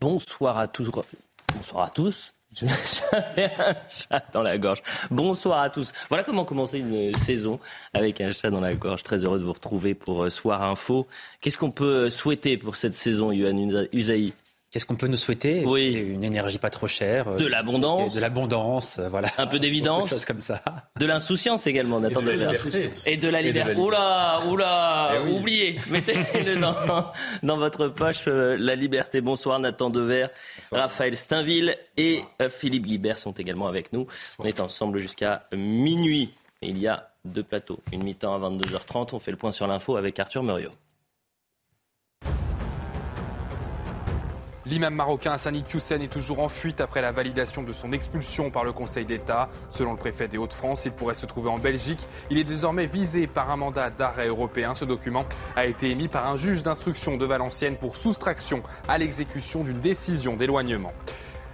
Bonsoir à tous. Bonsoir à tous. J'avais un chat dans la gorge. Bonsoir à tous. Voilà comment commencer une saison avec un chat dans la gorge. Très heureux de vous retrouver pour euh, Soir Info. Qu'est-ce qu'on peut souhaiter pour cette saison, Yohann Usaï? Qu'est-ce qu'on peut nous souhaiter? Oui. Une énergie pas trop chère. De l'abondance. De l'abondance, euh, voilà. Un peu d'évidence. Des choses comme ça. De l'insouciance également, Nathan Et de la Dever. liberté. Et de la liberté. Oula, oula, Eh oui. oubliez. Mettez-le dans, dans votre poche, euh, la liberté. Bonsoir Nathan Dever, Raphaël Steinville et euh, Philippe Guibert sont également avec nous. On est ensemble jusqu'à minuit. Il y a deux plateaux. Une mi-temps à 22h30. On fait le point sur l'info avec Arthur Muriot. L'imam marocain Hassani Hussein est toujours en fuite après la validation de son expulsion par le Conseil d'État. Selon le préfet des Hauts-de-France, il pourrait se trouver en Belgique. Il est désormais visé par un mandat d'arrêt européen. Ce document a été émis par un juge d'instruction de Valenciennes pour soustraction à l'exécution d'une décision d'éloignement.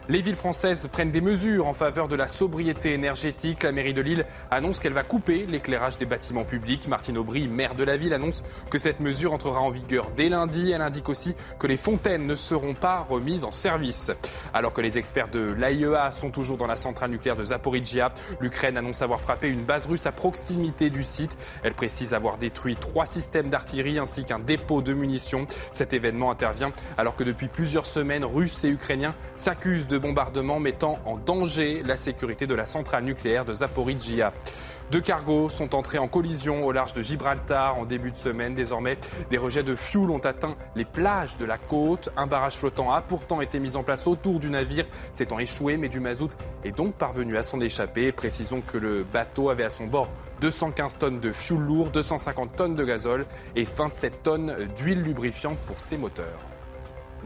Les villes françaises prennent des mesures en faveur de la sobriété énergétique. La mairie de Lille annonce qu'elle va couper l'éclairage des bâtiments publics. Martine Aubry, maire de la ville, annonce que cette mesure entrera en vigueur dès lundi. Elle indique aussi que les fontaines ne seront pas remises en service. Alors que les experts de l'AIEA sont toujours dans la centrale nucléaire de Zaporizhia, l'Ukraine annonce avoir frappé une base russe à proximité du site. Elle précise avoir détruit trois systèmes d'artillerie ainsi qu'un dépôt de munitions. Cet événement intervient alors que depuis plusieurs semaines, Russes et Ukrainiens s'accusent de bombardements mettant en danger la sécurité de la centrale nucléaire de Zaporizhia. Deux cargos sont entrés en collision au large de Gibraltar en début de semaine. Désormais, des rejets de fuel ont atteint les plages de la côte. Un barrage flottant a pourtant été mis en place autour du navire, s'étant échoué, mais du mazout est donc parvenu à s'en échapper. Précisons que le bateau avait à son bord 215 tonnes de fuel lourd, 250 tonnes de gazole et 27 tonnes d'huile lubrifiante pour ses moteurs.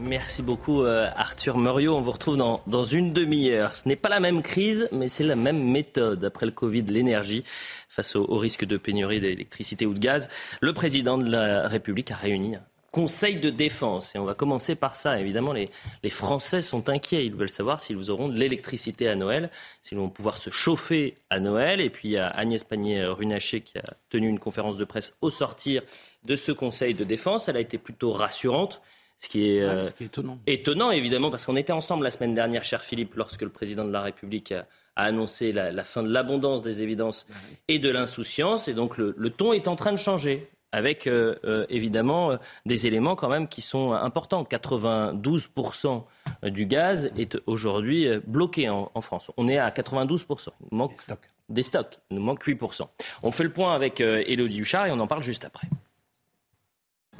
Merci beaucoup euh, Arthur Muriot. On vous retrouve dans, une demi-heure. Ce n'est pas la même crise, mais c'est la même méthode. Après le Covid, l'énergie, face au, risque de pénurie d'électricité ou de gaz, le président de la République a réuni un conseil de défense. Et on va commencer par ça. Évidemment, les, les Français sont inquiets. Ils veulent savoir s'ils auront de l'électricité à Noël, s'ils vont pouvoir se chauffer à Noël. Et puis il y a Agnès Pannier-Runacher qui a tenu une conférence de presse au sortir de ce conseil de défense. Elle a été plutôt rassurante. Ce qui est, euh, Ce qui est étonnant. étonnant, évidemment, parce qu'on était ensemble la semaine dernière, cher Philippe, lorsque le président de la République a, a annoncé la, la fin de l'abondance des évidences et de l'insouciance. Et donc, le, le ton est en train de changer. Avec euh, euh, évidemment euh, des éléments quand même qui sont importants. 92% du gaz est aujourd'hui bloqué en, en France. On est à 92%. Il nous manque Des stocks. des stocks. Il nous manque 8%. On fait le point avec Élodie Huchard et on en parle juste après.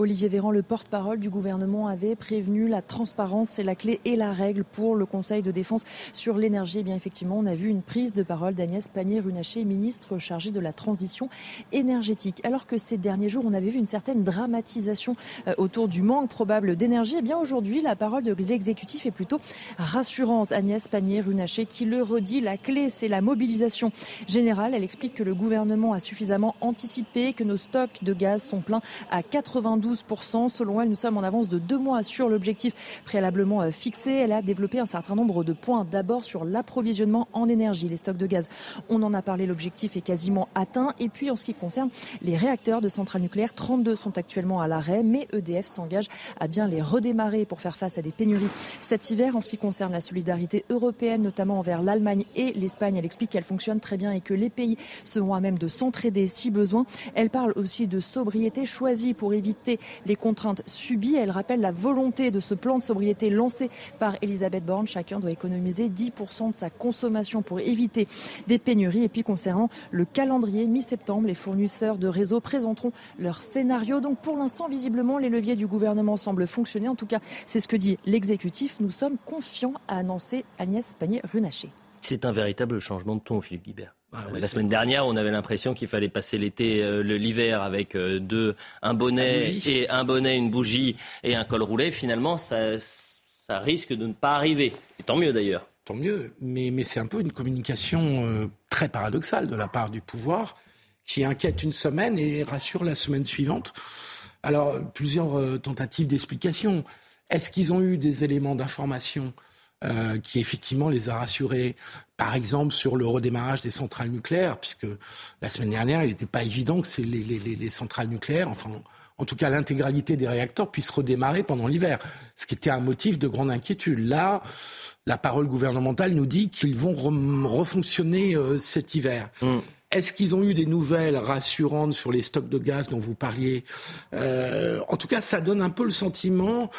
Olivier Véran, le porte-parole du gouvernement, avait prévenu la transparence, c'est la clé et la règle pour le Conseil de défense sur l'énergie. Eh bien, effectivement, on a vu une prise de parole d'Agnès Pannier-Runacher, ministre chargée de la transition énergétique. Alors que ces derniers jours, on avait vu une certaine dramatisation euh, autour du manque probable d'énergie, eh bien, aujourd'hui, la parole de l'exécutif est plutôt rassurante. Agnès Pannier-Runacher qui le redit, la clé, c'est la mobilisation générale. Elle explique que le gouvernement a suffisamment anticipé, que nos stocks de gaz sont pleins à 92%. Selon elle, nous sommes en avance de deux mois sur l'objectif préalablement euh, fixé. Elle a développé un certain nombre de points. D'abord sur l'approvisionnement en énergie, les stocks de gaz. On en a parlé, l'objectif est quasiment atteint. Et puis en ce qui concerne les réacteurs de centrales nucléaires, 32 sont actuellement à l'arrêt, mais EDF s'engage à bien les redémarrer pour faire face à des pénuries cet hiver. En ce qui concerne la solidarité européenne, notamment envers l'Allemagne et l'Espagne, elle explique qu'elle fonctionne très bien et que les pays seront à même de s'entraider si besoin. Elle parle aussi de sobriété choisie pour éviter les contraintes subies. Elle rappelle la volonté de ce plan de sobriété lancé par Elisabeth Borne. Chacun doit économiser 10% de sa consommation pour éviter des pénuries. Et puis concernant le calendrier, mi-septembre, les fournisseurs de réseau présenteront leur scénario. Donc pour l'instant, visiblement, les leviers du gouvernement semblent fonctionner. En tout cas, c'est ce que dit l'exécutif. Nous sommes confiants, a annoncé Agnès Pannier-Runacher. C'est un véritable changement de ton, Philippe Guibert. Ah la semaine dernière, on avait l'impression qu'il fallait passer l'été, euh, l'hiver avec euh, deux, un bonnet et un bonnet, une bougie et un col roulé. Finalement, ça, ça risque de ne pas arriver. Et tant mieux d'ailleurs. Tant mieux. Mais, mais c'est un peu une communication euh, très paradoxale de la part du pouvoir qui inquiète une semaine et rassure la semaine suivante. Alors, plusieurs tentatives d'explication. Est-ce qu'ils ont eu des éléments d'information euh, qui effectivement les a rassurés, par exemple sur le redémarrage des centrales nucléaires, puisque la semaine dernière, il n'était pas évident que les, les, les, centrales nucléaires, enfin en tout cas l'intégralité des réacteurs, puissent redémarrer pendant l'hiver, ce qui était un motif de grande inquiétude. Là, la parole gouvernementale nous dit qu'ils vont refonctionner euh, cet hiver. Mm. Est-ce qu'ils ont eu des nouvelles rassurantes sur les stocks de gaz dont vous parliez euh, En tout cas, ça donne un peu le sentiment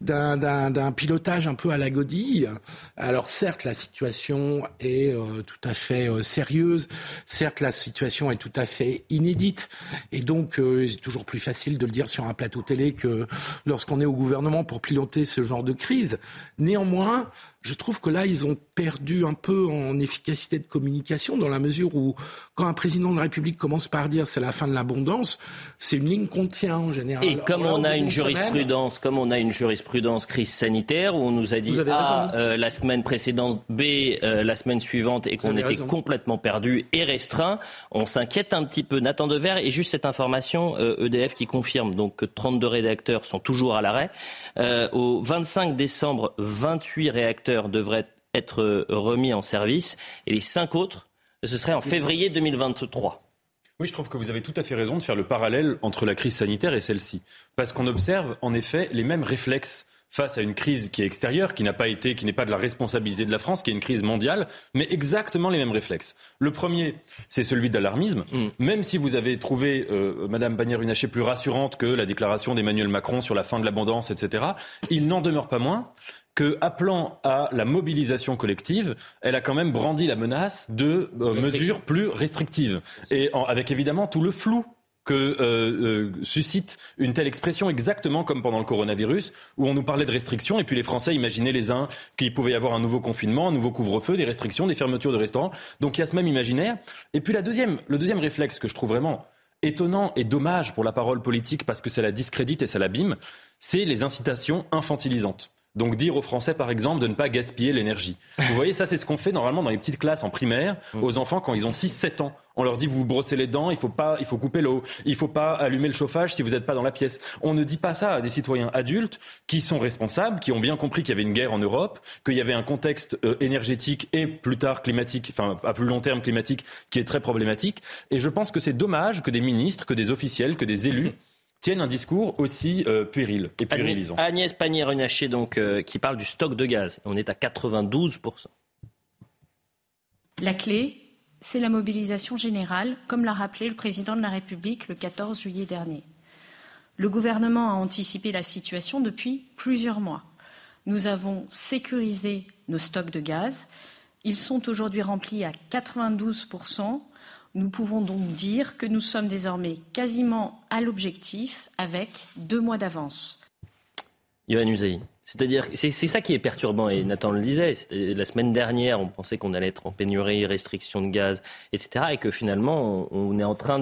d'un pilotage un peu à la godille. Alors certes, la situation est euh, tout à fait euh, sérieuse. Certes, la situation est tout à fait inédite. Et donc, euh, c'est toujours plus facile de le dire sur un plateau télé que lorsqu'on est au gouvernement pour piloter ce genre de crise. Néanmoins, je trouve que là, ils ont perdu un peu en efficacité de communication dans la mesure où, quand un président de la République commence par dire c'est la fin de l'abondance, c'est une ligne qu'on tient en général. Et comme on a une jurisprudence, comme on a une jurisprudence crise sanitaire où on nous a dit A euh, la semaine précédente, B euh, la semaine suivante et qu'on était complètement perdu et restreint, on s'inquiète un petit peu. Nathan Dever et juste cette information EDF euh, e qui confirme donc que 32 réacteurs sont toujours à l'arrêt. au 25 décembre, 28 réacteurs devraient être remis en service et les cinq autres, ce serait en février 2023. Oui, je trouve que vous avez tout à fait raison de faire le parallèle entre la crise sanitaire et celle-ci. Parce qu'on observe en effet les mêmes réflexes face à une crise qui est extérieure, qui n'a pas été, qui n'est pas de la responsabilité de la France, qui est une crise mondiale, mais exactement les mêmes réflexes. Le premier, c'est celui de l'alarmisme. Mm. Même si vous avez trouvé euh, Madame Bannière-Runacher plus rassurante que la déclaration d'Emmanuel Macron sur la fin de l'abondance, etc., il n'en demeure pas moins que, appelant à la mobilisation collective, elle a quand même brandi la menace de euh, mesures plus restrictives. Et avec évidemment tout le flou que euh, euh, suscite une telle expression, exactement comme pendant le coronavirus, où on nous parlait de restrictions, et puis les Français imaginaient les uns qu'il pouvait y avoir un nouveau confinement, un nouveau couvre-feu, des restrictions, des fermetures de restaurants. Donc il y a ce même imaginaire. Et puis la deuxième, le deuxième réflexe que je trouve vraiment étonnant et dommage pour la parole politique, parce que ça la discrédite et ça l'abîme, c'est les incitations infantilisantes. Donc dire aux Français, par exemple, de ne pas gaspiller l'énergie. Vous voyez, ça c'est ce qu'on fait normalement dans les petites classes en primaire mm. aux enfants quand ils ont 6-7 ans. On leur dit vous vous brossez les dents, il faut pas, il faut couper l'eau, il faut pas allumer le chauffage si vous n'êtes pas dans la pièce. On ne dit pas ça à des citoyens adultes qui sont responsables, qui ont bien compris qu'il y avait une guerre en Europe, qu'il y avait un contexte euh, énergétique et plus tard climatique, enfin à plus long terme climatique, qui est très problématique. Et je pense que c'est dommage que des ministres, que des officiels, que des élus tiennent un discours aussi euh, puéril et puérilisant. Agnès Pannier-Runacher, donc, euh, qui parle du stock de gaz. On est à 92%. La clé, c'est la mobilisation générale, comme l'a rappelé le président de la République le 14 juillet dernier. Le gouvernement a anticipé la situation depuis plusieurs mois. Nous avons sécurisé nos stocks de gaz. Ils sont aujourd'hui remplis à 92 nous pouvons donc dire que nous sommes désormais quasiment à l'objectif avec deux mois d'avance. Yohann Usaï. C'est-à-dire, c'est ça qui est perturbant, et Nathan le disait, la semaine dernière, on pensait qu'on allait être en pénurie, restriction de gaz, etc., et que finalement, on est en train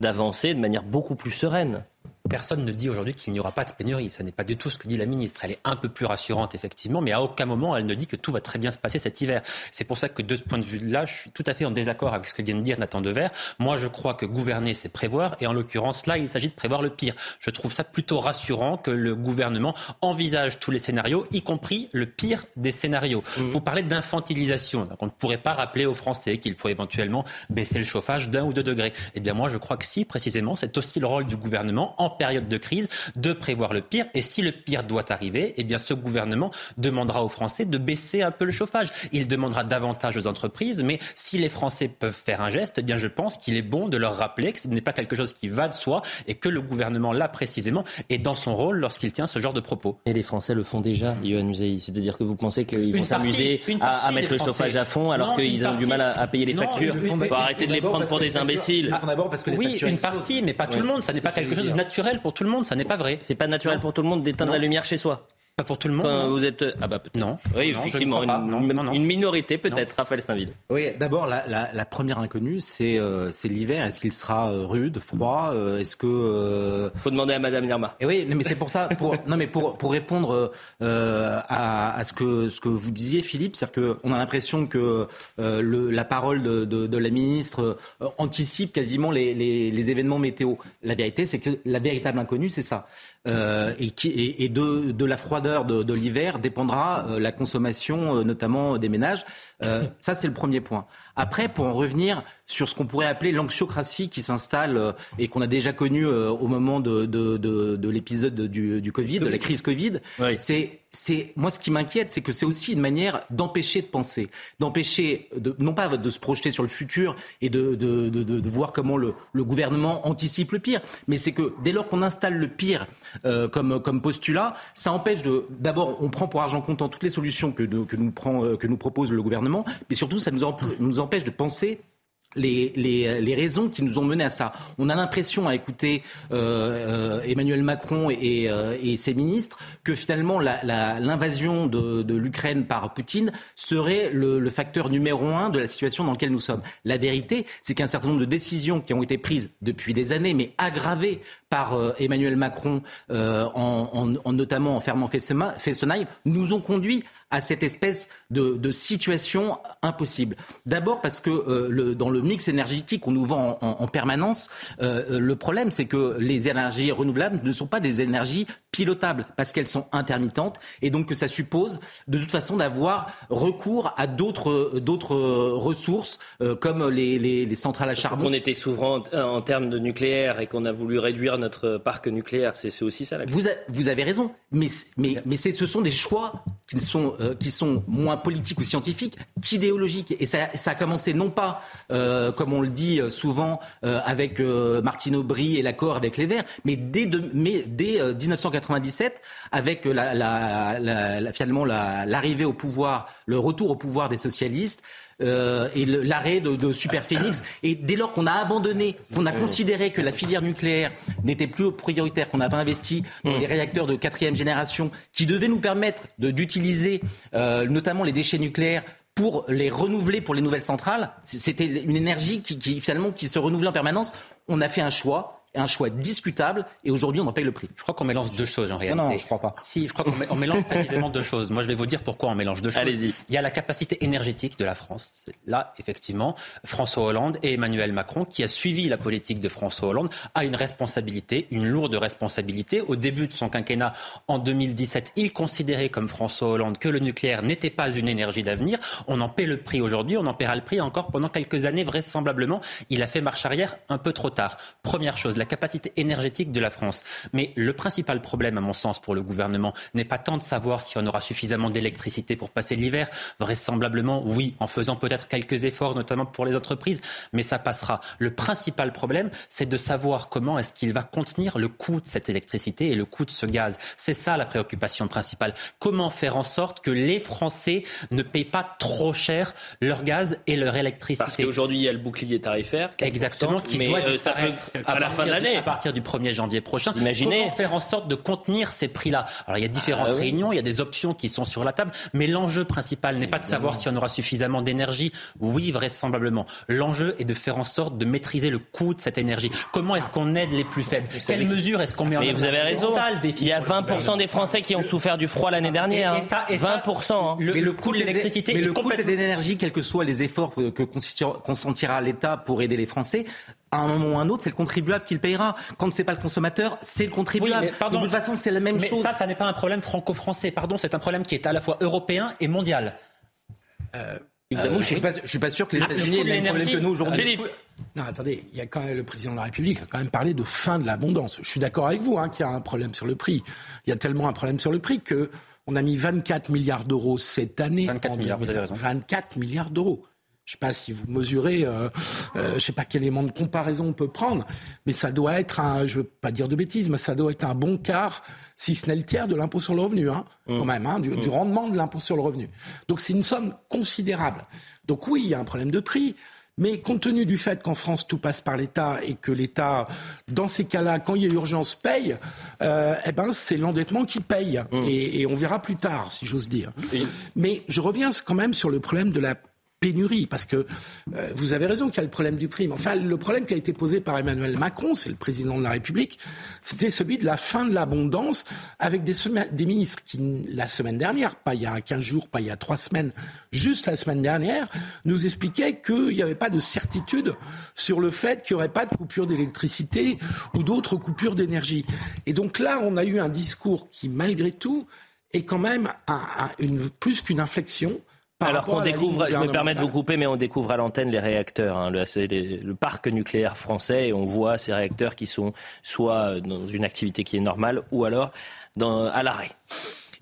d'avancer de manière beaucoup plus sereine. Personne ne dit aujourd'hui qu'il n'y aura pas de pénurie. Ce n'est pas du tout ce que dit la ministre. Elle est un peu plus rassurante, effectivement, mais à aucun moment elle ne dit que tout va très bien se passer cet hiver. C'est pour ça que de ce point de vue-là, je suis tout à fait en désaccord avec ce que vient de dire Nathan Dever. Moi, je crois que gouverner, c'est prévoir, et en l'occurrence, là, il s'agit de prévoir le pire. Je trouve ça plutôt rassurant que le gouvernement envisage tous les scénarios, y compris le pire des scénarios. Mmh. Vous parlez d'infantilisation. On ne pourrait pas rappeler aux Français qu'il faut éventuellement baisser le chauffage d'un ou deux degrés. Eh bien, moi, je crois que si, précisément, c'est aussi le rôle du gouvernement en période de crise de prévoir le pire. Et si le pire doit arriver, eh bien ce gouvernement demandera aux Français de baisser un peu le chauffage. Il demandera davantage aux entreprises, mais si les Français peuvent faire un geste, eh bien je pense qu'il est bon de leur rappeler que ce n'est pas quelque chose qui va de soi et que le gouvernement, là précisément, est dans son rôle lorsqu'il tient ce genre de propos. Et les Français le font déjà, Yohann Musei. C'est-à-dire que vous pensez qu'ils vont s'amuser à, mettre le chauffage à fond alors qu'ils ont du mal à, payer les factures Il faut arrêter de les prendre pour des imbéciles. oui, une partie, mais pas tout le monde. Ça n'est pas quelque chose de naturel pour tout le monde, ça n'est pas vrai. C'est pas naturel pour tout le monde d'éteindre la lumière chez soi. Pas pour tout le monde. Enfin, vous êtes ah bah non. Oui, Non, effectivement, une, Non, non, non. une minorité peut-être. Raphaël Steinville. Oui, d'abord, la, la- la première inconnue, c'est euh, c'est l'hiver. Est-ce qu'il sera euh, rude, froid euh, Est-ce que... euh, Faut demander à Madame Lirma. Et oui, non, mais c'est pour ça. Pour, non, mais pour, pour répondre euh, à, à ce, que, ce que vous disiez, Philippe, c'est-à-dire qu'on a l'impression que euh, le, la parole de, de, de la ministre euh, anticipe quasiment les, les, les événements météo. La vérité, c'est que la véritable inconnue, c'est ça. Euh, et, qui, et, et de, de la froideur de, de l'hiver dépendra euh, la consommation, euh, notamment des ménages. Euh, ça, c'est le premier point. Après, pour en revenir sur ce qu'on pourrait appeler l'anxiocratie qui s'installe euh, et qu'on a déjà connu euh, au moment de, de, de, de l'épisode du, du Covid, de la crise Covid, Oui. c'est, c'est moi ce qui m'inquiète, c'est que c'est aussi une manière d'empêcher de penser, d'empêcher de, non pas de se projeter sur le futur et de, de, de, voir comment le, le gouvernement anticipe le pire, mais c'est que dès lors qu'on installe le pire euh, comme, comme postulat, ça empêche de d'abord on prend pour argent comptant toutes les solutions que, que nous prend que nous propose le gouvernement, mais surtout ça nous, emp- nous empêche de penser les, les, les raisons qui nous ont mené à ça. On a l'impression à écouter euh, euh, Emmanuel Macron et, euh, et ses ministres que finalement l'invasion de, l'Ukraine par Poutine serait le, facteur numéro un de la situation dans laquelle nous sommes. La vérité, c'est qu'un certain nombre de décisions qui ont été prises depuis des années, mais aggravées par Emmanuel Macron, en, en- en- notamment en fermant Fessenheim, nous ont conduit à cette espèce de, de situation impossible. D'abord parce que euh, le, dans le mix énergétique qu'on nous vend en, en- en permanence, euh, le problème c'est que les énergies renouvelables ne sont pas des énergies pilotables parce qu'elles sont intermittentes et donc que ça suppose de toute façon d'avoir recours à d'autres d'autres ressources euh, comme les, les, les centrales à charbon. On était souverain en, en termes de nucléaire et qu'on a voulu réduire notre parc nucléaire. C'est aussi ça la Vous, a- vous avez raison, mais, mais, mais ce sont des choix qui sont, euh, qui sont moins politiques ou scientifiques qu'idéologiques. Et ça, a commencé non pas, euh, comme on le dit euh, souvent, avec Martine Aubry et l'accord avec les Verts, mais dès, de- mais dès euh, 1997, avec finalement la- l'arrivée au pouvoir, le retour au pouvoir des socialistes. Euh, et l'arrêt de, de Superphénix. Et dès lors qu'on a abandonné, qu'on a considéré que la filière nucléaire n'était plus prioritaire, qu'on n'a pas investi dans des réacteurs de quatrième génération qui devaient nous permettre d'utiliser euh, notamment les déchets nucléaires pour les renouveler pour les nouvelles centrales, c'était une énergie qui, qui, finalement qui se renouvelait en permanence. On a fait un choix, un choix discutable, et aujourd'hui on en paye le prix. Je crois qu'on mélange deux choses en réalité. non, je crois pas. Si, je crois qu'on mé- on mélange précisément deux choses. Moi, je vais vous dire pourquoi on mélange deux choses. Allez-y. Il y a la capacité énergétique de la France. Là, effectivement, François Hollande et Emmanuel Macron, qui a suivi la politique de François Hollande, a une responsabilité, une lourde responsabilité. Au début de son quinquennat, en 2017, il considérait comme François Hollande que le nucléaire n'était pas une énergie d'avenir. On en paie le prix aujourd'hui, on en paiera le prix encore pendant quelques années, vraisemblablement. Il a fait marche arrière un peu trop tard. Première chose, la capacité énergétique de la France. Mais le principal problème, à mon sens, pour le gouvernement, n'est pas tant de savoir si on aura suffisamment d'électricité pour passer l'hiver. Vraisemblablement, oui, en faisant peut-être quelques efforts, notamment pour les entreprises, mais ça passera. Le principal problème, c'est de savoir comment est-ce qu'il va contenir le coût de cette électricité et le coût de ce gaz. C'est ça la préoccupation principale. Comment faire en sorte que les Français ne payent pas trop cher leur gaz et leur électricité? Parce qu'aujourd'hui, il y a le bouclier tarifaire. 4%, Exactement, qui mais doit euh, peut à la fin de l'année. À partir du 1er janvier prochain. Imaginez. Comment faire en sorte de contenir ces prix-là Alors il y a différentes Ah oui. réunions, il y a des options qui sont sur la table, mais l'enjeu principal n'est pas de savoir si on aura suffisamment d'énergie. Oui, vraisemblablement. L'enjeu est de faire en sorte de maîtriser le coût de cette énergie. Comment est-ce qu'on aide les plus faibles Quelles que- mesures est-ce qu'on met en œuvre vous avez C'est raison. ça, le défi Il y a pour le 20% des Français qui ont souffert du froid l'année dernière. Et- et hein. ça- et ça, 20%. hein. Le, Mais le coût de l'électricité mais le coût de cette énergie, quels que soient les efforts que, consentira l'État pour aider les Français, à un moment ou à un autre, c'est le contribuable qui le payera. Quand c'est pas le consommateur, c'est le contribuable. Oui, mais pardon. de toute façon, c'est la même Mais chose. ça, ça n'est pas un problème franco-français. Pardon, c'est un problème qui est à la fois européen et mondial. Évidemment, je je suis pas sûr que les Ah, le États-Unis aient de le même problème l'énergie. que nous aujourd'hui. Philippe. Non, attendez, il y a quand même, le président de la République a quand même parlé de fin de l'abondance. Je suis d'accord avec vous hein, qu'il y a un problème sur le prix. Il y a tellement un problème sur le prix que on a mis 24 milliards d'euros cette année. 24 en milliards, vous avez raison. 24 milliards d'euros. Je sais pas si vous mesurez, euh, euh, je sais pas quel élément de comparaison on peut prendre, mais ça doit être un, je veux pas dire de bêtises, mais ça doit être un bon quart, si ce n'est le tiers de l'impôt sur le revenu, hein, quand même, hein, du, du rendement de l'impôt sur le revenu. Donc c'est une somme considérable. Donc oui, il y a un problème de prix. Mais compte tenu du fait qu'en France tout passe par l'État et que l'État, dans ces cas-là, quand il y a urgence, paye, euh, eh ben c'est l'endettement qui paye. Mmh. Et, et, on verra plus tard, si j'ose dire. Mais je reviens quand même sur le problème de la pénurie, parce que euh, vous avez raison qu'il y a le problème du prix. Enfin, le problème qui a été posé par Emmanuel Macron, c'est le président de la République, c'était celui de la fin de l'abondance, avec des, ministres qui, la semaine dernière, pas il y a 15 jours, pas il y a 3 semaines, juste la semaine dernière, nous expliquaient qu'il n'y avait pas de certitude sur le fait qu'il n'y aurait pas de coupure d'électricité ou d'autres coupures d'énergie. Et donc là, on a eu un discours qui, malgré tout, est quand même plus qu'une inflexion alors qu'on découvre, je me permets de vous couper, mais on découvre à l'antenne les réacteurs, hein, le, le, parc nucléaire français, et on voit ces réacteurs qui sont soit dans une activité qui est normale, ou alors dans, à l'arrêt.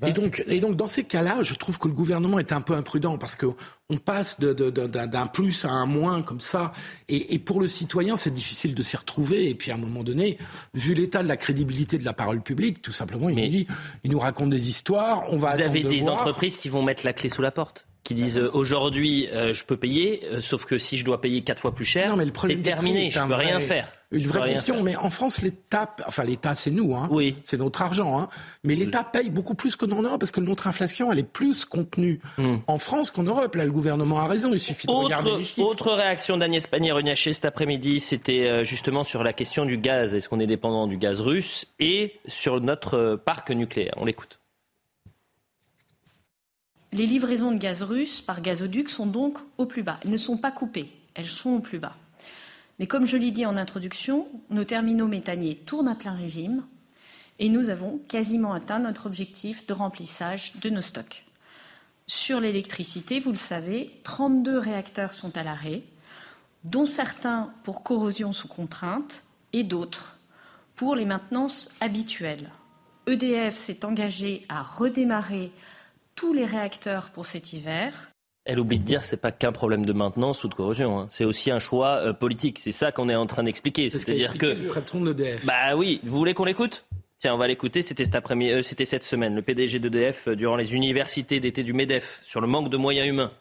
Et donc, et donc, dans ces cas-là, je trouve que le gouvernement est un peu imprudent parce que on passe d'un plus à un moins comme ça. Et, et pour le citoyen, c'est difficile de s'y retrouver. Et puis, à un moment donné, vu l'état de la crédibilité de la parole publique, tout simplement, il nous dit, il nous raconte des histoires. On va vous avez des voir. entreprises qui vont mettre la clé sous la porte qui disent euh, aujourd'hui euh, je peux payer, euh, sauf que si je dois payer quatre fois plus cher, c'est terminé, je peux rien faire. Une vraie question, mais en France, l'État, enfin l'État, c'est nous, hein, oui. c'est notre argent, hein, mais l'État paye beaucoup plus que dans l'Europe parce que notre inflation, elle est plus contenue hmm. en France qu'en Europe. Là, le gouvernement a raison, il suffit de autre, regarder les chiffres. Autre réaction d'Agnès Pannier-Runacher cet après-midi, c'était justement sur la question du gaz. Est-ce qu'on est dépendant du gaz russe et sur notre parc nucléaire? On l'écoute. Les livraisons de gaz russe par gazoduc sont donc au plus bas. Elles ne sont pas coupées, elles sont au plus bas. Mais comme je l'ai dit en introduction, nos terminaux méthaniers tournent à plein régime et nous avons quasiment atteint notre objectif de remplissage de nos stocks. Sur l'électricité, vous le savez, 32 réacteurs sont à l'arrêt, dont certains pour corrosion sous contrainte et d'autres pour les maintenances habituelles. EDF s'est engagé à redémarrer tous les réacteurs pour cet hiver. Elle oublie de dire que ce n'est pas qu'un problème de maintenance ou de corrosion. Hein. C'est aussi un choix euh, politique. C'est ça qu'on est en train d'expliquer. C'est-à-dire que. Le bah oui. Vous voulez qu'on l'écoute? Tiens, on va l'écouter. C'était cet après euh, c'était cette semaine. Le PDG d'EDF euh, durant les universités d'été du MEDEF sur le manque de moyens humains.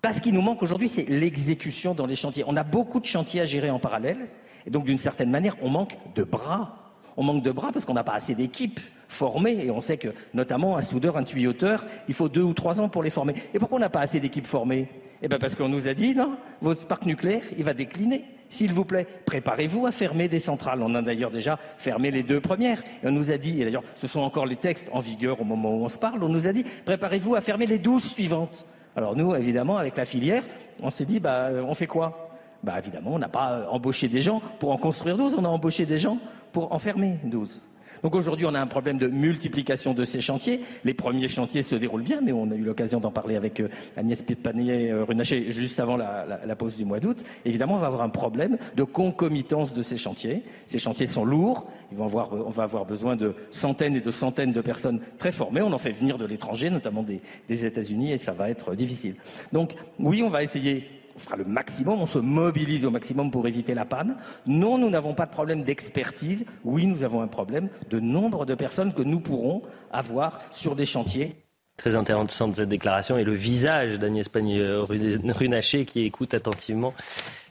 Parce qu'il nous manque aujourd'hui, c'est l'exécution dans les chantiers. On a beaucoup de chantiers à gérer en parallèle. Et donc, d'une certaine manière, on manque de bras. On manque de bras parce qu'on n'a pas assez d'équipes formés. Et on sait que, notamment, un soudeur, un tuyauteur, il faut deux ou trois ans pour les former. Et pourquoi on n'a pas assez d'équipes formées? Eh bien, parce qu'on nous a dit, non, votre parc nucléaire, il va décliner. S'il vous plaît, préparez-vous à fermer des centrales. On a d'ailleurs déjà fermé les deux premières. Et on nous a dit, et d'ailleurs, ce sont encore les textes en vigueur au moment où on se parle, on nous a dit, préparez-vous à fermer les douze suivantes. Alors nous, évidemment, avec la filière, on s'est dit, bah, on fait quoi? Bah, évidemment, on n'a pas embauché des gens pour en construire douze, on a embauché des gens pour en fermer douze. Donc aujourd'hui, on a un problème de multiplication de ces chantiers. Les premiers chantiers se déroulent bien, mais on a eu l'occasion d'en parler avec euh, Agnès Panier-Runacher juste avant la, pause du mois d'août. Évidemment, on va avoir un problème de concomitance de ces chantiers. Ces chantiers sont lourds. On va avoir besoin de centaines et de centaines de personnes très formées. On en fait venir de l'étranger, notamment des, des États-Unis, et ça va être difficile. Donc oui, on va essayer on fera le maximum, on se mobilise au maximum pour éviter la panne. Non, nous n'avons pas de problème d'expertise. Oui, nous avons un problème de nombre de personnes que nous pourrons avoir sur des chantiers. Très intéressante cette déclaration et le visage d'Agnès Pannier-Runacher qui écoute attentivement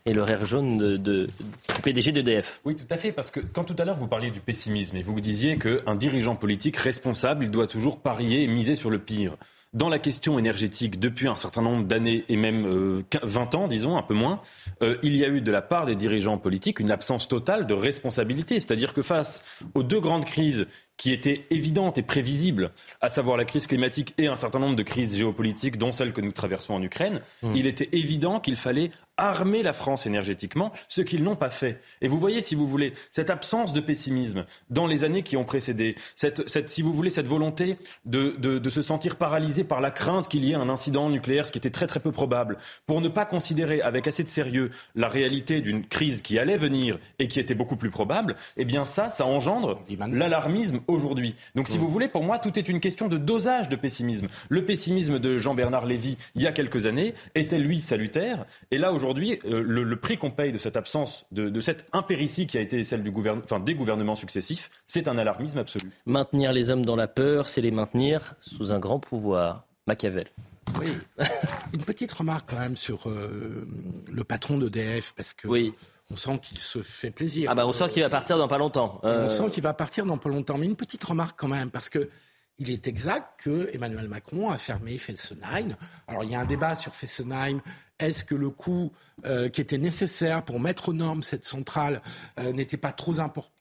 et le rire jaune de, de, du PDG d'EDF. Oui, tout à fait, parce que quand tout à l'heure vous parliez du pessimisme et vous disiez qu'un dirigeant politique responsable, il doit toujours parier et miser sur le pire dans la question énergétique depuis un certain nombre d'années et même 20 euh, ans, disons, un peu moins, euh, il y a eu de la part des dirigeants politiques une absence totale de responsabilité. C'est-à-dire que face aux deux grandes crises qui étaient évidentes et prévisibles, à savoir la crise climatique et un certain nombre de crises géopolitiques, dont celle que nous traversons en Ukraine, mmh. il était évident qu'il fallait armer la France énergétiquement, ce qu'ils n'ont pas fait. Et vous voyez, si vous voulez, cette absence de pessimisme dans les années qui ont précédé, cette, cette si vous voulez, cette volonté de, de, de, se sentir paralysé par la crainte qu'il y ait un incident nucléaire, ce qui était très très peu probable, pour ne pas considérer avec assez de sérieux la réalité d'une crise qui allait venir et qui était beaucoup plus probable, eh bien ça, ça engendre l'alarmisme aujourd'hui. Donc si mmh. vous voulez, pour moi, tout est une question de dosage de pessimisme. Le pessimisme de Jean-Bernard Lévy, il y a quelques années, était lui salutaire, et là, aujourd'hui, euh, le, prix qu'on paye de cette absence, de, cette impéritie qui a été celle du enfin, des gouvernements successifs, c'est un alarmisme absolu. Maintenir les hommes dans la peur, c'est les maintenir sous un grand pouvoir. Machiavel. Une petite remarque quand même sur euh, le patron d'EDF, parce que oui. On sent qu'il se fait plaisir. Ah bah on sent qu'il va partir dans pas longtemps. On sent qu'il va partir dans pas longtemps. Mais une petite remarque quand même, parce que il est exact que Emmanuel Macron a fermé Fessenheim. Alors il y a un débat sur Fessenheim. Est-ce que le coût euh, qui était nécessaire pour mettre aux normes cette centrale euh, n'était pas trop,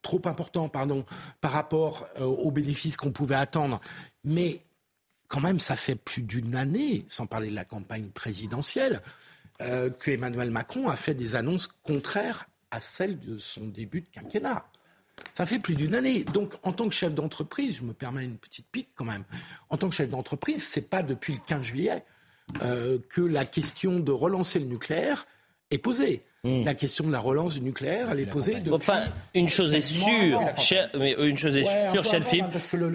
trop, important pardon, par rapport euh, aux bénéfices qu'on pouvait attendre? Mais quand même, ça fait plus d'une année, sans parler de la campagne présidentielle, que Emmanuel Macron a fait des annonces contraires à celles de son début de quinquennat. Ça fait plus d'une année. Donc, en tant que chef d'entreprise, je me permets une petite pique quand même. En tant que chef d'entreprise, c'est pas depuis le 15 juillet euh, que la question de relancer le nucléaire est posée. Hmm. La question de la relance du nucléaire, elle est posée depuis. Enfin, une chose est sûre, mais une chose est sûre, cher film,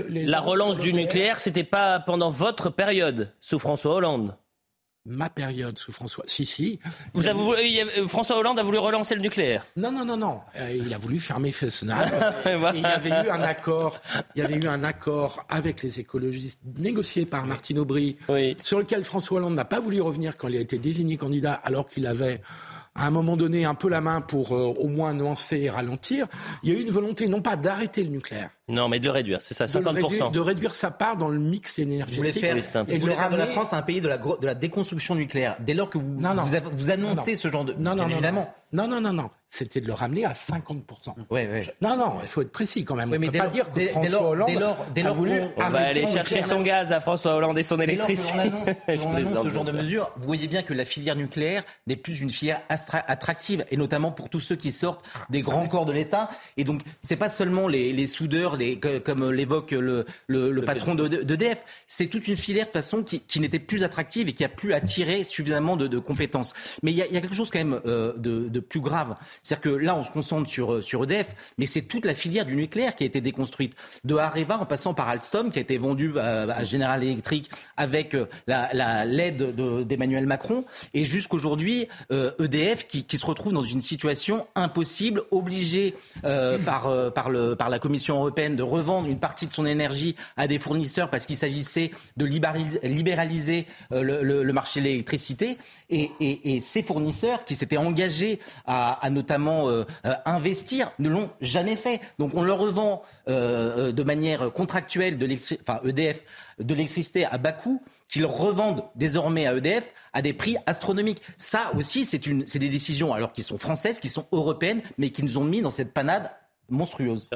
la relance du nucléaire, c'était pas pendant votre période sous François Hollande ma période sous François. Si, si. Vous euh, François Hollande a voulu relancer le nucléaire Non, non, non, non. Euh, il a voulu fermer Fessenheim. il y avait eu un accord. Il y avait eu un accord avec les écologistes négocié par Martine Aubry, sur lequel François Hollande n'a pas voulu revenir quand il a été désigné candidat, alors qu'il avait à un moment donné un peu la main pour euh, au moins nuancer et ralentir. Il y a eu une volonté non pas d'arrêter le nucléaire. Non, mais de le réduire, c'est ça, 50%. De réduire, sa part dans le mix énergétique. Vous voulez faire, et de, de la France un pays de la, de la déconstruction nucléaire. Dès lors que vous, vous, annoncez ce genre de... Non, non, évidemment. Non, non, non, non. C'était de le ramener à 50%. Ouais, ouais. Non, non, il faut être précis quand même. on ne peut pas dire que François Hollande dès lors, voulu on, va aller chercher son gaz à François Hollande et son électricité. Dès on annonce, ce genre de mesures, vous voyez bien que la filière nucléaire n'est plus une filière attractive, et notamment pour tous ceux qui sortent ah, des grands corps de l'État. Et donc, c'est pas seulement les, soudeurs, comme l'évoque le, le, patron d'EDF, c'est toute une filière de façon qui, n'était plus attractive et qui a plus attiré suffisamment de, compétences. Mais il y, a, quelque chose quand même euh, de, de plus grave. C'est-à-dire que là, on se concentre sur, euh, sur EDF, mais c'est toute la filière du nucléaire qui a été déconstruite. De Areva en passant par Alstom, qui a été vendu à, General Electric avec euh, l'aide d'Emmanuel Macron, et jusqu'aujourd'hui, EDF e qui, qui, se retrouve dans une situation impossible, obligé par, par, le, par la Commission européenne de revendre une partie de son énergie à des fournisseurs parce qu'il s'agissait de libéraliser le, le, marché de l'électricité. Et, ces fournisseurs qui s'étaient engagés à, notamment euh, euh, investir ne l'ont jamais fait. Donc on leur revend euh, de manière contractuelle de enfin EDF de l'électricité à bas coût qu'ils revendent désormais à EDF à des prix astronomiques. Ça aussi, c'est des décisions alors qui sont françaises, qui sont européennes, mais qui nous ont mis dans cette panade monstrueuse.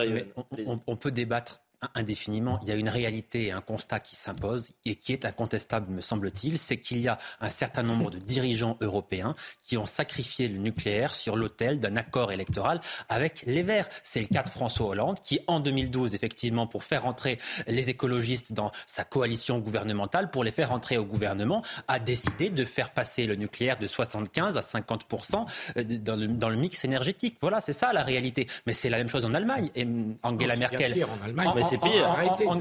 on peut débattre indéfiniment. Il y a une réalité et un constat qui s'impose et qui est incontestable, me semble-t-il, c'est qu'il y a un certain nombre de dirigeants européens qui ont sacrifié le nucléaire sur l'autel d'un accord électoral avec les Verts. C'est le cas de François Hollande qui, en 2012, effectivement, pour faire entrer les écologistes dans sa coalition gouvernementale, pour les faire entrer au gouvernement, a décidé de faire passer le nucléaire de 75 à 50 euh, dans le, dans le mix énergétique. Voilà, c'est ça la réalité. Mais c'est la même chose en Allemagne. Et Angela Merkel, en Allemagne c'est pire.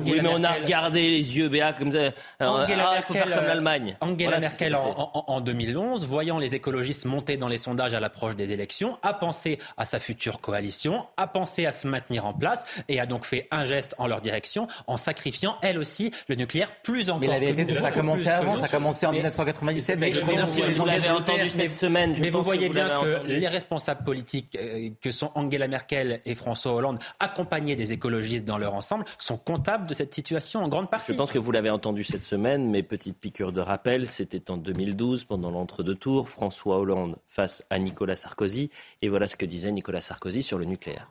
oui, mais on a regardé les yeux Béa comme ça. Euh, Angela ah, Merkel, comme l'Allemagne. Angela Merkel, en, 2011, voyant les écologistes monter dans les sondages à l'approche des élections, a pensé à sa future coalition, a pensé à se maintenir en place et a donc fait un geste en leur direction en sacrifiant, elle aussi, le nucléaire plus encore. Mais la vérité, c'est que ça a commencé avant, ça a commencé en 1997 avec Vous l'avez entendu cette semaine. Mais vous voyez bien que les responsables politiques euh, que sont Angela Merkel et François Hollande, accompagnés des écologistes dans leur ensemble, sont comptables de cette situation en grande partie. Je pense que vous l'avez entendu cette semaine, mais petite piqûre de rappel, c'était en 2012, pendant l'entre-deux tours, François Hollande face à Nicolas Sarkozy, et voilà ce que disait Nicolas Sarkozy sur le nucléaire.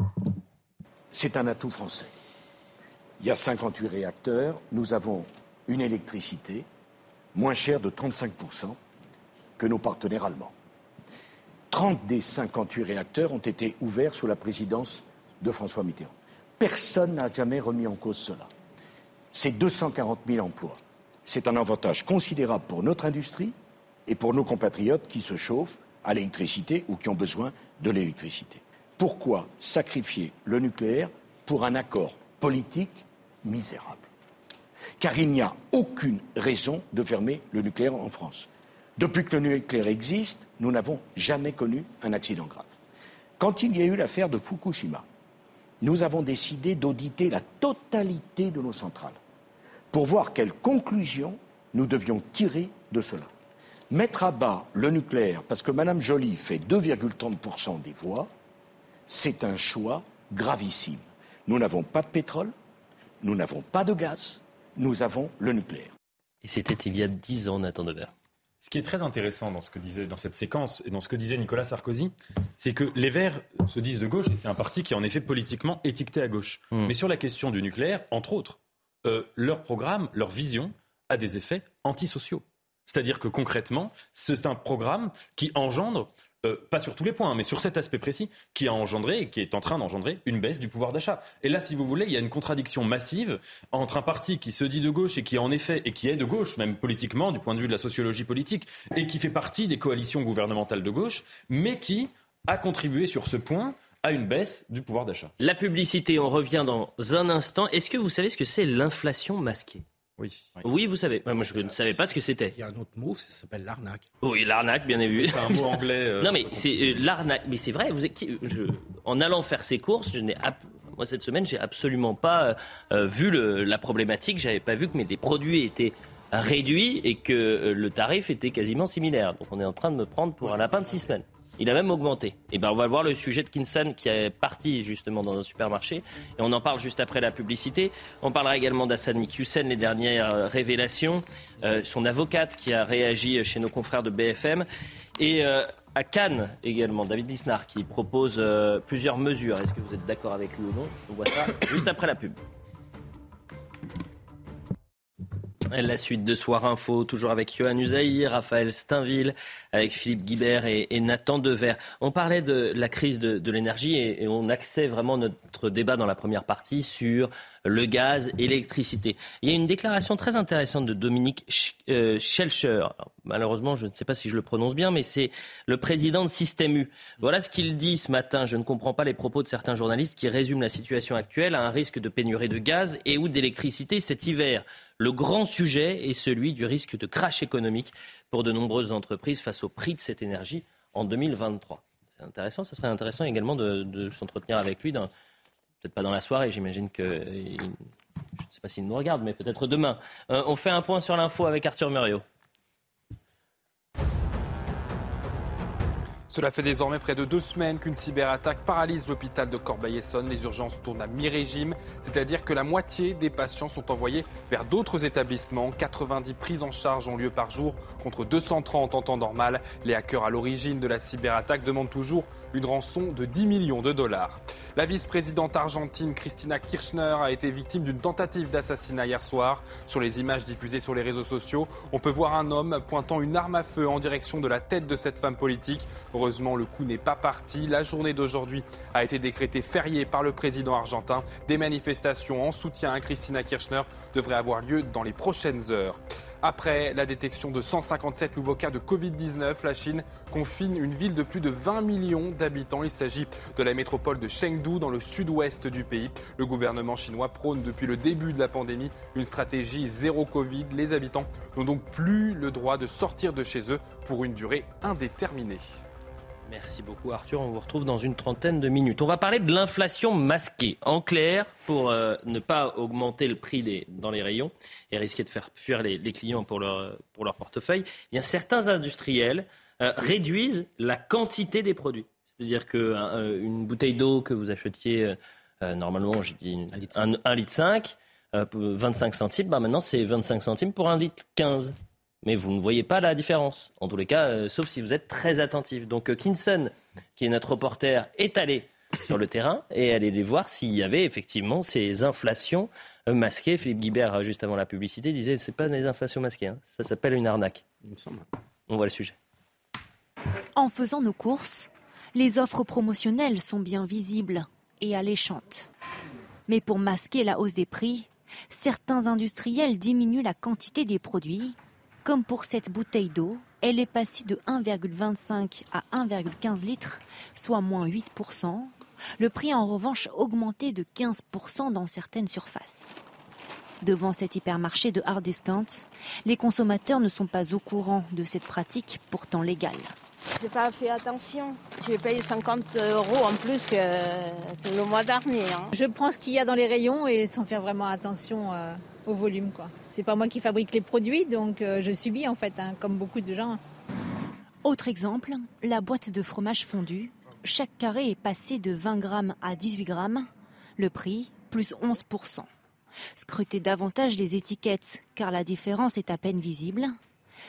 C'est un atout français. Il y a 58 réacteurs, nous avons une électricité moins chère de 35% que nos partenaires allemands. 30 des 58 réacteurs ont été ouverts sous la présidence de François Mitterrand. Personne n'a jamais remis en cause cela. C'est 240 000 emplois. C'est un avantage considérable pour notre industrie et pour nos compatriotes qui se chauffent à l'électricité ou qui ont besoin de l'électricité. Pourquoi sacrifier le nucléaire pour un accord politique misérable? Car il n'y a aucune raison de fermer le nucléaire en France. Depuis que le nucléaire existe, nous n'avons jamais connu un accident grave. Quand il y a eu l'affaire de Fukushima, nous avons décidé d'auditer la totalité de nos centrales pour voir quelles conclusions nous devions tirer de cela. Mettre à bas le nucléaire, parce que Mme Joly fait 2,30% des voix, c'est un choix gravissime. Nous n'avons pas de pétrole, nous n'avons pas de gaz, nous avons le nucléaire. Et c'était il y a dix ans, Nathan. Ce qui est très intéressant dans ce que disait dans cette séquence et dans ce que disait Nicolas Sarkozy, c'est que les Verts se disent de gauche et c'est un parti qui est en effet politiquement étiqueté à gauche. Hmm. Mais sur la question du nucléaire, entre autres, euh, leur programme, leur vision a des effets antisociaux. C'est-à-dire que concrètement, c'est un programme qui engendre euh, pas sur tous les points, mais sur cet aspect précis, qui a engendré et qui est en train d'engendrer une baisse du pouvoir d'achat. Et là, si vous voulez, il y a une contradiction massive entre un parti qui se dit de gauche et qui en effet, et qui est de gauche, même politiquement, du point de vue de la sociologie politique, et qui fait partie des coalitions gouvernementales de gauche, mais qui a contribué sur ce point à une baisse du pouvoir d'achat. La publicité, on revient dans un instant. Est-ce que vous savez ce que c'est l'inflation masquée? Oui. Oui, vous savez. Moi, je ne savais pas ce que c'était. Il y a un autre mot, ça s'appelle l'arnaque. Oui, l'arnaque, bien évidemment. C'est un mot anglais. euh, Non, mais c'est euh, l'arnaque. Mais c'est vrai, vous êtes qui- je- en allant faire ces courses, je n'ai moi cette semaine, j'ai absolument pas euh, vu le- la problématique. J'avais pas vu que mais les produits étaient réduits et que euh, le tarif était quasiment similaire. Donc on est en train de me prendre pour un lapin de six semaines. Il a même augmenté. Et ben on va voir le sujet de Kinson qui est parti justement dans un supermarché et on en parle juste après la publicité. On parlera également d'Assad Mikhoussen, les dernières euh, révélations, Euh, son avocate qui a réagi chez nos confrères de BFM et euh, à Cannes également, David Lisnard qui propose plusieurs mesures. Est-ce que vous êtes d'accord avec lui ou non? On voit ça juste après la pub. La suite de Soir Info, toujours avec Johan Usaï, Raphaël Steinville, avec Philippe Guibert et, Nathan Dever. On parlait de la crise de, l'énergie et, on axait vraiment notre débat dans la première partie sur le gaz et l'électricité. Il y a une déclaration très intéressante de Dominique euh, Schelcher. Malheureusement, je ne sais pas si je le prononce bien, mais c'est le président de Système U. Voilà ce qu'il dit ce matin. Je ne comprends pas les propos de certains journalistes qui résument la situation actuelle à un risque de pénurie de gaz et ou d'électricité cet hiver. Le grand sujet est celui du risque de crash économique pour de nombreuses entreprises face au prix de cette énergie en 2023. C'est intéressant, ça serait intéressant également de, s'entretenir avec lui, peut-être pas dans la soirée, j'imagine que... je ne sais pas s'il nous regarde, mais peut-être demain. Euh, on fait un point sur l'info avec Arthur Muriot. Cela fait désormais près de deux semaines qu'une cyberattaque paralyse l'hôpital de Corbeil-Essonne. Les urgences tournent à mi-régime, c'est-à-dire que la moitié des patients sont envoyés vers d'autres établissements. 90 prises en charge ont lieu par jour contre 230 en temps normal. Les hackers à l'origine de la cyberattaque demandent toujours une rançon de 10 millions de dollars. La vice-présidente argentine Christina Kirchner a été victime d'une tentative d'assassinat hier soir. Sur les images diffusées sur les réseaux sociaux, on peut voir un homme pointant une arme à feu en direction de la tête de cette femme politique. Heureusement, le coup n'est pas parti. La journée d'aujourd'hui a été décrétée fériée par le président argentin. Des manifestations en soutien à Christina Kirchner devraient avoir lieu dans les prochaines heures. Après la détection de 157 nouveaux cas de Covid-19, la Chine confine une ville de plus de 20 millions d'habitants. Il s'agit de la métropole de Chengdu dans le sud-ouest du pays. Le gouvernement chinois prône depuis le début de la pandémie une stratégie zéro Covid. Les habitants n'ont donc plus le droit de sortir de chez eux pour une durée indéterminée. Merci beaucoup Arthur, on vous retrouve dans une trentaine de minutes. On va parler de l'inflation masquée. En clair, pour euh, ne pas augmenter le prix des, dans les rayons et risquer de faire fuir les, les clients pour leur, pour leur portefeuille, eh bien, certains industriels euh, réduisent la quantité des produits. C'est-à-dire qu'une bouteille d'eau que vous achetiez, euh, euh, normalement, j'ai dit une- un, un litre 5, euh, pour 25 centimes, bah maintenant c'est 25 centimes pour un litre 15. Mais vous ne voyez pas la différence. En tous les cas, euh, sauf si vous êtes très attentif. Donc euh, Kinson, qui est notre reporter, est allé sur le terrain et allé les voir s'il y avait effectivement ces inflations euh, masquées. Philippe Guibert, euh, juste avant la publicité, disait c'est pas des inflations masquées, hein. ça s'appelle une arnaque. Il me semble. On voit le sujet. En faisant nos courses, les offres promotionnelles sont bien visibles et alléchantes. Mais pour masquer la hausse des prix, certains industriels diminuent la quantité des produits. Comme pour cette bouteille d'eau, elle est passée de 1,25 à 1,15 litres, soit moins 8%. Le prix a en revanche augmenté de 15% dans certaines surfaces. Devant cet hypermarché de hard discount, les consommateurs ne sont pas au courant de cette pratique pourtant légale. J'ai pas fait attention. J'ai payé 50 euros en plus que, le mois dernier. Hein. Je prends ce qu'il y a dans les rayons et sans faire vraiment attention euh, au volume. quoi. C'est pas moi qui fabrique les produits, donc euh, je subis en fait, hein, comme beaucoup de gens. Autre exemple, la boîte de fromage fondu. Chaque carré est passé de 20 grammes à 18 grammes. Le prix, plus 11%. Scrutez davantage les étiquettes, car la différence est à peine visible.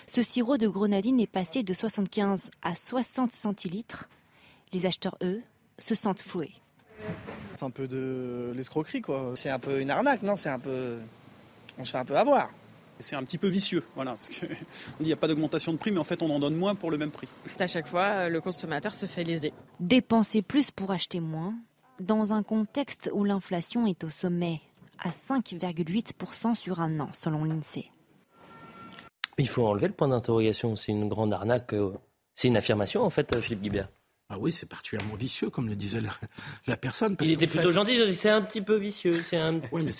Ce sirop de grenadine est passé de 75 à 60 centilitres. Les acheteurs, eux, se sentent floués. C'est un peu de l'escroquerie, quoi. C'est un peu une arnaque, non? C'est un peu. On se fait un peu avoir. C'est un petit peu vicieux, voilà. Parce on dit qu'il n'y a pas d'augmentation de prix, mais en fait, on en donne moins pour le même prix. À chaque fois, le consommateur se fait léser. Dépenser plus pour acheter moins, dans un contexte où l'inflation est au sommet, à 5,8% sur un an, selon l'INSEE. Il faut enlever le point d'interrogation. C'est une grande arnaque. Euh, c'est une affirmation, en fait, euh, Philippe Guibert. Ah oui, c'est particulièrement vicieux, comme le disait la, personne. il était plutôt gentil, c'est un petit peu vicieux. C'est un mais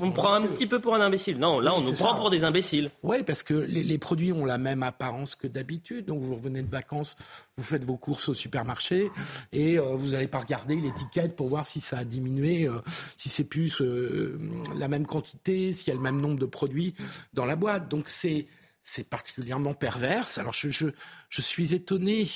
on prend un petit peu pour un imbécile. Non, là, on nous prend pour des imbéciles. Oui, parce que les, produits ont la même apparence que d'habitude. Donc, vous revenez de vacances, vous faites vos courses au supermarché et euh, vous n'allez pas regarder l'étiquette pour voir si ça a diminué, euh, si c'est plus euh, la même quantité, s'il y a le même nombre de produits dans la boîte. Donc, c'est c'est particulièrement perverse. Alors je, je, je, suis étonné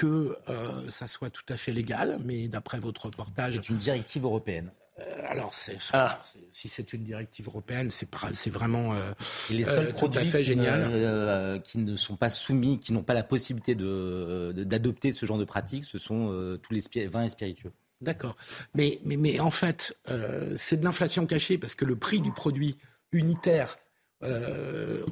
que euh, ça soit tout à fait légal, mais d'après votre reportage... C'est une directive européenne. Euh, alors, ah. si c'est une directive européenne, c'est vraiment euh, les seuls produits fait génial. qui ne sont pas soumis, qui n'ont pas la possibilité d'adopter de, ce genre de pratique, ce sont tous les vins et spiritueux. D'accord. Mais, mais, mais en fait, c'est de l'inflation cachée parce que le prix du produit unitaire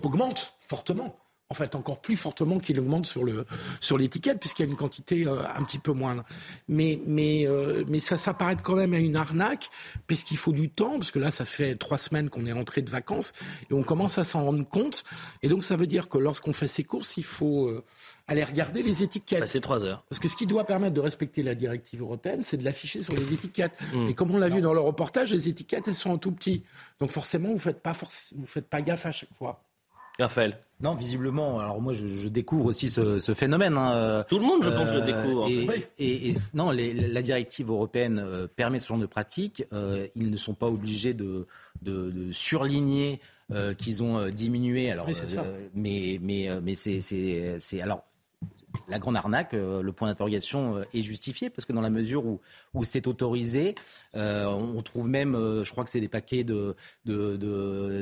augmente fortement en fait encore plus fortement qu'il augmente sur le sur l'étiquette puisqu'il y a une quantité euh, un petit peu moindre. Mais mais euh, mais ça s'apparaît quand même à une arnaque puisqu'il faut du temps parce que là ça fait trois semaines qu'on est rentré de vacances et on commence à s'en rendre compte et donc ça veut dire que lorsqu'on fait ses courses il faut euh, aller regarder les étiquettes. C'est trois heures. Parce que ce qui doit permettre de respecter la directive européenne, c'est de l'afficher sur les étiquettes. Mm. Et comme on l'a vu dans le reportage, les étiquettes, elles sont en tout petit. Donc forcément, vous faites pas, vous faites pas gaffe à chaque fois. Raphaël. Non, visiblement. Alors moi, je, découvre aussi ce, phénomène. Hein. Tout le monde, je pense, le euh, découvre. Et, non, la directive européenne euh, permet ce genre de pratique. Euh, ils ne sont pas obligés de, de, surligner qu'ils ont diminué. Alors, mais mais mais c'est alors la grande arnaque, euh, le point d'interrogation euh, est justifié parce que dans la mesure où, où c'est autorisé, euh, on trouve même, je crois que c'est des paquets de,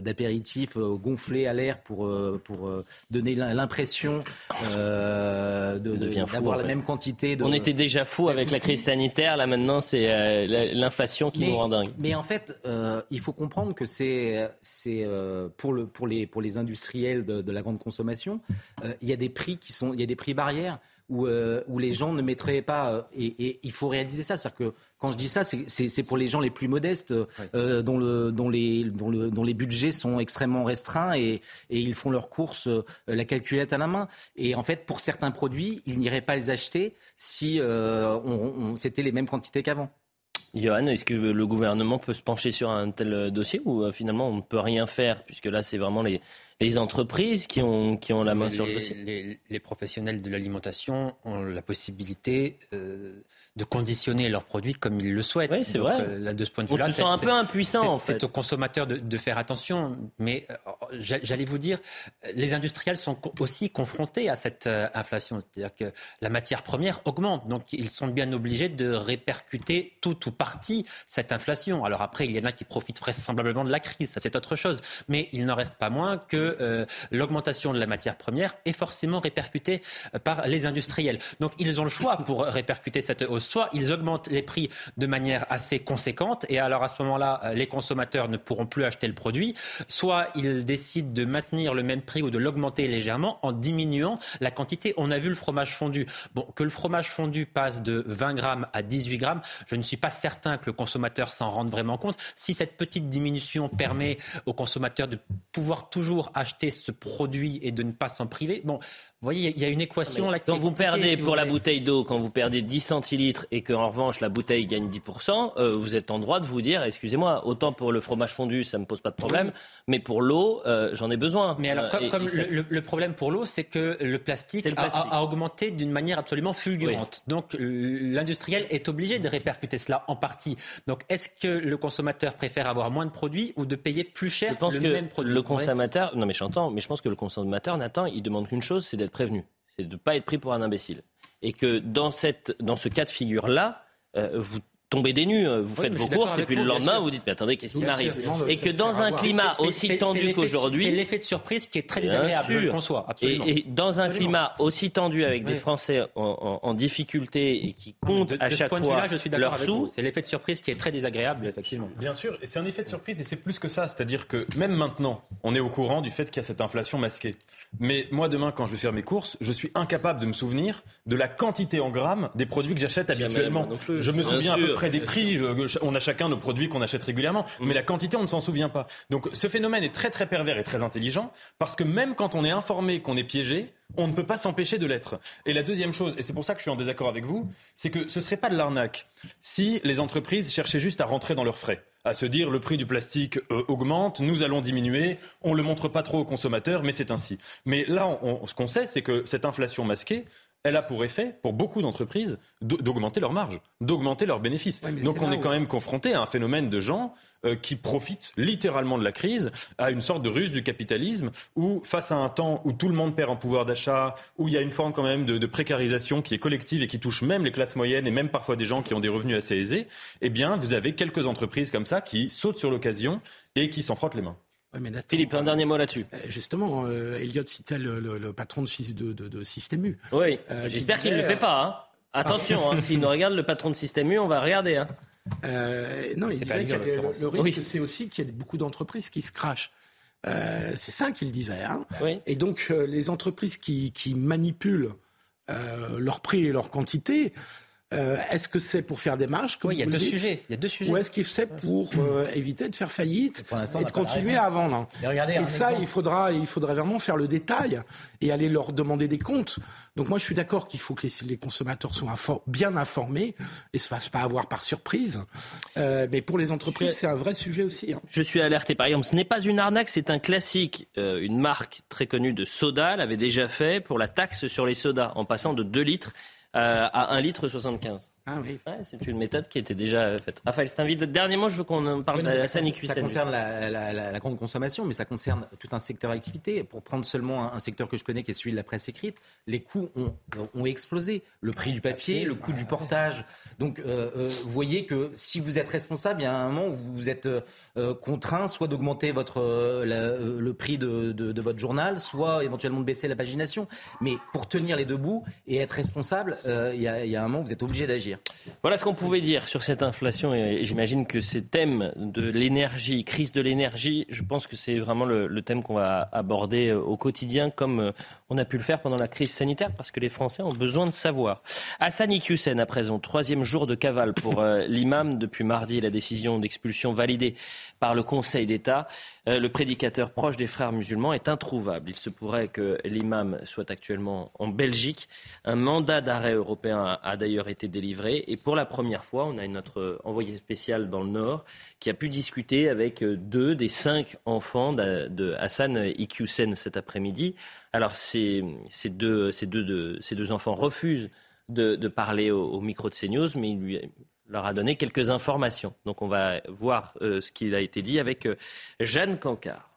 d'apéritifs gonflés à l'air pour, pour donner l'impression d'avoir la même quantité. De, on était déjà fou avec la crise sanitaire, là maintenant c'est l'inflation qui nous rend dingue. Mais en fait, il faut comprendre que c'est, c'est pour, le, pour, les, pour les industriels de, de la grande consommation, il y a des prix qui sont, il y a des prix barrières où, euh, où les gens ne mettraient pas. Euh, et, il faut réaliser ça. C'est-à-dire que quand je dis ça, c'est pour les gens les plus modestes, euh, dont, le, dont, les, dont, le, dont les budgets sont extrêmement restreints et, et ils font leurs courses la calculette à la main. Et en fait, pour certains produits, ils n'iraient pas les acheter si on, c'était les mêmes quantités qu'avant. Johan, est-ce que le gouvernement peut se pencher sur un tel dossier ou finalement on ne peut rien faire puisque là c'est vraiment les, les entreprises qui ont, qui ont la main sur le dossier les, professionnels de l'alimentation ont la possibilité euh, de conditionner leurs produits comme ils le souhaitent. Oui, c'est vrai. Euh, là, de ce point de vue-là, On se sent un peu impuissant, en fait. C'est aux consommateurs de, de, faire attention. Mais euh, j'allais vous dire, les industriels sont aussi confrontés à cette inflation. C'est-à-dire que la matière première augmente. Donc, ils sont bien obligés de répercuter tout ou partie cette inflation. Alors après, il y en a qui profitent vraisemblablement de la crise. Ça, c'est autre chose. Mais il n'en reste pas moins que euh, l'augmentation de la matière première est forcément répercutée euh, par les industriels. Donc ils ont le choix pour répercuter cette hausse. Soit ils augmentent les prix de manière assez conséquente et alors à ce moment-là, euh, les consommateurs ne pourront plus acheter le produit. Soit ils décident de maintenir le même prix ou de l'augmenter légèrement en diminuant la quantité. On a vu le fromage fondu. Bon, que le fromage fondu passe de 20 grammes à 18 grammes, je ne suis pas certain que le consommateur s'en rende vraiment compte. Si cette petite diminution permet aux consommateurs de pouvoir toujours acheter ce produit et de ne pas s'en priver. Vous voyez, il y a une équation là qui Quand vous perdez pour la bouteille d'eau, quand vous perdez 10 centilitres et qu'en revanche la bouteille gagne 10%, euh, vous êtes en droit de vous dire, excusez-moi, autant pour le fromage fondu, ça me pose pas de problème, mais pour l'eau, euh, j'en ai besoin. Mais alors, Euh, comme, et- comme et c'est- le, le problème pour l'eau, c'est que le plastique, C'est le a- plastique. A, a augmenté d'une manière absolument fulgurante. Donc, l'industriel est obligé de répercuter cela en partie. Donc, est-ce que le consommateur préfère avoir moins de produits ou de payer plus cher Je pense le que même produit? le consommateur, non mais j'entends, mais je pense que le consommateur, Nathan, il demande qu'une chose, c'est d'être prévenu, c'est de ne pas être pris pour un imbécile. Et que dans, cette, dans ce cas de figure-là, euh, vous tombez des nues, vous Oui, faites vos courses et puis le lendemain, vous dites, mais attendez, qu'est-ce qui m'arrive. Et que dans un climat aussi tendu qu'aujourd'hui... C'est l'effet de surprise qui est très désagréable, je le conçois, Et, absolument. et dans un climat aussi tendu avec des. Français en, difficulté et qui comptent à chaque point de fois vue-là, je suis d'accord leurs avec sous. C'est l'effet de surprise qui est très désagréable, effectivement. Bien sûr, et c'est un effet de surprise et c'est plus que ça. C'est-à-dire que même maintenant, on est au courant du fait qu'il y a cette inflation masquée. Mais moi, demain, quand je vais faire mes courses, je suis incapable de me souvenir de la quantité en grammes des produits que j'achète habituellement. Je me souviens à peu sûr. Près des prix. euh, On a chacun nos produits qu'on achète régulièrement. Mais la quantité, on ne s'en souvient pas. Donc ce phénomène est très très pervers et très intelligent parce que même quand on est informé qu'on est piégé, on ne peut pas s'empêcher de l'être. Et la deuxième chose, et c'est pour ça que je suis en désaccord avec vous, c'est que ce serait pas de l'arnaque si les entreprises cherchaient juste à rentrer dans leurs frais à se dire le prix du plastique euh, augmente, nous allons diminuer, on ne le montre pas trop aux consommateurs, mais c'est ainsi. Mais là, ce qu'on sait, c'est que cette inflation masquée, elle a pour effet, pour beaucoup d'entreprises, d'au- d'augmenter leurs marges, d'augmenter leurs bénéfices. Donc on est où- quand même confronté à un phénomène de gens euh, qui profitent littéralement de la crise, à une sorte de ruse du capitalisme, où face à un temps où tout le monde perd en pouvoir d'achat, où il y a une forme quand même de, de précarisation qui est collective et qui touche même les classes moyennes et même parfois des gens qui ont des revenus assez aisés, eh bien vous avez quelques entreprises comme ça qui sautent sur l'occasion et qui s'en frottent les mains. Ouais, mais Nathan, Philippe, un dernier mot là-dessus. euh, Justement, euh, Elliot citait le, le- le patron de, de, de, de Système U. Oui, Euh, j'espère qui qu'il ne le fait pas. hein. Attention, hein, s'il nous regarde, le patron de Système U, on va regarder. hein. Euh, non, il disait que le, le risque, Oui. c'est aussi qu'il y a beaucoup d'entreprises qui se crachent. Euh, c'est ça qu'il disait. Hein. Oui. Et donc, euh, les entreprises qui, qui manipulent euh, leur prix et leur quantité, euh, est-ce que c'est pour faire des marges comme Oui, il y a deux sujets. Il y a deux sujets. Ou est-ce qu'il c'est pour euh, éviter de faire faillite et de continuer à vendre regardez, Et ça, exemple. il faudra, il faudrait vraiment faire le détail et aller leur demander des comptes. Donc moi, je suis d'accord qu'il faut que les, les consommateurs soient infor- bien informés et se fassent pas avoir par surprise. Euh, mais pour les entreprises, suis- c'est un vrai sujet aussi. hein. Je suis alerté. Par exemple, ce n'est pas une arnaque, c'est un classique. Une marque très connue de soda l'avait déjà fait pour la taxe sur les sodas, en passant de 2 litres à 1 litre 75. Ah oui. Ouais, c'est une méthode qui était déjà euh, faite. Raphaël, c'est un vide. Dernier mot, je veux qu'on en parle Oui, non, mais ça, concerne- ça Hussein. concerne la, la- la- la grande consommation, mais ça concerne tout un secteur d'activité. Pour prendre seulement un, un secteur que je connais, qui est celui de la presse écrite, les coûts ont, ont explosé. Le prix du papier, le coût du portage. Donc, euh, euh, vous voyez que si vous êtes responsable, il y a un moment où vous êtes euh, euh, contraint soit d'augmenter votre euh, la- euh, le prix de, de- de votre journal, soit éventuellement de baisser la pagination. Mais pour tenir les deux bouts et être responsable, euh, il y, a, il y a un moment où vous êtes obligé d'agir. Voilà ce qu'on pouvait dire sur cette inflation et j'imagine que ces thèmes de l'énergie, crise de l'énergie, je pense que c'est vraiment le, thème qu'on va aborder euh, au quotidien comme euh, on a pu le faire pendant la crise sanitaire parce que les Français ont besoin de savoir. Hassani Hussein à présent, troisième jour de cavale pour euh, l'imam depuis mardi, la décision d'expulsion validée par le Conseil d'État. Euh, le prédicateur proche des frères musulmans est introuvable. Il se pourrait que l'imam soit actuellement en Belgique. Un mandat d'arrêt européen a, d'ailleurs été délivré. Et pour la première fois, on a notre envoyé spécial dans le Nord qui a pu discuter avec euh, deux des cinq enfants de, Hassan Iqiyoussen cet après-midi. Alors, ces, deux, enfants refusent de, parler au, micro de CNews, mais il leur a donné quelques informations. Donc on va voir euh, ce qu'il a été dit avec euh, Jeanne Cancard.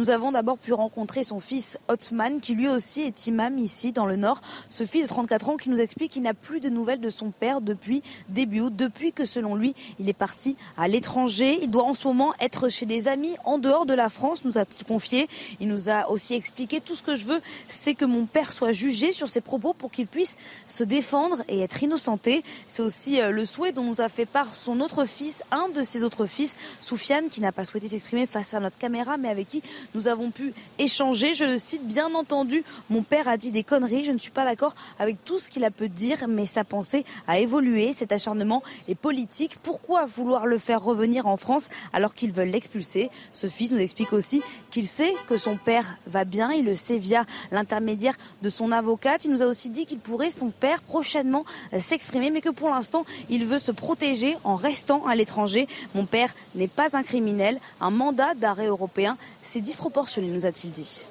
Nous avons d'abord pu rencontrer son fils Othman, qui lui aussi est imam ici dans le Nord. Ce fils de 34 ans qui nous explique qu'il n'a plus de nouvelles de son père depuis début août, depuis que selon lui, il est parti à l'étranger. Il doit en ce moment être chez des amis en dehors de la France, nous a-t-il confié. Il nous a aussi expliqué tout ce que je veux, c'est que mon père soit jugé sur ses propos pour qu'il puisse se défendre et être innocenté. C'est aussi euh, le souhait dont nous a fait part son autre fils, un de ses autres fils, Soufiane, qui n'a pas souhaité s'exprimer face à notre caméra, mais avec qui Nous avons pu échanger. Je le cite, bien entendu, mon père a dit des conneries. Je ne suis pas d'accord avec tout ce qu'il a pu dire, mais sa pensée a évolué. Cet acharnement est politique. Pourquoi vouloir le faire revenir en France alors qu'ils veulent l'expulser? Ce fils nous explique aussi qu'il sait que son père va bien. Il le sait via l'intermédiaire de son avocate. Il nous a aussi dit qu'il pourrait, son père, prochainement s'exprimer, mais que pour l'instant, il veut se protéger en restant à l'étranger. Mon père n'est pas un criminel. Un mandat d'arrêt européen, c'est disproportionné, nous a-t-il dit.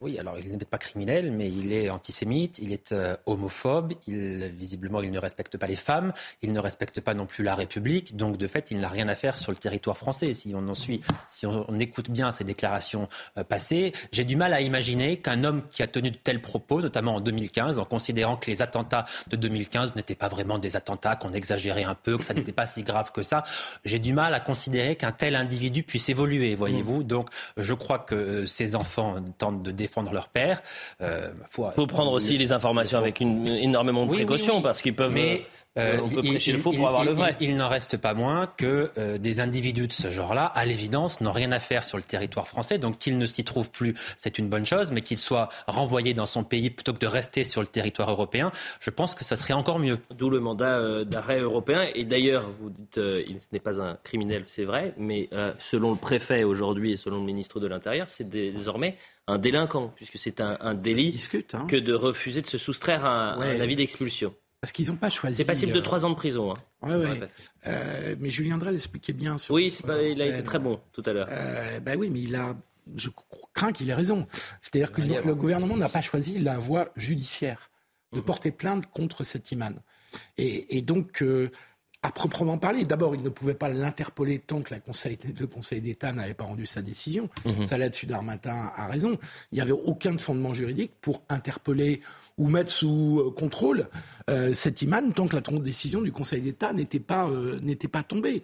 Oui, alors il n'est pas criminel, mais il est antisémite, il est euh, homophobe, il, visiblement il ne respecte pas les femmes, il ne respecte pas non plus la République, donc de fait il n'a rien à faire sur le territoire français. Si on en suit, si on, écoute bien ses déclarations euh, passées, j'ai du mal à imaginer qu'un homme qui a tenu de tels propos, notamment en 2015, en considérant que les attentats de 2015 n'étaient pas vraiment des attentats, qu'on exagérait un peu, que ça n'était pas si grave que ça, j'ai du mal à considérer qu'un tel individu puisse évoluer, voyez-vous. Donc je crois que euh, ces enfants tentent de défendre leur père. Euh, il faut prendre aussi les informations avec une, énormément de précaution parce qu'ils peuvent. Mais, euh, on peut prêcher il, le faux pour avoir le vrai. Il, n'en reste pas moins que euh, des individus de ce genre-là, à l'évidence, n'ont rien à faire sur le territoire français. Donc qu'ils ne s'y trouvent plus, c'est une bonne chose, mais qu'ils soient renvoyés dans son pays plutôt que de rester sur le territoire européen, je pense que ça serait encore mieux. D'où le mandat d'arrêt européen. Et d'ailleurs, vous dites, il, ce n'est pas un criminel, c'est vrai, mais selon le préfet aujourd'hui et selon le ministre de l'Intérieur, c'est désormais un délinquant, puisque c'est un, délit hein. que de refuser de se soustraire à, un avis d'expulsion. Parce qu'ils n'ont pas choisi. C'est passible de euh, trois ans de prison. Hein. Euh, mais Julien Drey l'expliquait bien. oui, il a été très bon tout à l'heure. Euh, ben oui, mais il a. Je crains qu'il ait raison. C'est-à-dire que le, gouvernement n'a pas choisi la voie judiciaire de mhm. porter plainte contre cet imam. Et, donc, à proprement parler, d'abord, il ne pouvait pas l'interpeller tant que conseil, le Conseil d'État n'avait pas rendu sa décision. Mhm. Ça, là-dessus, Darmatin a raison. Il n'y avait aucun fondement juridique pour interpeller ou mettre sous euh, contrôle euh, cet imam tant que la décision du Conseil d'État n'était pas, euh, n'était pas tombée.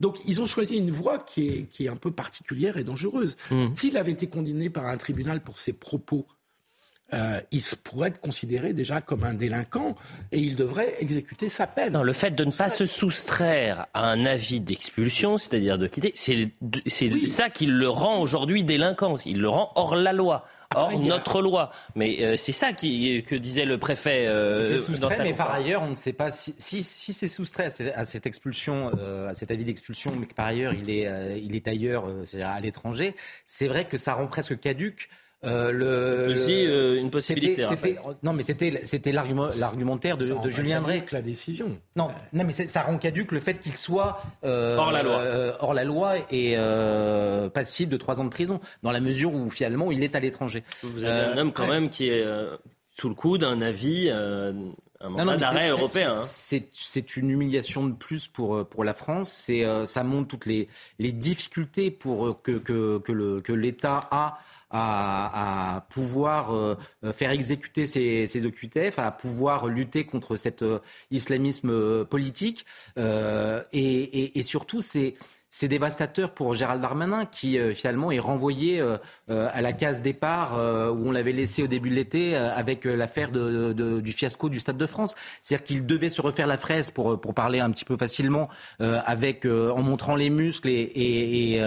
Donc, ils ont choisi une voie qui est, qui est un peu particulière et dangereuse. Mhm. S'il avait été condamné par un tribunal pour ses propos euh, il pourrait être considéré déjà comme un délinquant et il devrait exécuter sa peine. Non, le fait de ne pas se soustraire à un avis d'expulsion, c'est-à-dire de quitter, c'est ça qui le rend aujourd'hui délinquant. Il le rend hors la loi. Hors notre loi. Mais euh, c'est ça qui, que disait le préfet euh, dans sa Mais par ailleurs, on ne sait pas si, si, c'est soustrait à, cette expulsion, à cet avis d'expulsion, mais que par ailleurs il est, il est ailleurs, c'est-à-dire à l'étranger. C'est vrai que ça rend presque caduque euh, le, aussi euh, une possibilité. non, mais c'était c'était l'argumentaire de, de Julien Drey. la décision. Non, non, mais ça rend caduque le fait qu'il soit euh, hors la loi, hors la loi et passible de trois ans de prison, dans la mesure où finalement il est à l'étranger. Vous avez un homme quand même qui est sous le coup d'un avis. Un mandat d'arrêt européen. Hein. C'est une humiliation de plus pour, pour la France. C'est ça montre toutes les, les difficultés pour que, que, que l'État a à, pouvoir euh, faire exécuter ces, ces OQTF, à pouvoir lutter contre cet euh, islamisme euh, politique. et, et, et, surtout, c'est c'est dévastateur pour Gérald Darmanin qui euh, finalement est renvoyé euh, euh, à la case départ où on l'avait laissé au début de l'été avec l'affaire du fiasco du Stade de France. C'est-à-dire qu'il devait se refaire la fraise pour, parler un petit peu facilement avec en montrant les muscles et,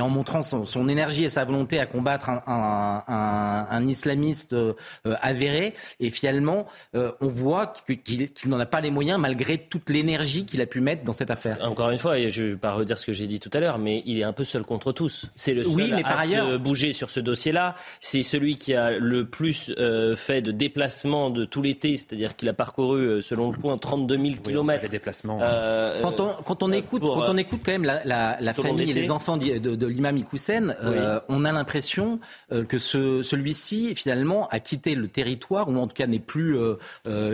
en montrant son, énergie et sa volonté à combattre un islamiste avéré. Et finalement, on voit qu'il n'en a pas les moyens malgré toute l'énergie qu'il a pu mettre dans cette affaire. Encore une fois, je ne vais pas redire ce que j'ai j'ai dit tout à l'heure, mais il est un peu seul contre tous. C'est le seul oui, mais par à ailleurs... se bouger sur ce dossier-là. C'est celui qui a le plus euh, fait de déplacements de tout l'été, c'est-à-dire qu'il a parcouru, euh, selon le point, 32 000 kilomètres. déplacements. Euh, quand on, quand on écoute, quand on écoute quand même la, la, la famille et les enfants de, de, l'imam Ikoussen, on a l'impression que ce, celui-ci finalement a quitté le territoire ou en tout cas n'est plus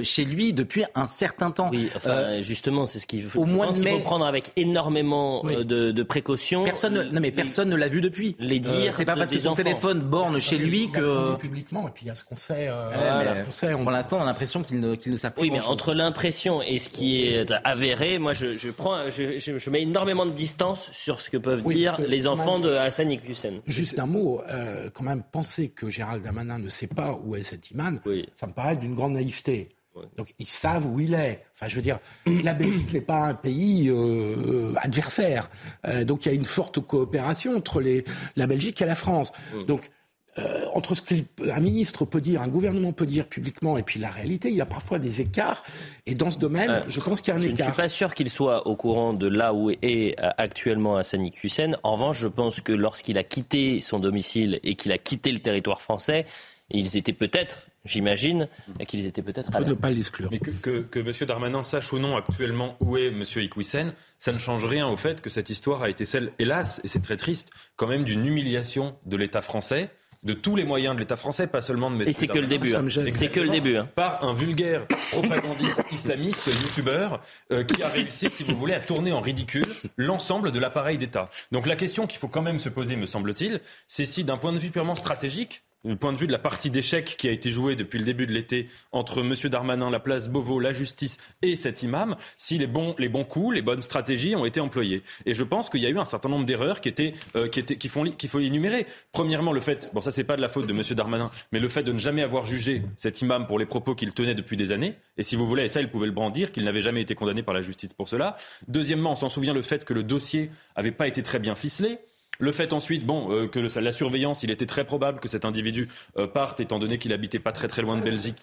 chez lui depuis un certain temps. Oui, enfin, justement, c'est ce qu'il faut, au moins faut prendre avec énormément de de, précaution. Personne, non mais personne ne l'a vu depuis. Les dire, euh, c'est pas parce que son téléphone borne chez lui que. publiquement et puis il y a ce qu'on sait. Euh, Pour l'instant, on a l'impression qu'il ne, qu'il ne sait Oui, mais entre l'impression et ce qui est avéré, moi, je, je prends, je, je, mets énormément de distance sur ce que peuvent dire les enfants de Hassan Iqiyoussen. Juste un mot, euh, quand même, penser que Gérald Damanin ne sait pas où est cet imam, ça me paraît d'une grande naïveté. Donc ils savent où il est. Enfin, je veux dire, la Belgique n'est pas un pays euh, adversaire. Euh, donc il y a une forte coopération entre les, la Belgique et la France. Donc euh, entre ce qu'un ministre peut dire, un gouvernement peut dire publiquement et puis la réalité, il y a parfois des écarts. Et dans ce domaine, Euh, je pense qu'il y a un Je écart. ne suis pas sûr qu'il soit au courant de là où est euh, actuellement Hassani Hussein. En revanche, je pense que lorsqu'il a quitté son domicile et qu'il a quitté le territoire français, ils étaient peut-être, j'imagine, qu'ils étaient peut-être à ne pas l'exclure. Mais que, que, que M. Darmanin sache ou non actuellement où est M. Iquissen, ça ne change rien au fait que cette histoire a été celle, hélas, et c'est très triste, quand même d'une humiliation de l'État français de tous les moyens de l'État français, pas seulement de M. Et c'est que le début, hein. C'est que le début, hein. Par un vulgaire propagandiste islamiste, youtubeur, euh, qui a réussi, si vous voulez, à tourner en ridicule l'ensemble de l'appareil d'État. Donc la question qu'il faut quand même se poser, me semble-t-il, c'est si d'un point de vue purement stratégique, du point de vue de la partie d'échec qui a été jouée depuis le début de l'été entre M. Darmanin, la place Beauvau, la justice et cet imam, si les bons, les bons coups, les bonnes stratégies ont été employées. Et je pense qu'il y a eu un certain nombre d'erreurs qui, étaient, euh, qui, étaient, qui font, qu'il faut énumérer. Premièrement, le fait, bon ça c'est pas de la faute de M. Darmanin, mais le fait de ne jamais avoir jugé cet imam pour les propos qu'il tenait depuis des années. Et si vous voulez, et ça il pouvait le brandir, qu'il n'avait jamais été condamné par la justice pour cela. Deuxièmement, on s'en souvient le fait que le dossier avait pas été très bien ficelé. Le fait ensuite, bon, euh, que la surveillance, il était très probable que cet individu euh, parte, étant donné qu'il habitait pas très très loin de Belgique.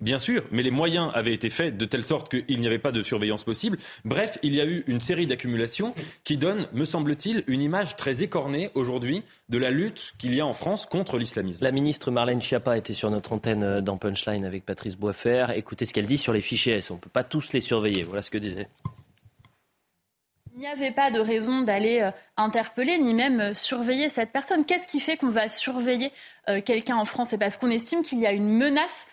Bien sûr, mais les moyens avaient été faits de telle sorte qu'il n'y avait pas de surveillance possible. Bref, il y a eu une série d'accumulations qui donnent, me semble-t-il, une image très écornée aujourd'hui de la lutte qu'il y a en France contre l'islamisme. La ministre Marlène Schiappa était sur notre antenne euh, dans Punchline avec Patrice Boisfer. Écoutez ce qu'elle dit sur les fichiers S. On ne peut pas tous les surveiller. Voilà ce que disait. Il n'y avait pas de raison d'aller euh, interpeller ni même euh, surveiller cette personne. Qu'est-ce qui fait qu'on va surveiller euh, quelqu'un en France? C'est parce qu'on estime qu'il y a une menace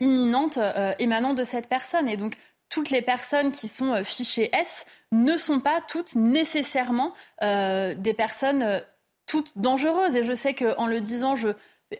imminente émanant de cette personne. Et donc, toutes les personnes qui sont fichées S ne sont pas toutes nécessairement des personnes toutes dangereuses. Et je sais qu'en le disant, je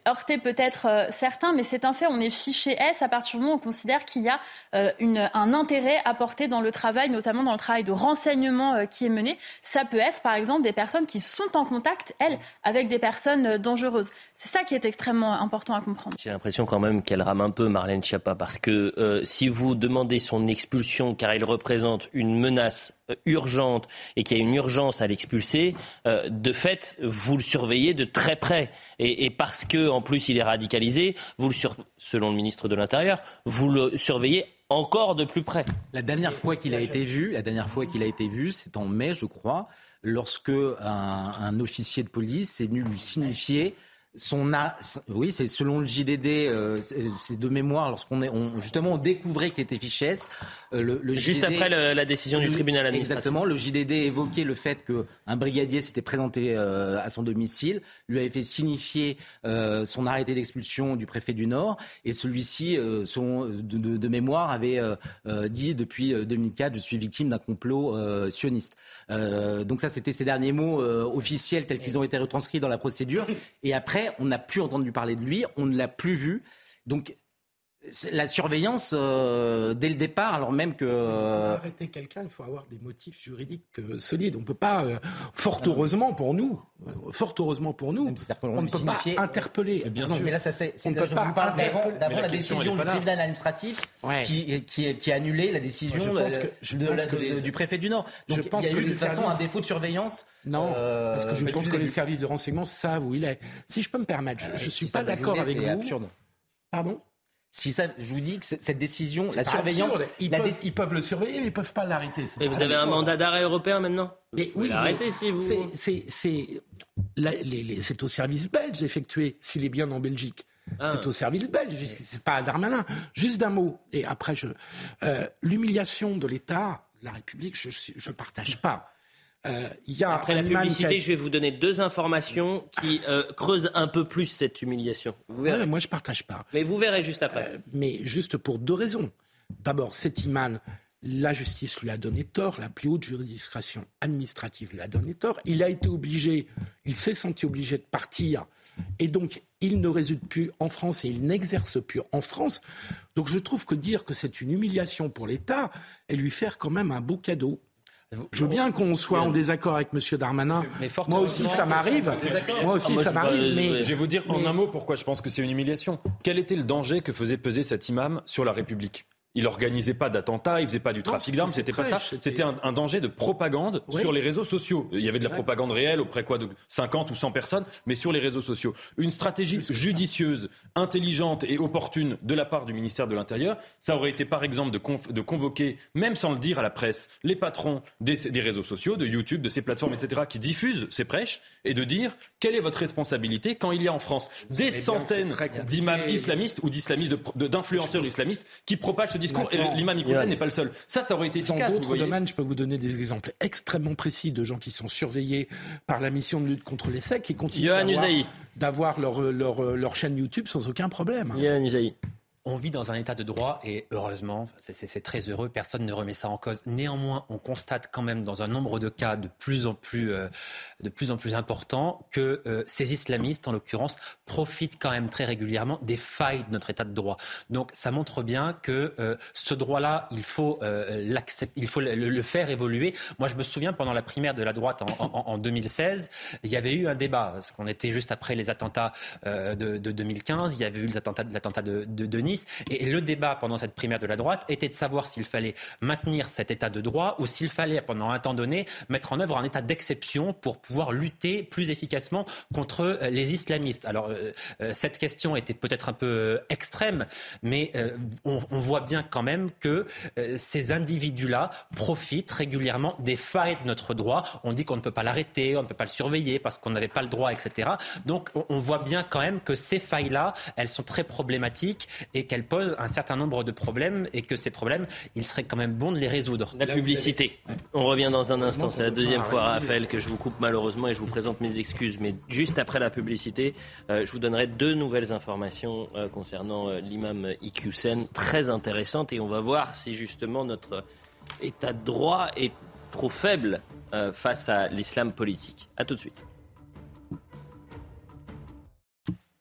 heurter peut-être euh, certains, mais c'est un fait. On est fiché S à partir du moment où on considère qu'il y a euh, un intérêt apporté dans le travail, notamment dans le travail de renseignement euh, qui est mené. Ça peut être, par exemple, des personnes qui sont en contact, elles, avec des personnes dangereuses. C'est ça qui est extrêmement important à comprendre. J'ai l'impression quand même qu'elle rame un peu Marlène Schiappa parce que si vous demandez son expulsion car il représente une menace urgente et qu'il y a une urgence à l'expulser, de fait vous le surveillez de très près et parce que en plus il est radicalisé, vous selon le ministre de l'Intérieur, vous le surveillez encore de plus près. La dernière fois qu'il a été vu, la dernière fois qu'il a été vu, c'est en mai, je crois, lorsque un, un officier de police est venu lui signifier son a, oui, c'est selon le JDD, euh, c'est de mémoire, lorsqu'on est, on, justement, on découvrait qu'il était fiché S, euh, le, le Juste après le- la décision du tribunal administratif. Exactement, le JDD évoquait le fait qu'un brigadier s'était présenté euh, à son domicile, lui avait fait signifier euh, son arrêté d'expulsion du préfet du Nord, et celui-ci, selon- de, de- de mémoire, avait dit depuis euh, 2004, je suis victime d'un complot sioniste. Donc ça, c'était ces derniers mots officiels tels qu'ils ont été retranscrits dans la procédure. Et après, on n'a plus entendu parler de lui, on ne l'a plus vu. Donc la surveillance euh, dès le départ, alors même que Pour euh, arrêter quelqu'un, il faut avoir des motifs juridiques euh, solides. On ne peut pas, euh, fort heureusement pour nous, euh, fort heureusement pour nous, on ne peut pas interpeller. Mais bien Non, sûr. Mais là, ça, c'est, c'est- on ne je peut pas vous parle d'avant, interpeller. d'avant Mais la, décision du pas tribunal administratif Ouais. qui, qui, qui a annulé la décision Moi, je pense de- que- je de pense la- que de- les- du préfet du Nord. Donc, je pense il y a que eu de toute façon un défaut de surveillance. Non, euh, parce que je pense que les services de renseignement savent où il est. Si je peux me permettre, je ne suis pas d'accord vous avec c'est vous. absurde. Pardon? Si ça, je vous dis que cette décision, la surveillance. Ils, la peuvent, déc- ils peuvent le surveiller, mais ils ne peuvent pas l'arrêter. Pas vous avez un mandat d'arrêt européen maintenant? Mais Vous oui, l'arrêter mais si vous. c'est- au service belge d'effectuer s'il est bien en Belgique. Ah. C'est au service belge, c'est pas à Darmanin. Juste d'un mot, et après, je euh, l'humiliation de l'État, de la République, je ne partage pas. Euh, Il y a Après la publicité, je vais vous donner deux informations qui euh, creusent un peu plus cette humiliation. Vous verrez. moi, je partage pas. Mais vous verrez juste après. Euh, mais juste pour deux raisons. D'abord, cet imam, la justice lui a donné tort, la plus haute juridiction administrative lui a donné tort. Il a été obligé, il s'est senti obligé de partir, et donc il ne réside plus en France et il n'exerce plus en France. Donc je trouve que dire que c'est une humiliation pour l'État est lui faire quand même un beau cadeau. Je veux bien qu'on soit en désaccord avec M. Darmanin. Moi aussi, ça m'arrive. Moi aussi, ça m'arrive. Mais Je vais vous dire en mais- un mot pourquoi je pense que c'est une humiliation. Quel était le danger que faisait peser cet imam sur la République? Il organisait pas d'attentats, il faisait pas du trafic d'armes, c'était pas ça. C'était un, danger de propagande sur les réseaux sociaux. Il y avait de la propagande réelle auprès quoi de 50 ou 100 personnes, mais sur les réseaux sociaux. Une stratégie judicieuse, intelligente et opportune de la part du ministère de l'Intérieur, ça aurait été par exemple de, de, convoquer, même sans le dire à la presse, les patrons des, des réseaux sociaux, de YouTube, de ces plateformes, etc., qui diffusent ces prêches, et de dire quelle est votre responsabilité quand il y a en France des centaines d'imams islamistes ou d'islamistes, d'influenceurs islamistes qui propagent ce discours. et l'imam Iqoussen n'est pas le seul. Ça, ça aurait été efficace. Dans d'autres domaines, je peux vous donner des exemples extrêmement précis de gens qui sont surveillés par la mission de lutte contre les secs et continuent d'avoir leur, leur, leur, chaîne YouTube sans aucun problème. On vit dans un état de droit et heureusement, c'est très heureux, personne ne remet ça en cause. Néanmoins, on constate quand même dans un nombre de cas de plus en plus, euh, important que euh, ces islamistes, en l'occurrence, profitent quand même très régulièrement des failles de notre état de droit. Donc ça montre bien que euh, ce droit-là, il faut, il faut le, faire évoluer. Moi, je me souviens pendant la primaire de la droite en, en, 2016, il y avait eu un débat, parce qu'on était juste après les attentats de, de, 2015, il y avait eu l'attentat de, de, de Nice. Et le débat pendant cette primaire de la droite était de savoir s'il fallait maintenir cet état de droit ou s'il fallait, pendant un temps donné, mettre en œuvre un état d'exception pour pouvoir lutter plus efficacement contre euh, les islamistes. Alors, euh, euh, cette question était peut-être un peu extrême, mais on, voit bien quand même que ces individus-là profitent régulièrement des failles de notre droit. On dit qu'on ne peut pas l'arrêter, on ne peut pas le surveiller parce qu'on n'avait pas le droit, etc. Donc, on, voit bien quand même que ces failles-là, elles sont très problématiques qu'elle pose un certain nombre de problèmes et que ces problèmes, il serait quand même bon de les résoudre. La publicité. On revient dans un instant. C'est la deuxième fois, Raphaël, que je vous coupe malheureusement et je vous présente mes excuses. Mais juste après la publicité, euh, je vous donnerai deux nouvelles informations euh, concernant euh, l'imam Iqiyoussen, très intéressantes. Et on va voir si justement notre état de droit est trop faible face à l'islam politique. A tout de suite.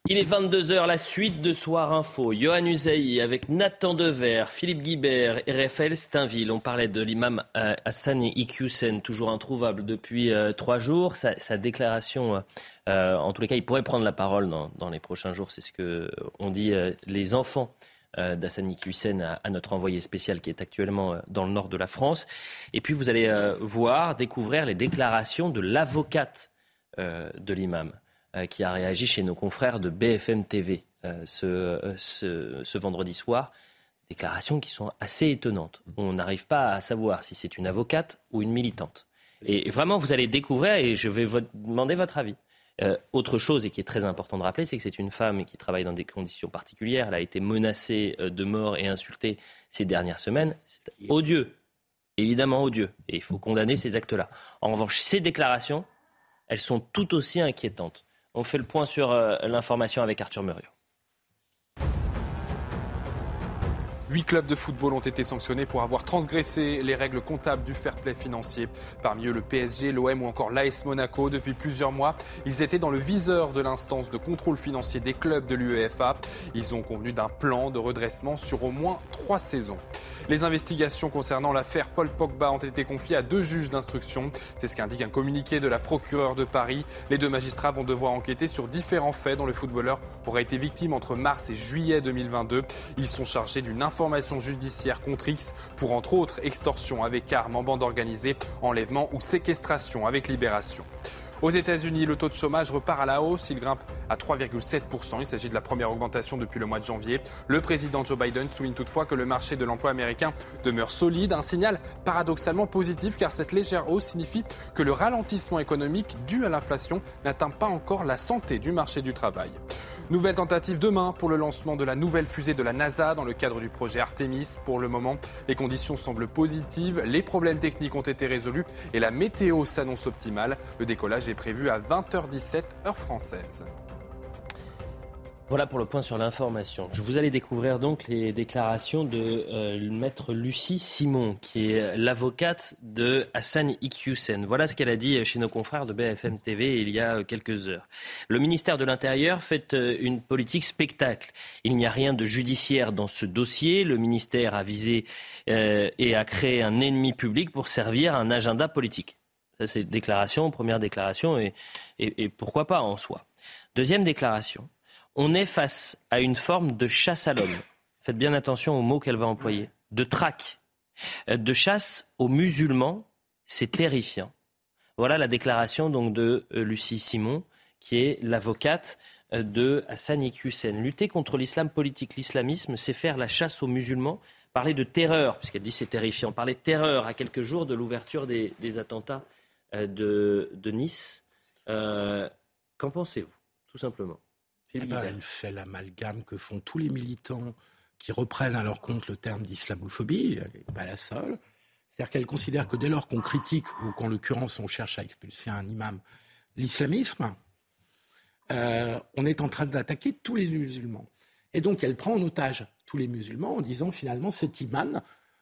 Il est 22h, la suite de Soir Info. Johan Usaï avec Nathan Dever, Philippe Guibert et Raphaël Steinville. On parlait de l'imam euh, Hassan Iqiyoussen, toujours introuvable depuis euh, trois jours. Sa, déclaration, euh, en tous les cas, il pourrait prendre la parole dans, les prochains jours. C'est ce que on dit les enfants d'Hassan Iqiyoussen à, à, notre envoyé spécial qui est actuellement dans le nord de la France. Et puis vous allez voir, découvrir les déclarations de l'avocate de l'imam. Euh, qui a réagi chez nos confrères de BFM TV euh, euh, ce, vendredi soir. Déclarations qui sont assez étonnantes. On n'arrive pas à savoir si c'est une avocate ou une militante. Et vraiment, vous allez découvrir, et je vais vous demander votre avis. autre chose, et qui est très important de rappeler, c'est que c'est une femme qui travaille dans des conditions particulières. Elle a été menacée de mort et insultée ces dernières semaines. C'est odieux, évidemment odieux. Et il faut condamner ces actes-là. En revanche, ces déclarations, elles sont tout aussi inquiétantes. On fait le point sur euh, l'information avec Arthur Muriot. Huit clubs de football ont été sanctionnés pour avoir transgressé les règles comptables du fair play financier. Parmi eux, le PSG, l'OM ou encore l'AS Monaco. Depuis plusieurs mois, ils étaient dans le viseur de l'instance de contrôle financier des clubs de l'UEFA. Ils ont convenu d'un plan de redressement sur au moins trois saisons. Les investigations concernant l'affaire Paul Pogba ont été confiées à deux juges d'instruction. C'est ce qu'indique un communiqué de la procureure de Paris. Les deux magistrats vont devoir enquêter sur différents faits dont le footballeur aurait été victime entre mars et juillet 2022. Ils sont chargés d'une information judiciaire contre X pour entre autres extorsion avec armes en bande organisée, enlèvement ou séquestration avec libération. Aux États-Unis, le taux de chômage repart à la hausse. Il grimpe à 3,7%. Il s'agit de la première augmentation depuis le mois de janvier. Le président Joe Biden souligne toutefois que le marché de l'emploi américain demeure solide. Un signal paradoxalement positif car cette légère hausse signifie que le ralentissement économique dû à l'inflation n'atteint pas encore la santé du marché du travail. Nouvelle tentative demain pour le lancement de la nouvelle fusée de la NASA dans le cadre du projet Artemis. Pour le moment, les conditions semblent positives, les problèmes techniques ont été résolus et la météo s'annonce optimale. Le décollage est prévu à 20h17 heure française. Voilà pour le point sur l'information. Je vous allez découvrir donc les déclarations de euh, maître Lucie Simon, qui est l'avocate de Hassan Iqiyoussen. Voilà ce qu'elle a dit chez nos confrères de BFM TV il y a quelques heures. Le ministère de l'Intérieur fait euh, une politique spectacle. Il n'y a rien de judiciaire dans ce dossier. Le ministère a visé euh, et a créé un ennemi public pour servir un agenda politique. Ça, c'est déclaration, première déclaration, et, et pourquoi pas en soi. Deuxième déclaration on est face à une forme de chasse à l'homme. Faites bien attention aux mots qu'elle va employer. de traque, euh, de chasse aux musulmans. C'est terrifiant. Voilà la déclaration donc de euh, Lucie Simon, qui est l'avocate euh, de Hassan Hussein. Lutter contre l'islam politique, l'islamisme, c'est faire la chasse aux musulmans. Parler de terreur, puisqu'elle dit c'est terrifiant, parler de terreur à quelques jours de l'ouverture des, attentats de, Nice. Qu'en pensez-vous, tout simplement? Eh ben, Elle fait l'amalgame que font tous les militants qui reprennent à leur compte le terme d'islamophobie, elle n'est pas la seule. C'est-à-dire qu'elle considère que dès lors qu'on critique, ou qu'en l'occurrence on cherche à expulser un imam, l'islamisme, euh, on est en train d'attaquer tous les musulmans. Et donc elle prend en otage tous les musulmans en disant finalement cet imam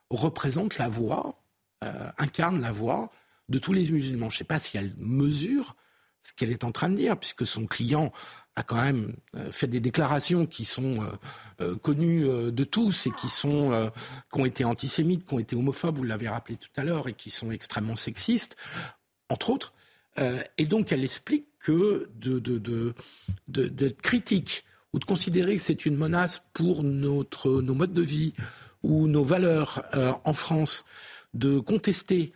représente la voix, euh, incarne la voix de tous les musulmans. Je ne sais pas si elle mesure ce qu'elle est en train de dire, puisque son client a quand même euh, fait des déclarations qui sont euh, euh, connues de tous et qui sont qui ont été antisémites, qui ont été homophobes, vous l'avez rappelé tout à l'heure, et qui sont extrêmement sexistes, entre autres. et donc elle explique que de, de, de, de, critique ou de considérer que c'est une menace pour notre, nos modes de vie ou nos valeurs en France, de contester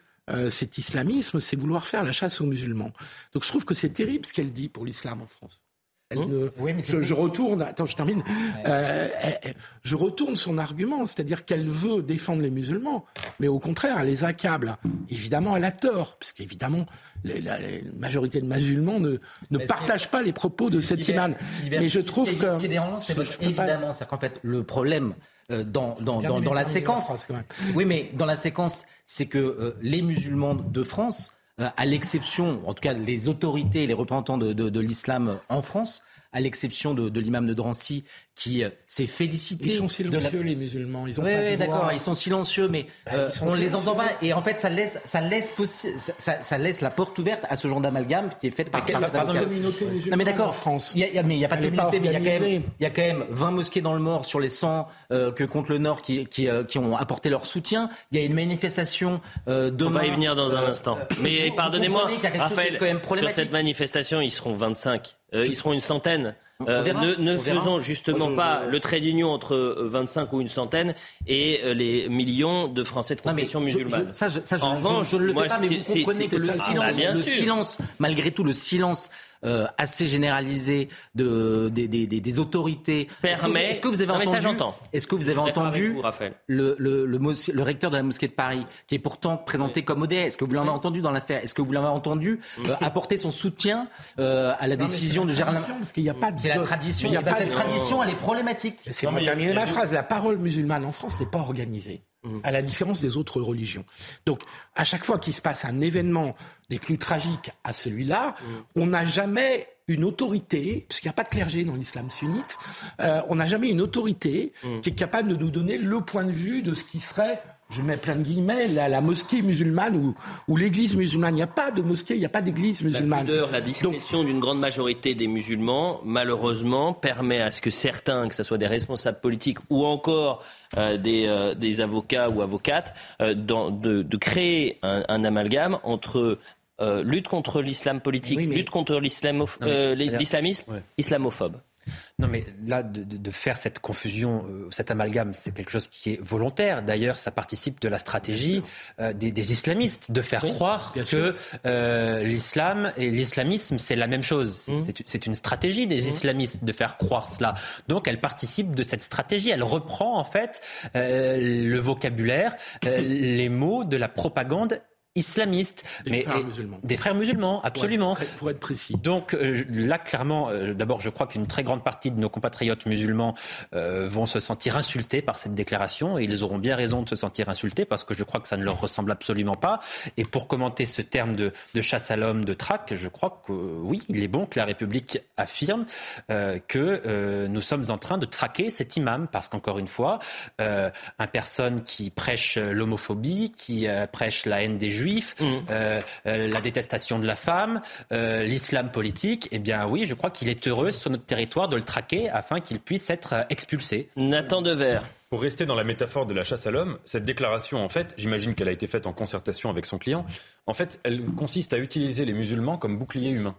cet islamisme, c'est vouloir faire la chasse aux musulmans. Donc je trouve que c'est terrible ce qu'elle dit pour l'islam en France. Hein je, retourne, attends, je termine. Euh, je retourne son argument, c'est-à-dire qu'elle veut défendre les musulmans, mais au contraire, elle les accable. Évidemment, elle a tort, parce qu'évidemment, la, majorité de musulmans ne, ne partagent pas les propos de cette imam. Mais je trouve que ce qui est dérangeant, c'est évidemment, c'est qu'en fait, le problème euh, dans, dans, dans, la séquence, oui, mais dans la séquence, c'est que euh, les musulmans de France euh, à l'exception, en tout cas les autorités, les représentants de, de l'islam en France, à l'exception de, de l'imam de Drancy, qui euh, s'est félicité. Ils sont silencieux, les musulmans. Ils ont oui, oui d'accord, ils sont silencieux, mais bah, euh, on ne les entend pas. Et en fait, ça laisse, ça laisse, ça, ça, laisse la porte ouverte à ce genre d'amalgame qui est fait par, par communauté musulmane non, mais d'accord, en France. Il y a, mais il n'y a pas de communauté, mais il y, a quand même, il y a quand même 20 mosquées dans le Nord sur les 100 euh, que compte le Nord qui, qui, qui, ont apporté leur soutien. Il y a une manifestation euh, demain. On va y venir dans un instant. Mais pardonnez-moi, Raphaël, sur cette manifestation, ils seront 25. Ils seront une centaine. Euh, ne, faisons justement pas le trait d'union entre 25 euh, ou une centaine et euh, les millions de Français de confession musulmane. ça, je, en revanche, je ne le fais pas, mais vous comprenez que, le, silence, bah, le silence, malgré tout, le silence euh, assez généralisé de, des, des, des autorités. Permet. Est-ce que, vous avez entendu Est-ce que vous avez entendu le, le, le, le, recteur de la mosquée de Paris, qui est pourtant présenté comme modèle Est-ce que vous l'avez entendu dans l'affaire? Est-ce que vous l'avez entendu euh, apporter son soutien à la décision de Gérald Parce qu'il n'y a pas C'est la tradition. Il y a pas cette tradition, elle est problématique. C'est terminer ma phrase. La parole musulmane en France n'est pas organisée. Mmh. à la différence des autres religions. Donc, à chaque fois qu'il se passe un événement des plus tragiques à celui-là, mmh. on n'a jamais une autorité, puisqu'il n'y a pas de clergé dans l'islam sunnite, euh, on n'a jamais une autorité mmh. qui est capable de nous donner le point de vue de ce qui serait je mets plein de guillemets, la, mosquée musulmane ou, ou l'église musulmane. Il n'y a pas de mosquée, il n'y a pas d'église musulmane. La pudeur, la discrétion d'une grande majorité des musulmans, malheureusement, permet à ce que certains, que ce soit des responsables politiques ou encore euh, des, euh, des, avocats ou avocates, euh, de, de, créer un, un amalgame entre lutte contre l'islam politique, lutte contre l'islamisme, islamophobe. Non, mais là, de, faire cette confusion, euh, cet amalgame, c'est quelque chose qui est volontaire. D'ailleurs, ça participe de la stratégie euh, des, islamistes de faire croire que euh, l'islam et l'islamisme, c'est la même chose. Mmh. C'est une stratégie des mmh. islamistes de faire croire cela. Donc, elle participe de cette stratégie. Elle reprend en fait le vocabulaire, les mots de la propagande islamistes. Des mais, frères musulmans. Des frères musulmans, absolument. Pour être, précis. Donc euh, là, clairement, euh, d'abord, je crois qu'une très grande partie de nos compatriotes musulmans euh, vont se sentir insultés par cette déclaration et ils auront bien raison de se sentir insultés parce que je crois que ça ne leur ressemble absolument pas. Et pour commenter ce terme de, de chasse à l'homme, de traque, je crois que oui, il est bon que la République affirme que nous sommes en train de traquer cet imam parce qu'encore une fois, un personne qui prêche l'homophobie, qui prêche la haine des juifs, mmh. euh, euh, la détestation de la femme, euh, l'islam politique, eh bien oui, je crois qu'il est heureux sur notre territoire de le traquer afin qu'il puisse être expulsé. Nathan Dever. Pour rester dans la métaphore de la chasse à l'homme, cette déclaration, en fait, j'imagine qu'elle a été faite en concertation avec son client. En fait, elle consiste à utiliser les musulmans comme bouclier humain.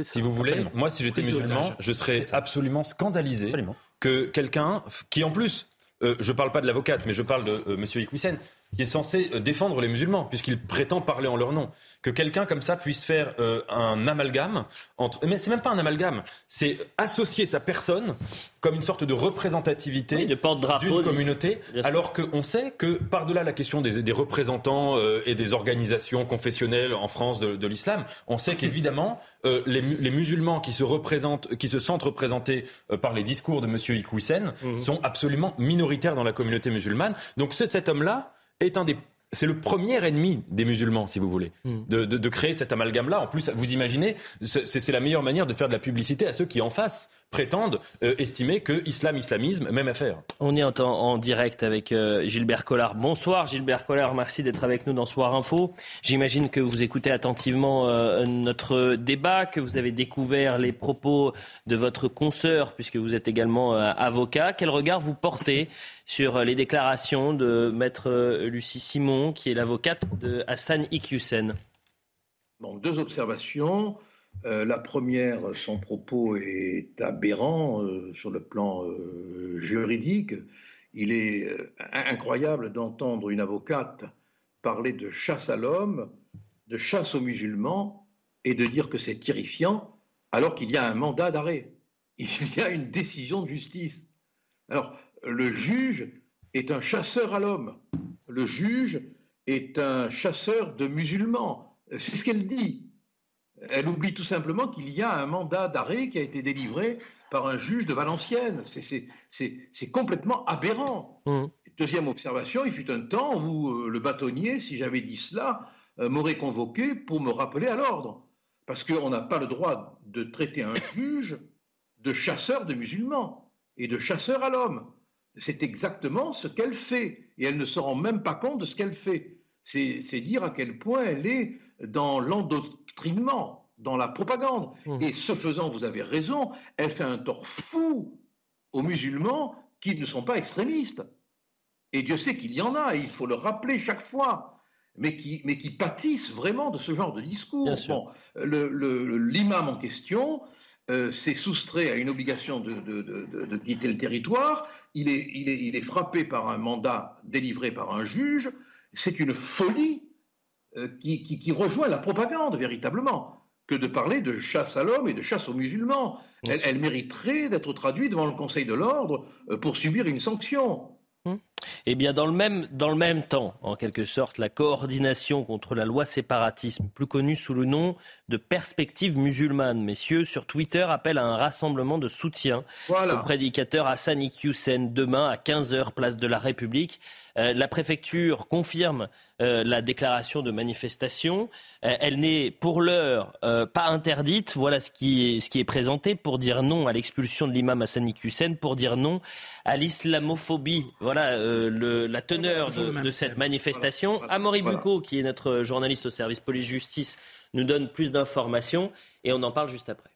Si vous voulez, moi, si j'étais musulman, je serais absolument scandalisé que quelqu'un qui, en plus, euh, je ne parle pas de l'avocate, mais je parle de M. Iqwisen, qui est censé euh, défendre les musulmans, puisqu'il prétend parler en leur nom. Que quelqu'un comme ça puisse faire euh, un amalgame entre. Mais c'est même pas un amalgame, c'est associer sa personne comme une sorte de représentativité d'une communauté, alors qu'on sait que par-delà la question des, des représentants et des organisations confessionnelles en France de, de l'islam, on sait qu'évidemment, les, les, musulmans qui se, représentent, qui se sentent représentés par les discours de M. Iqwisen mmh. sont absolument minoritaires dans la communauté musulmane. Donc cet homme-là, est un des c'est le premier ennemi des musulmans, si vous voulez, hmm. de, de, créer cet amalgame-là. En plus, vous imaginez, c'est la meilleure manière de faire de la publicité à ceux qui en face prétendent euh, estimer que islam, islamisme, même affaire. On est en, en direct avec euh, Gilbert Collard. Bonsoir Gilbert Collard, merci d'être avec nous dans Soir Info. J'imagine que vous écoutez attentivement euh, notre débat, que vous avez découvert les propos de votre consoeur, puisque vous êtes également avocat. Quel regard vous portez sur les déclarations de maître Lucie Simon, qui est l'avocate de Hassan Iqiyoussen Bon, deux observations. Euh, la première, son propos est aberrant euh, sur le plan euh, juridique. Il est incroyable d'entendre une avocate parler de chasse à l'homme, de chasse aux musulmans, et de dire que c'est terrifiant, alors qu'il y a un mandat d'arrêt. Il y a une décision de justice. Alors, le juge est un chasseur à l'homme. Le juge est un chasseur de musulmans. C'est ce qu'elle dit. Elle oublie tout simplement qu'il y a un mandat d'arrêt qui a été délivré par un juge de Valenciennes. C'est complètement aberrant. Mmh. Deuxième observation, il fut un temps où euh, le bâtonnier, si j'avais dit cela, euh, m'aurait convoqué pour me rappeler à l'ordre. Parce qu'on n'a pas le droit de traiter un juge de chasseur de musulmans et de chasseur à l'homme. C'est exactement ce qu'elle fait. Et elle ne se rend même pas compte de ce qu'elle fait. C'est dire à quel point elle est dans l'endoctrinement, dans la propagande. Mmh. Et ce faisant, vous avez raison, elle fait un tort fou aux musulmans qui ne sont pas extrémistes. Et Dieu sait qu'il y en a, et il faut le rappeler chaque fois, mais qui, mais qui pâtissent vraiment de ce genre de discours. Bon, l'imam en question euh, s'est soustrait à une obligation de, de, quitter le territoire, il est, il, est, il est frappé par un mandat délivré par un juge, c'est une folie euh, qui, rejoint la propagande véritablement que de parler de chasse à l'homme et de chasse aux musulmans. Elle, mériterait d'être traduite devant le Conseil de l'ordre euh, pour subir une sanction. Eh bien, dans le, même, dans le même temps, en quelque sorte, la coordination contre la loi séparatisme, plus connue sous le nom de perspective musulmane, messieurs, sur Twitter appelle à un rassemblement de soutien au prédicateur Hassan Iqiyoussen demain à 15h, place de la République. Euh, la préfecture confirme euh, la déclaration de manifestation. Euh, elle n'est pour l'heure pas interdite. Voilà ce qui, est, ce qui est présenté pour dire non à l'expulsion de l'imam Hassani Hussein, pour dire non à l'islamophobie. Voilà la teneur de, cette manifestation. Amaury Bucco, qui est notre journaliste au service police-justice, nous donne plus d'informations et on en parle juste après.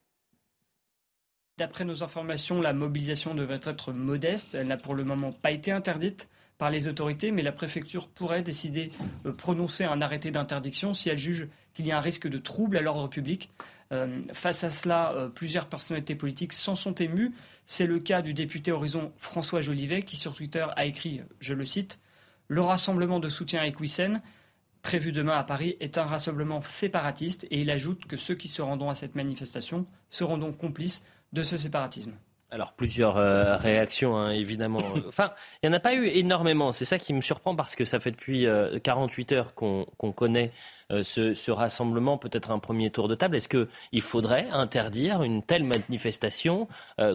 D'après nos informations, la mobilisation devrait être modeste. Elle n'a pour le moment pas été interdite par les autorités, mais la préfecture pourrait décider de prononcer un arrêté d'interdiction si elle juge qu'il y a un risque de trouble à l'ordre public. Euh, face à cela, euh, plusieurs personnalités politiques s'en sont émues. C'est le cas du député Horizon François Jolivet qui sur Twitter a écrit, je le cite, Le rassemblement de soutien à Equissen prévu demain à Paris est un rassemblement séparatiste et il ajoute que ceux qui se rendront à cette manifestation seront donc complices de ce séparatisme. Alors plusieurs euh, réactions, hein, évidemment. Enfin, il n'y en a pas eu énormément. C'est ça qui me surprend parce que ça fait depuis 48 euh, heures qu'on connaît euh, ce, rassemblement. Peut-être un premier tour de table. Est-ce qu'il faudrait interdire une telle manifestation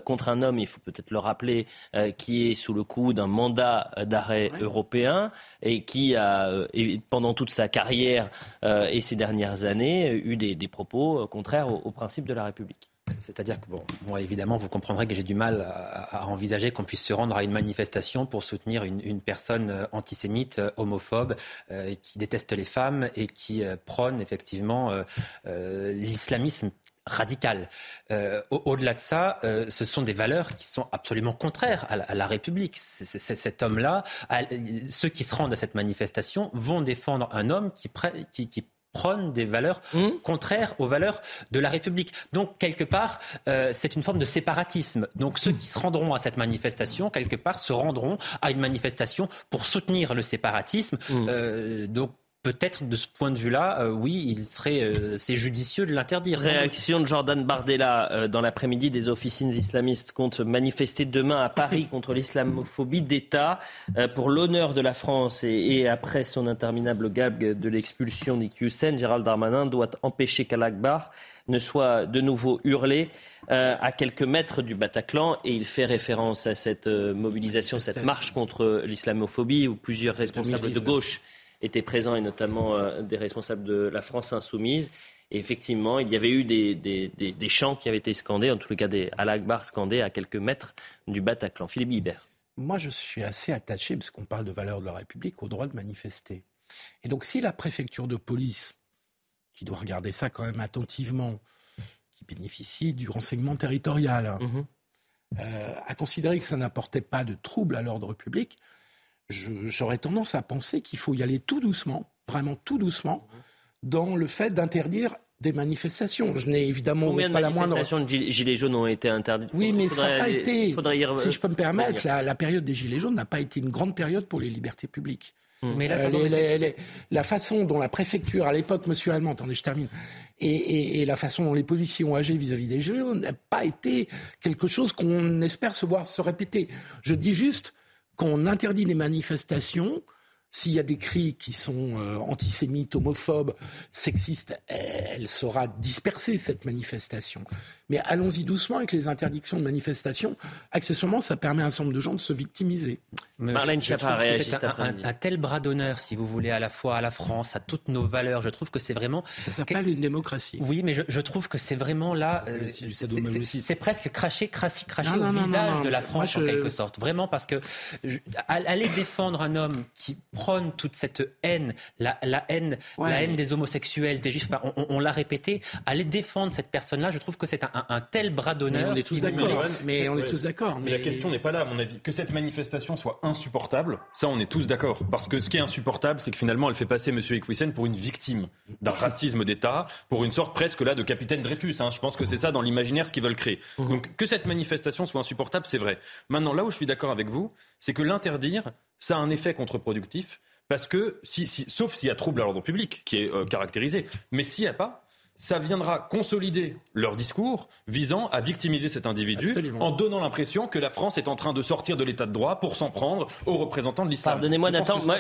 contre un homme, il faut peut-être le rappeler, qui est sous le coup d'un mandat d'arrêt européen et qui a, pendant toute sa carrière et ces dernières années, eu des, propos contraires au, au principe de la République? C'est-à-dire que, bon, moi, évidemment, vous comprendrez que j'ai du mal à, envisager qu'on puisse se rendre à une manifestation pour soutenir une, personne euh, antisémite, euh, homophobe, euh, qui déteste les femmes et qui prône effectivement l'islamisme radical. Au-delà de ça, ce sont des valeurs qui sont absolument contraires à la, République. cet homme-là, ceux qui se rendent à cette manifestation vont défendre un homme qui, qui, qui prônent des valeurs Mmh. contraires aux valeurs de la République. Donc, quelque part, euh, c'est une forme de séparatisme. Donc, ceux qui se rendront à cette manifestation, quelque part, se rendront à une manifestation pour soutenir le séparatisme. Mmh. Euh, donc, peut-être de ce point de vue-là, euh, oui, il serait, euh, c'est judicieux de l'interdire. Réaction de Jordan Bardella euh, dans l'après-midi des officines islamistes comptent manifester demain à Paris contre l'islamophobie d'État euh, pour l'honneur de la France et, et après son interminable gag de l'expulsion d'Iqiyoussen, Gérald Darmanin doit empêcher qu'Al-Akbar ne soit de nouveau hurlé euh, à quelques mètres du Bataclan et il fait référence à cette mobilisation, cette marche contre l'islamophobie où plusieurs responsables de 2019. gauche étaient présents et notamment euh, des responsables de la France insoumise. Et effectivement, il y avait eu des, des, des, des chants qui avaient été scandés, en tout cas des Al-Akbar scandés à quelques mètres du Bataclan. Philippe Hibert. Moi, je suis assez attaché, parce qu'on parle de valeurs de la République, au droit de manifester. Et donc, si la préfecture de police, qui doit regarder ça quand même attentivement, qui bénéficie du renseignement territorial, hein, euh, a considéré que ça n'apportait pas de trouble à l'ordre public, j'aurais tendance à penser qu'il faut y aller tout doucement, vraiment tout doucement, dans le fait d'interdire des manifestations. Je n'ai évidemment Combien de pas la moindre manifestations de gilets jaunes ont été interdites? Oui, mais ça n'a pas été, faudrait si je peux me permettre, la, la période des Gilets jaunes n'a pas été une grande période pour les libertés publiques. Mais là, Euh, pardon, les- mais les- les- la façon dont la préfecture, à l'époque, monsieur Allemand, attendez, je termine, et, et- et la façon dont les policiers ont agi vis-à-vis des Gilets jaunes n'a pas été quelque chose qu'on espère se voir se répéter. Je dis juste qu'on interdit les manifestations. S'il y a des cris qui sont euh, antisémites, homophobes, sexistes, elle sera dispersée, cette manifestation. Mais allons-y doucement avec les interdictions de manifestation. Accessoirement, ça permet à un certain nombre de gens de se victimiser. Mais Marlène Schiappa réagit cet un, après-midi. un- un tel bras d'honneur, si vous voulez, à la fois à la France, à toutes nos valeurs. Je trouve que c'est vraiment. Ça s'appelle une démocratie. Oui, mais je, je trouve que c'est vraiment là. euh, c'est- presque cracher, cracher, cracher Non, au non, visage non, non. de la Moi, France je- en quelque sorte. Vraiment parce que je- aller défendre un homme qui prône toute cette haine, la, la haine, Ouais. la haine des homosexuels, des juifs. enfin, on, on- on l'a répété. Aller défendre cette personne-là, je trouve que c'est un, un- un tel bras Mais d'honneur. on est tous d'accord. Mais on est tous d'accord. Mais la question n'est pas là, à mon avis. Que cette manifestation soit insupportable, ça, on est tous d'accord. Parce que ce qui est insupportable, c'est que finalement, elle fait passer M. Ekwisen pour une victime d'un racisme d'État, pour une sorte presque là de capitaine Dreyfus. hein. Je pense que c'est ça dans l'imaginaire ce qu'ils veulent créer. Donc que cette manifestation soit insupportable, c'est vrai. Maintenant, là où je suis d'accord avec vous, c'est que l'interdire, ça a un effet contre-productif. Parce que, si, si- sauf s'il y a trouble à l'ordre public, qui est euh, caractérisé, mais s'il n'y a pas, ça viendra consolider leur discours visant à victimiser cet individu Absolument. en donnant l'impression que la France est en train de sortir de l'état de droit pour s'en prendre aux représentants de l'islam. Pardonnez-moi Nathan, moi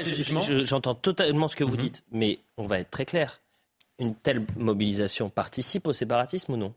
j'entends totalement ce que vous Mhm. dites, mais on va être très clair. Une telle mobilisation participe au séparatisme ou non?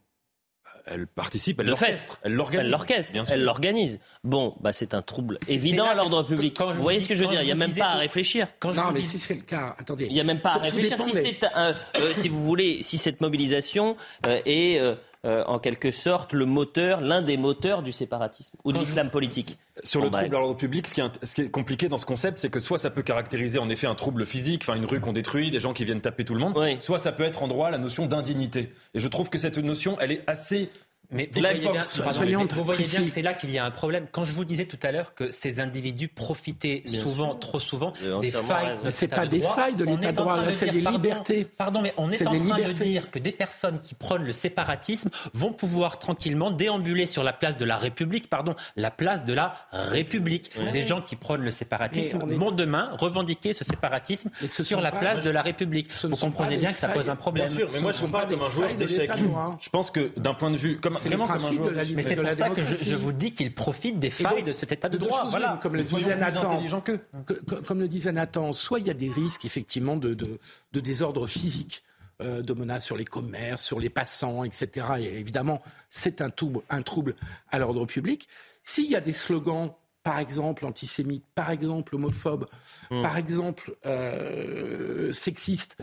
Elle participe, elle l'orchestre, elle l'organise. Elle l'orchestre, elle l'organise. Bon, bah c'est un trouble C'est- évident à l'ordre public. quand vous voyez dis- ce que je veux dire? Il n'y a même pas à réfléchir. Quand Non, mais dis- si c'est le cas, attendez. Il n'y a même pas à réfléchir. Si, des- c'est un- euh, si vous voulez, si cette mobilisation euh, est euh, euh, en quelque sorte le moteur, l'un des moteurs du séparatisme ou de l'islam politique. Sur le trouble à l'ordre public, ce qui, est, ce qui est compliqué dans ce concept, c'est que soit ça peut caractériser en effet un trouble physique, enfin une rue qu'on détruit, des gens qui viennent taper tout le monde, Oui. soit ça peut être en droit la notion d'indignité. Et je trouve que cette notion, elle est assez Mais vous Là, voyez bien, so- pardon, soyons mais vous voyez bien précis. que c'est là qu'il y a un problème. Quand je vous disais tout à l'heure que ces individus profitaient Bien souvent, sûr. trop souvent, des failles de l'état pas de des droit, failles de on l'état est de en droit, train là, de c'est dire, des pardon, libertés. Pardon, mais on est, en train libertés. de dire que des personnes qui prônent le séparatisme vont pouvoir tranquillement déambuler sur la place de la République, pardon, la place de la République. Des gens qui prônent le séparatisme Mais on est- vont demain revendiquer ce séparatisme ce sur la place de la République. Ne Vous comprenez bien que ça pose un problème. Bien sûr, mais moi ne je parle pas des comme un joueur failles de d'échecs. l'état de droit. Je pense que d'un point de vue, comme, C'est principes joueur de la. Mais c'est de pour la ça que je, vous dis qu'ils profitent des failles donc, de cet état de droit. Voilà. comme le disait Nathan. comme le disait Nathan, soit il y a des risques effectivement de, de, de désordre physique, euh, de menaces sur les commerces, sur les passants, etc. Et évidemment, c'est un trouble, un trouble à l'ordre public. S'il y a des slogans, par exemple antisémites, par exemple homophobes, par exemple euh, sexistes,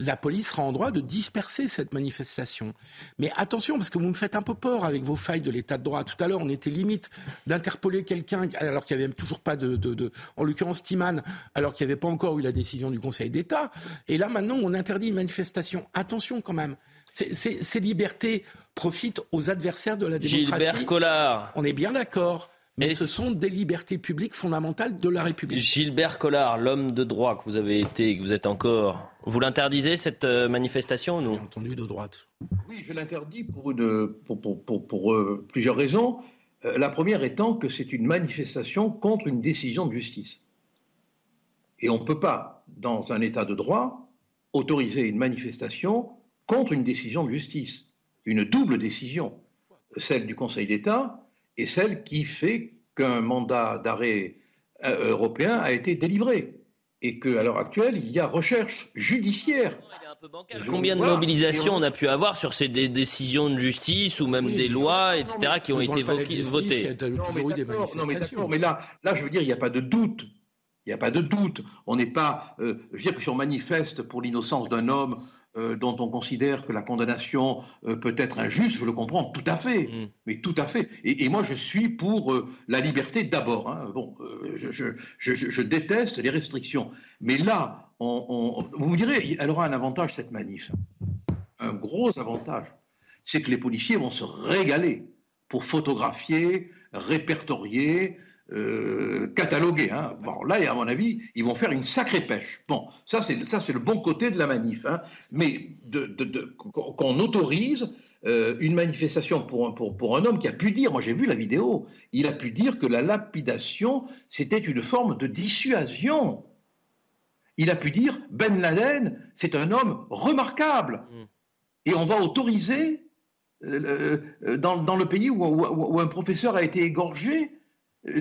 la police sera en droit de disperser cette manifestation. Mais attention, parce que vous me faites un peu peur avec vos failles de l'état de droit. Tout à l'heure, on était limite d'interpeller quelqu'un alors qu'il n'y avait toujours pas de, de, de- en l'occurrence Timan, alors qu'il n'y avait pas encore eu la décision du Conseil d'État. Et là, maintenant, on interdit une manifestation. Attention quand même. Ces- Ces ces libertés profitent aux adversaires de la démocratie. Gilbert Collard. On est bien d'accord. Mais ce sont des libertés publiques fondamentales de la République. Gilbert Collard, l'homme de droit que vous avez été et que vous êtes encore Vous l'interdisez, cette euh, manifestation ou non? Entendu de droite. Oui, je l'interdis pour, une, pour, pour, pour, pour euh, plusieurs raisons. Euh, la première étant que c'est une manifestation contre une décision de justice. Et on ne peut pas, dans un état de droit, autoriser une manifestation contre une décision de justice. Une double décision, celle du Conseil d'État et celle qui fait qu'un mandat d'arrêt euh, européen a été délivré. Et qu'à l'heure actuelle, il y a recherche judiciaire. Combien de mobilisations on a pu avoir sur ces dé- décisions de justice ou même des lois, etc., qui ont été votées il y a toujours eu des non, mais là, là, je veux dire, il n'y a pas de doute. Il n'y a pas de doute. On n'est pas. euh, je veux dire que si on manifeste pour l'innocence d'un homme euh, dont on considère que la condamnation euh, peut être injuste, je le comprends tout à fait. Mais tout à fait. Et, et moi, je suis pour euh, la liberté d'abord. hein. Bon, je, je- je- je- je déteste les restrictions. Mais là, on- on- vous me direz, elle aura un avantage, cette manif. Un gros avantage. C'est que les policiers vont se régaler pour photographier, répertorier, euh, cataloguer. hein. Bon, là, à mon avis, ils vont faire une sacrée pêche. Bon, ça, c'est le bon côté de la manif. hein. Mais qu'on autorise euh, une manifestation pour un, homme qui a pu dire, moi j'ai vu la vidéo, il a pu dire que la lapidation, c'était une forme de dissuasion. Il a pu dire, Ben Laden, c'est un homme remarquable. Et on va autoriser, euh, dans, le pays où, un professeur a été égorgé,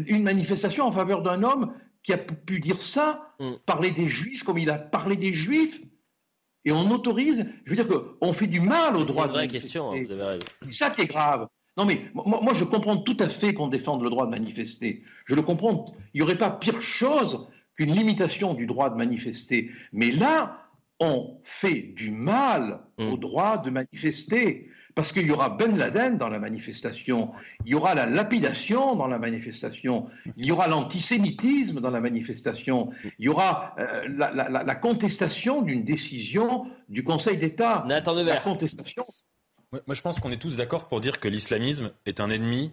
une manifestation en faveur d'un homme qui a pu- dire ça, parler des juifs comme il a parlé des juifs. Et on autorise, je veux dire qu'on fait du mal au C'est droit une de vraie manifester. question, hein, vous avez raison. C'est ça qui est grave. Non mais moi, moi, je comprends tout à fait qu'on défende le droit de manifester. Je le comprends. Il n'y aurait pas pire chose qu'une limitation du droit de manifester. Mais là, on fait du mal au droit de manifester. Parce qu'il y aura Ben Laden dans la manifestation, il y aura la lapidation dans la manifestation, il y aura l'antisémitisme dans la manifestation, il y aura euh, la, la- la- la contestation d'une décision du Conseil d'État. Nathan La Devers. contestation Ouais, Moi, je pense qu'on est tous d'accord pour dire que l'islamisme est un ennemi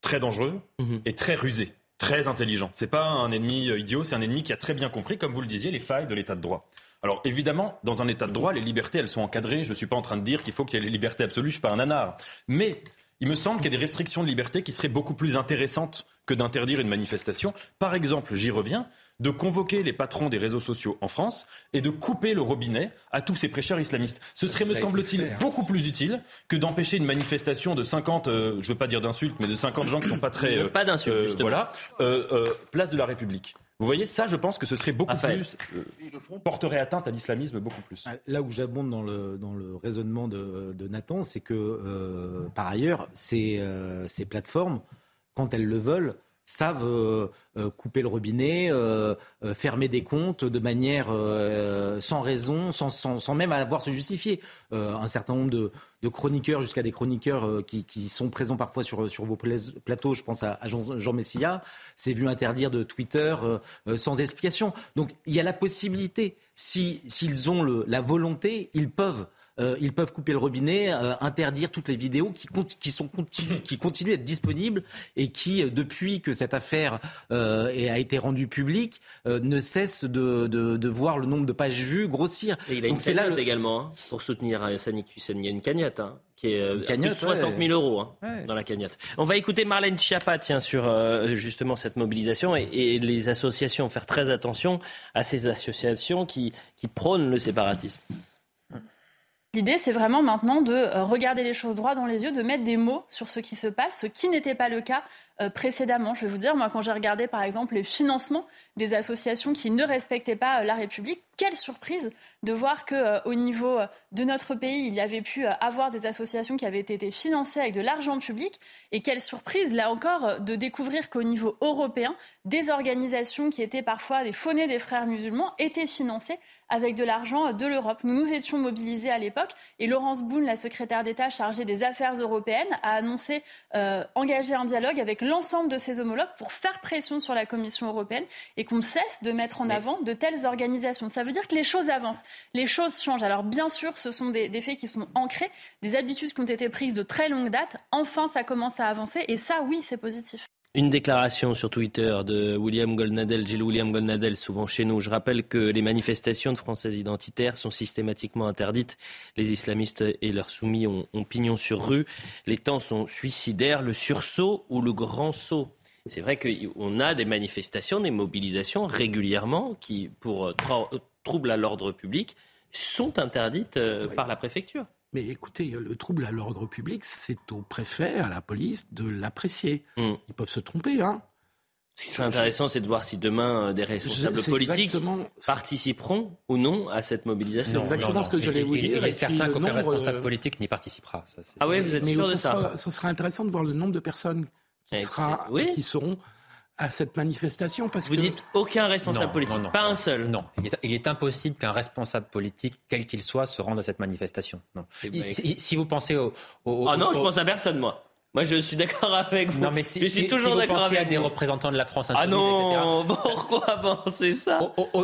très dangereux et très rusé, très intelligent. C'est pas un ennemi euh, idiot, c'est un ennemi qui a très bien compris, comme vous le disiez, les failles de l'état de droit. Alors évidemment, dans un état de droit, les libertés, elles sont encadrées. Je ne suis pas en train de dire qu'il faut qu'il y ait les libertés absolues, je suis pas un nanar. Mais il me semble qu'il y a des restrictions de liberté qui seraient beaucoup plus intéressantes que d'interdire une manifestation. Par exemple, j'y reviens, de convoquer les patrons des réseaux sociaux en France et de couper le robinet à tous ces prêcheurs islamistes. Ce serait, me semble-t-il, hein. beaucoup plus utile que d'empêcher une manifestation de 50, euh, je ne veux pas dire d'insultes, mais de 50 gens qui sont pas très... Pas d'insultes, euh, justement. Voilà, euh, euh, place de la République. Vous voyez, ça, je pense que ce serait beaucoup Raphaël. plus... euh, porterait atteinte à l'islamisme beaucoup plus. Ah, Là où j'abonde dans le, dans le raisonnement de, de Nathan, c'est que, euh, par ailleurs, ces, euh, ces plateformes, quand elles le veulent, savent euh, euh, couper le robinet, euh, euh, fermer des comptes de manière sans raison, sans, sans, sans même avoir se justifier. Un certain nombre de, de chroniqueurs, jusqu'à des chroniqueurs qui, qui sont présents parfois sur, sur vos pla- plateaux, je pense à, Jean, Jean Messia, s'est vu interdire de Twitter sans explication. Donc il y a la possibilité, si- s'ils ont le- la volonté, ils peuvent. Euh, ils peuvent couper le robinet, euh, interdire toutes les vidéos qui, qui, sont continu- qui continuent d'être disponibles et qui, euh, depuis que cette affaire euh, a été rendue publique, euh, ne cessent de, de- de voir le nombre de pages vues grossir. Et il a une là cagnotte le- également hein, pour soutenir euh, Sanic Hussein. Il y a une cagnotte hein, qui est euh, à plus de 60 000 ouais. euros hein, Ouais. dans la cagnotte. On va écouter Marlène Schiappa tiens, sur euh, justement cette mobilisation et, et les associations. Faire très attention à ces associations qui, qui prônent le séparatisme. L'idée, c'est vraiment maintenant de euh, regarder les choses droit dans les yeux, de mettre des mots sur ce qui se passe, ce qui n'était pas le cas euh, précédemment. Je vais vous dire, moi, quand j'ai regardé, par exemple, les financements des associations qui ne respectaient pas euh, la République, quelle surprise de voir que au niveau de notre pays, il y avait pu avoir des associations qui avaient été financées avec de l'argent public. Et quelle surprise, là encore, de découvrir qu'au niveau européen, des organisations qui étaient parfois des faunées des frères musulmans étaient financées avec de l'argent de l'Europe. Nous nous étions mobilisés à l'époque et Laurence Boone, la secrétaire d'État chargée des affaires européennes, a annoncé euh, engager un dialogue avec l'ensemble de ses homologues pour faire pression sur la Commission européenne et qu'on cesse de mettre en avant de telles organisations. Ça veut dire que les choses avancent, les choses changent. Alors bien sûr, ce sont des, des faits qui sont ancrés, des habitudes qui ont été prises de très longue date. Enfin, ça commence à avancer et ça, oui, c'est positif. Une déclaration sur Twitter de William Goldnadel, Gilles William Goldnadel, souvent chez nous. Je rappelle que les manifestations de Français identitaires sont systématiquement interdites. Les islamistes et leurs soumis ont, ont pignon sur rue. Les temps sont suicidaires. Le sursaut ou le grand saut? C'est vrai qu'on a des manifestations, des mobilisations régulièrement qui, pour troubles à l'ordre public, sont interdites euh, par la préfecture. Mais écoutez, le trouble à l'ordre public, c'est au préfet, à la police de l'apprécier. Hmm. Ils peuvent se tromper, hein. Ce qui serait intéressant, c'est de voir si demain euh, des responsables politiques participeront ou non à cette mobilisation. C'est exactement ce que j'allais vous dire. Il est certain qu'aucun responsable politique n'y participera. ah oui, vous êtes sûr de ça Ce sera intéressant de voir le nombre de personnes qui, sera, qui seront à cette manifestation parce Vous dites aucun responsable politique, pas un seul. Non, il est, impossible qu'un responsable politique, quel qu'il soit, se rende à cette manifestation. Non. Ben, si, vous pensez au, Ah non, je pense à personne, moi. Moi, je suis d'accord avec vous. Non, mais si, je suis toujours d'accord avec à des représentants de la France Ah non, pourquoi penser ça?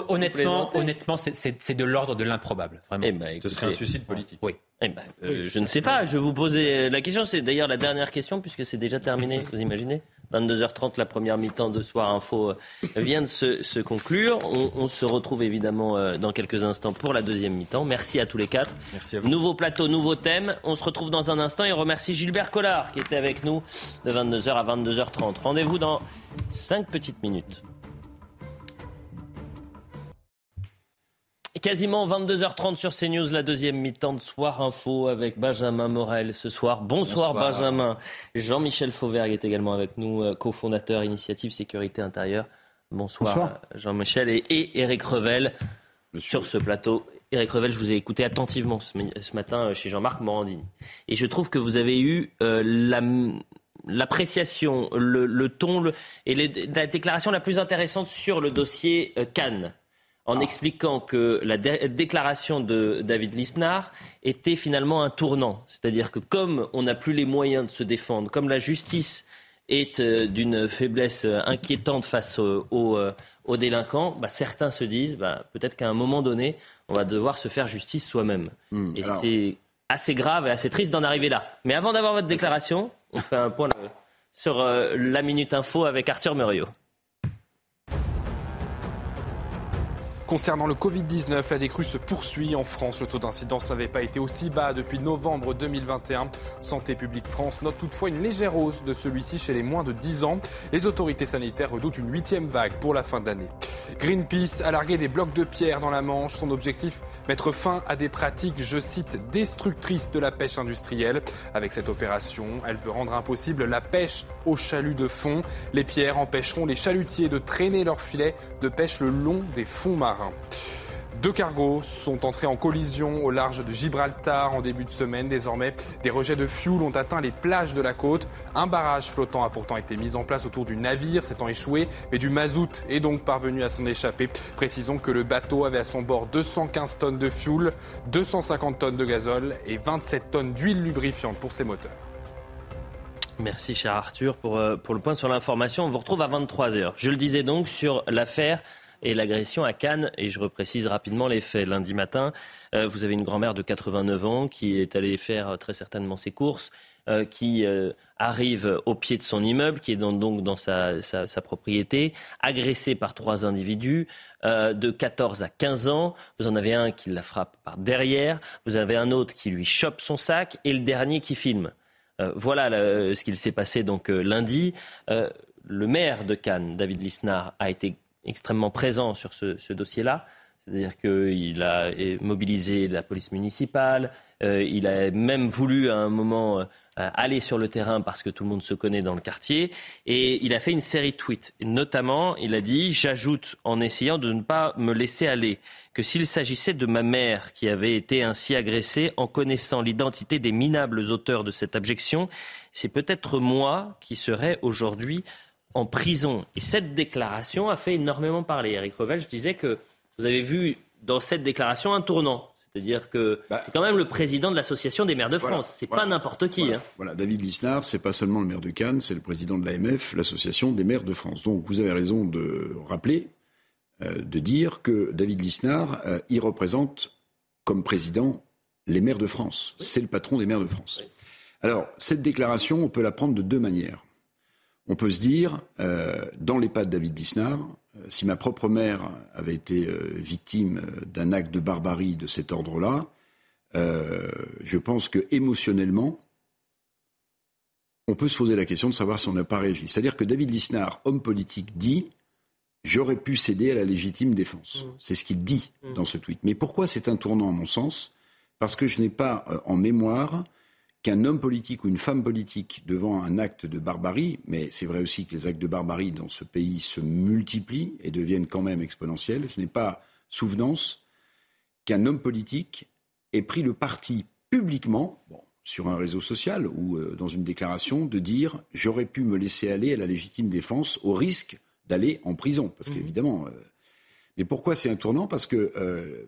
Honnêtement, honnêtement, c'est de l'ordre de l'improbable. Vraiment. Eh ben, Ce serait un suicide politique. Oui. Eh ben, euh, je ne sais pas. Je vous posais la question. C'est d'ailleurs la dernière question puisque c'est déjà terminé. Vous imaginez 22h30, la première mi-temps de Soir Info euh, vient de se, conclure. On, se retrouve évidemment euh, dans quelques instants pour la deuxième mi-temps. Merci à tous les quatre. Merci à vous. Nouveau plateau, nouveau thème. On se retrouve dans un instant et on remercie Gilbert Collard qui était avec nous de 22h à 22h30. Rendez-vous dans 5 petites minutes. Quasiment 22h30 sur CNews, la deuxième mi-temps de Soir Info avec Benjamin Morel ce soir. Bonsoir, Benjamin. Jean-Michel Fauvergue est également avec nous, euh, cofondateur Initiative Sécurité Intérieure. Bonsoir, Jean-Michel et, Eric Revel sur ce plateau. Eric Revel, je vous ai écouté attentivement ce, matin euh, chez Jean-Marc Morandini. Et je trouve que vous avez eu euh, l'appréciation, le, ton et la déclaration la plus intéressante sur le dossier Cannes en ah. expliquant que la déclaration de David Lisnard était finalement un tournant. C'est-à-dire que comme on n'a plus les moyens de se défendre, comme la justice est euh, d'une faiblesse euh, inquiétante face aux, euh, délinquants, bah, certains se disent bah, peut-être qu'à un moment donné, on va devoir se faire justice soi-même. Hmm, et c'est assez grave et assez triste d'en arriver là. Mais avant d'avoir votre déclaration, on fait un point sur la Minute Info avec Arthur Muriot. Concernant le Covid-19, la décrue se poursuit en France. Le taux d'incidence n'avait pas été aussi bas depuis novembre 2021. Santé publique France note toutefois une légère hausse de celui-ci chez les moins de 10 ans. Les autorités sanitaires redoutent une huitième vague pour la fin d'année. Greenpeace a largué des blocs de pierre dans la Manche. Son objectif, mettre fin à des pratiques, je cite, destructrices de la pêche industrielle. Avec cette opération, elle veut rendre impossible la pêche au chalut de fond. Les pierres empêcheront les chalutiers de traîner leurs filets de pêche le long des fonds marins. Deux cargos sont entrés en collision au large de Gibraltar en début de semaine. Désormais, des rejets de fioul ont atteint les plages de la côte. Un barrage flottant a pourtant été mis en place autour du navire, s'étant échoué, mais du mazout est donc parvenu à s'en échapper. Précisons que le bateau avait à son bord 215 tonnes de fioul, 250 tonnes de gazole et 27 tonnes d'huile lubrifiante pour ses moteurs. Merci cher Arthur pour, euh, pour le point sur l'information. On vous retrouve à 23h. Je le disais donc sur l'affaire et l'agression à Cannes. Et je reprécise rapidement les faits. Lundi matin, euh, vous avez une grand-mère de 89 ans qui est allée faire euh, très certainement ses courses. Euh, qui arrive au pied de son immeuble, qui est donc dans sa, propriété, agressée par trois individus de 14 à 15 ans. Vous en avez un qui la frappe par derrière, vous avez un autre qui lui chope son sac et le dernier qui filme. voilà ce qu'il s'est passé donc lundi. le maire de Cannes, David Lisnard, a été extrêmement présent sur ce, dossier-là. C'est-à-dire qu'il a mobilisé la police municipale, euh, il a même voulu à un moment euh, aller sur le terrain parce que tout le monde se connaît dans le quartier, et il a fait une série de tweets. notamment, il a dit, j'ajoute en essayant de ne pas me laisser aller, que s'il s'agissait de ma mère qui avait été ainsi agressée en connaissant l'identité des minables auteurs de cette abjection, c'est peut-être moi qui serais aujourd'hui en prison. Et cette déclaration a fait énormément parler. Eric Revel, je disais que vous avez vu dans cette déclaration un tournant. C'est-à-dire que bah, c'est quand même le président de l'Association des maires de France. c'est pas n'importe qui. Hein. Voilà, David Lisnard, c'est pas seulement le maire de Cannes, c'est le président de l'AMF, l'Association des maires de France. Donc vous avez raison de rappeler, euh, de dire que David Lisnard, euh, il représente comme président les maires de France. C'est le patron des maires de France. Alors cette déclaration, on peut la prendre de deux manières. On peut se dire, euh, dans les pas de David Lisnard, euh, si ma propre mère avait été euh, victime d'un acte de barbarie de cet ordre-là, je pense que émotionnellement, on peut se poser la question de savoir si on n'a pas réagi. C'est-à-dire que David Lisnard, homme politique, dit J'aurais pu céder à la légitime défense. Mmh. C'est ce qu'il dit mmh. dans ce tweet. Mais pourquoi c'est un tournant, à mon sens? Parce que je n'ai pas en mémoire qu'un homme politique ou une femme politique devant un acte de barbarie, mais c'est vrai aussi que les actes de barbarie dans ce pays se multiplient et deviennent quand même exponentiels, je n'ai pas souvenance qu'un homme politique ait pris le parti publiquement, sur un réseau social ou euh, dans une déclaration, de dire j'aurais pu me laisser aller à la légitime défense au risque d'aller en prison. Parce mmh. qu'évidemment. Euh, mais pourquoi c'est un tournant Parce que euh,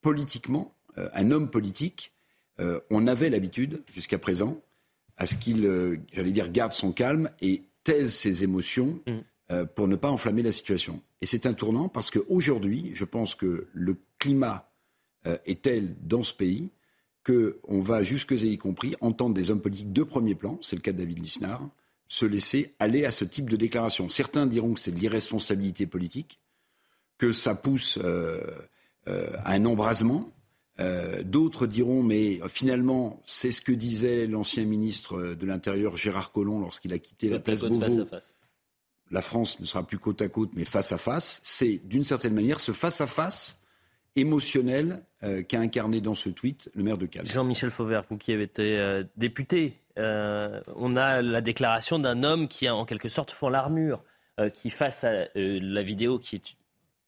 politiquement, un homme politique euh, on avait l'habitude, jusqu'à présent, à ce qu'il, euh, j'allais dire, garde son calme et taise ses émotions mm. euh, pour ne pas enflammer la situation. Et c'est un tournant parce qu'aujourd'hui, je pense que le climat est tel dans ce pays qu'on va jusque y compris entendre des hommes politiques de premier plan, c'est le cas de David Lisnard, se laisser aller à ce type de déclaration. Certains diront que c'est de l'irresponsabilité politique, que ça pousse à un embrasement, euh, d'autres diront, mais finalement, c'est ce que disait l'ancien ministre de l'Intérieur Gérard Collomb lorsqu'il a quitté la place Beauvau. La France ne sera plus côte à côte, mais face à face. C'est d'une certaine manière ce face à face émotionnel euh, qu'a incarné dans ce tweet le maire de Cannes. Jean-Michel Fauvert, vous qui avez été euh, député, on a la déclaration d'un homme qui a en quelque sorte fond l'armure, qui face à la vidéo qui est